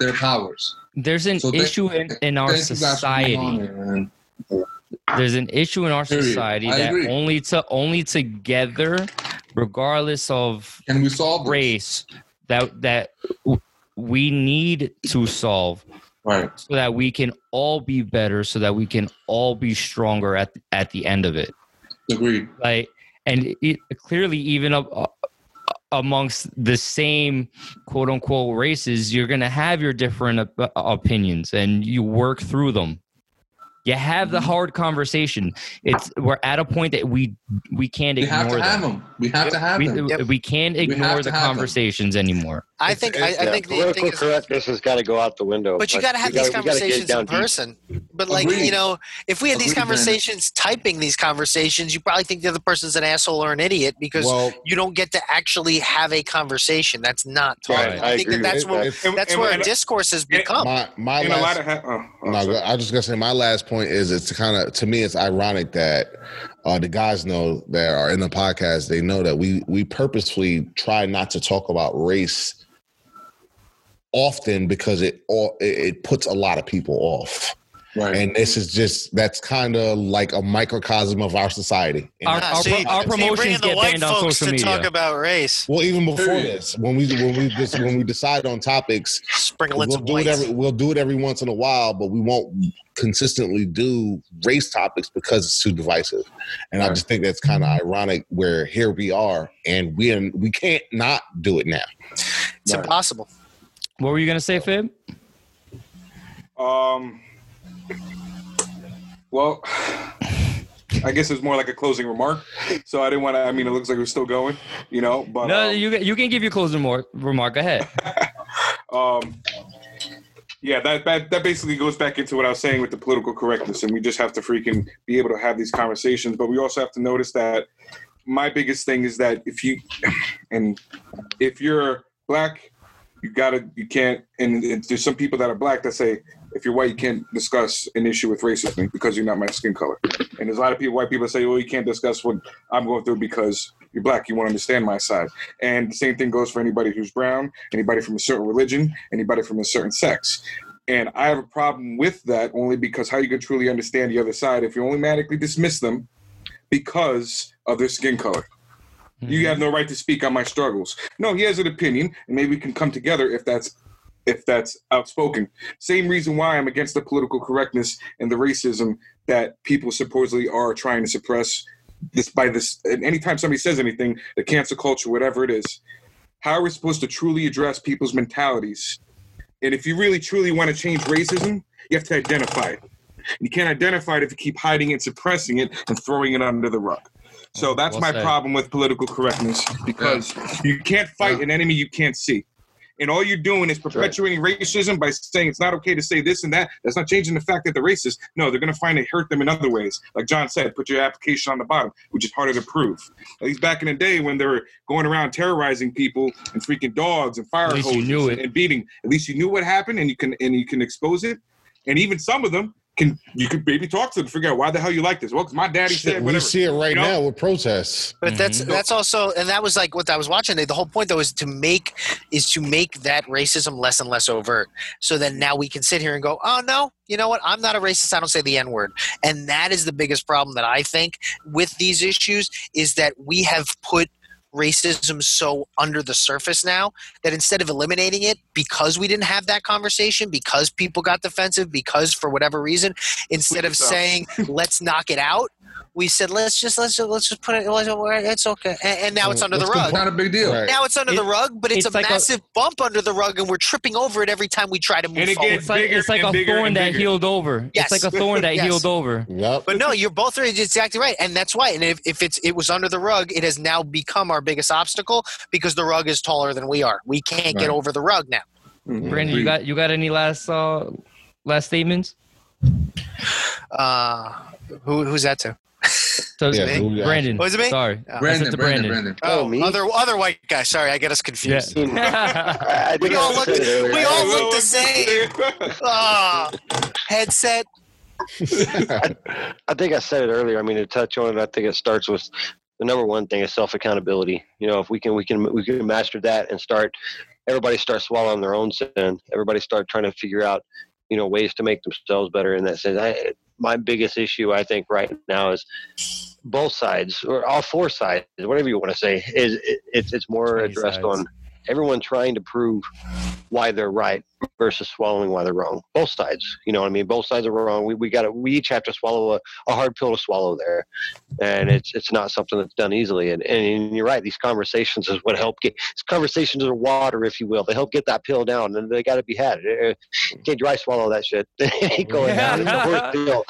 their powers. There's an So issue in, in our Thank you guys for being on society. here. There's an issue in our Period. society I that agree. only to only together, regardless of Can we solve this? race, that that we need to solve Right. so that we can all be better, so that we can all be stronger at at the end of it. Agreed. Like, and it, clearly, even up, uh, amongst the same quote unquote races, you're gonna have your different op- opinions, and you work through them. You have Mm-hmm. the hard conversation. It's we're at a point that we we can't We ignore have to have them. them. We have to have We, them. Yep. we can't ignore to the have them. conversations anymore. I It's- think it's- I, I Yeah, think the thing political is, correctness has got to go out the window. but you got to have these gotta- we gotta get conversations in down deep. person. But like Agreed. you know, if we had these Agreed, Brandon. conversations, typing these conversations, you probably think the other person's an asshole or an idiot because Well, you don't get to actually have a conversation. That's not Right, talking. I I think agree that that's with where that. And- that's and- where and- a discourse has become. my my And a lot last ha- oh, oh, No. I was just gonna say my last point is it's kind of to me it's ironic that uh, the guys know that are in the podcast they know that we we purposefully try not to talk about race often because it all it, it puts a lot of people off Right. and this is just that's kind of like a microcosm of our society And- Our, our, pro- our promotions get banned on social media. about race. well even before this when we when we just when we decide on topics Sprinkling we'll some do it every we'll do it every once in a while, but we won't consistently do race topics because it's too divisive. And I just think that's kind of mm-hmm. ironic where here we are and we we can't not do it now. It's Right. impossible. What were you gonna say, Fib? Um. Well, I guess it's more like a closing remark. So I didn't want to. I mean, it looks like we're still going, you know. But No, um, you can- you can give your closing remark. Remark. Go ahead. <laughs> um, yeah, that, that that basically goes back into what I was saying with the political correctness, and we just have to freaking be able to have these conversations. But we also have to notice that my biggest thing is that if you and if you're black, you gotta you can't. And there's some people that are black that say if you're white, you can't discuss an issue with racism because you're not my skin color. And there's a lot of people, white people, say, well, you can't discuss what I'm going through because you're black. You won't understand my side. And the same thing goes for anybody who's brown, anybody from a certain religion, anybody from a certain sex. And I have a problem with that only because how you can truly understand the other side if you only automatically dismiss them because of their skin color. You mm-hmm. have no right to speak on my struggles. No, he has an opinion, and maybe we can come together if that's if that's outspoken. Same reason why I'm against the political correctness and the racism that people supposedly are trying to suppress this by this and anytime somebody says anything, the cancel culture, whatever it is, how are we supposed to truly address people's mentalities? And if you really truly want to change racism, you have to identify it. You can't identify it if you keep hiding it, suppressing it, and throwing it under the rug. So that's my problem with political correctness because you can't fight an enemy you can't see. And all you're doing is perpetuating racism by saying it's not okay to say this and that. That's not changing the fact that they're racist. No, they're going to find it hurt them in other ways. Like John said, put your application on the bottom, which is harder to prove. At least back in the day when they were going around terrorizing people and freaking dogs and fire hoses knew it. and beating, at least you knew what happened and you can and you can expose it. And even some of them can you could maybe talk to them, figure out why the hell you like this. Well, because my daddy Shit, said we see it right You know? now with protests. But that's Mhm. that's also and that was like what I was watching. The whole point though is to make is to make that racism less and less overt. So then now we can sit here and go, oh no, you know what? I'm not a racist. I don't say the n word. And that is the biggest problem that I think with these issues is that we have put racism so under the surface now that instead of eliminating it because we didn't have that conversation because people got defensive because for whatever reason instead of saying let's knock it out we said let's just let's just, let's just put it it's okay and, and now it's under the rug not a big deal. Right. now it's under It- the rug but it's, it's a like a- massive bump under the rug and we're tripping over it every time we try to move And it forward gets It's like bigger it's like and a bigger thorn that healed over. Yes. It's like a thorn that <laughs> Yes. healed over. Yep. But no, you're both right. Exactly right, and that's why. And if, if it's it was under the rug, it has now become our biggest obstacle because the rug is taller than we are. We can't get over the rug now. Brandon, you got you got any last uh last statements? Uh, who, who's that to? So, Yeah, me? who Brandon. Was it me? Sorry. Oh, Brandon, to Brandon, Brandon. Brandon. Oh, Oh, me? other other white guy. Sorry, I get us confused. <laughs> I, I We all look- said it earlier. we all look the same. Ah, headset. I think I said it earlier. I mean, to touch on it, I think it starts with the number one thing is self accountability. You know, if we can, we can, we can master that and start. Everybody start swallowing their own sin. Everybody start trying to figure out, you know, ways to make themselves better. In that sense, I, my biggest issue, I think, right now is both sides or all four sides, whatever you want to say, is it, it's it's more addressed sides. on everyone trying to prove why they're right versus swallowing why they're wrong. Both sides, you know what I mean? Both sides are wrong. We, we got to, we each have to swallow a, a hard pill to swallow there. And it's, it's not something that's done easily. And, and you're right. These conversations is what help get, these conversations are water, if you will. They help get that pill down and they got to be had. Uh, You can't dry swallow that shit. <laughs> It ain't going down. It's a horse pill.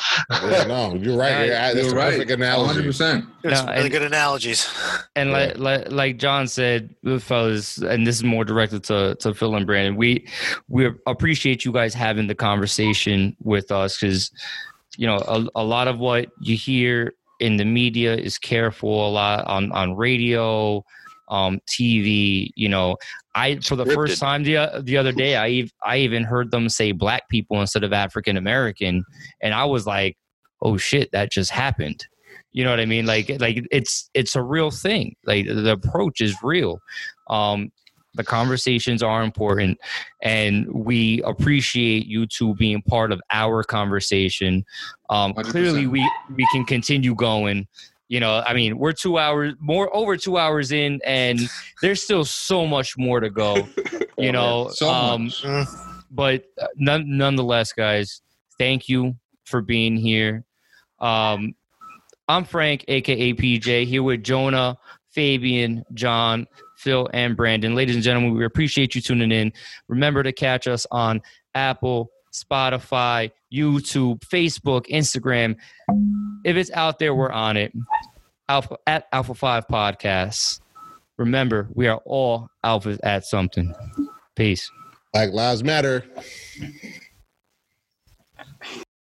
Yeah, no, you're right. Yeah, Yeah, that's You're a right. perfect analogy. 100%. There's No, really and- good analogies. And Yeah. like, like like John said, fellas, and this is more directed to to Phil and Brandon. We we appreciate you guys having the conversation with us because you know a, a lot of what you hear in the media is careful a lot on on radio, um, TV. You know, I for the first time the the other day, I I even heard them say black people instead of African American, and I was like, oh shit, that just happened. You know what I mean? Like like it's it's a real thing. Like the approach is real. Um the conversations are important and we appreciate you two being part of our conversation. Um clearly we we can continue going. You know, I mean, we're 2 hours more over 2 hours in and there's still so much more to go. <laughs> You know, So um but uh, none, nonetheless, guys, thank you for being here. Um, I'm Frank, aka PJ, here with Jonah, Fabian, John, Phil, and Brandon. Ladies and gentlemen, we appreciate you tuning in. Remember to catch us on Apple, Spotify, YouTube, Facebook, Instagram. If it's out there, we're on it. Alpha at Alpha Five Podcasts. Remember, we are all alphas at something. Peace. Black Lives Matter.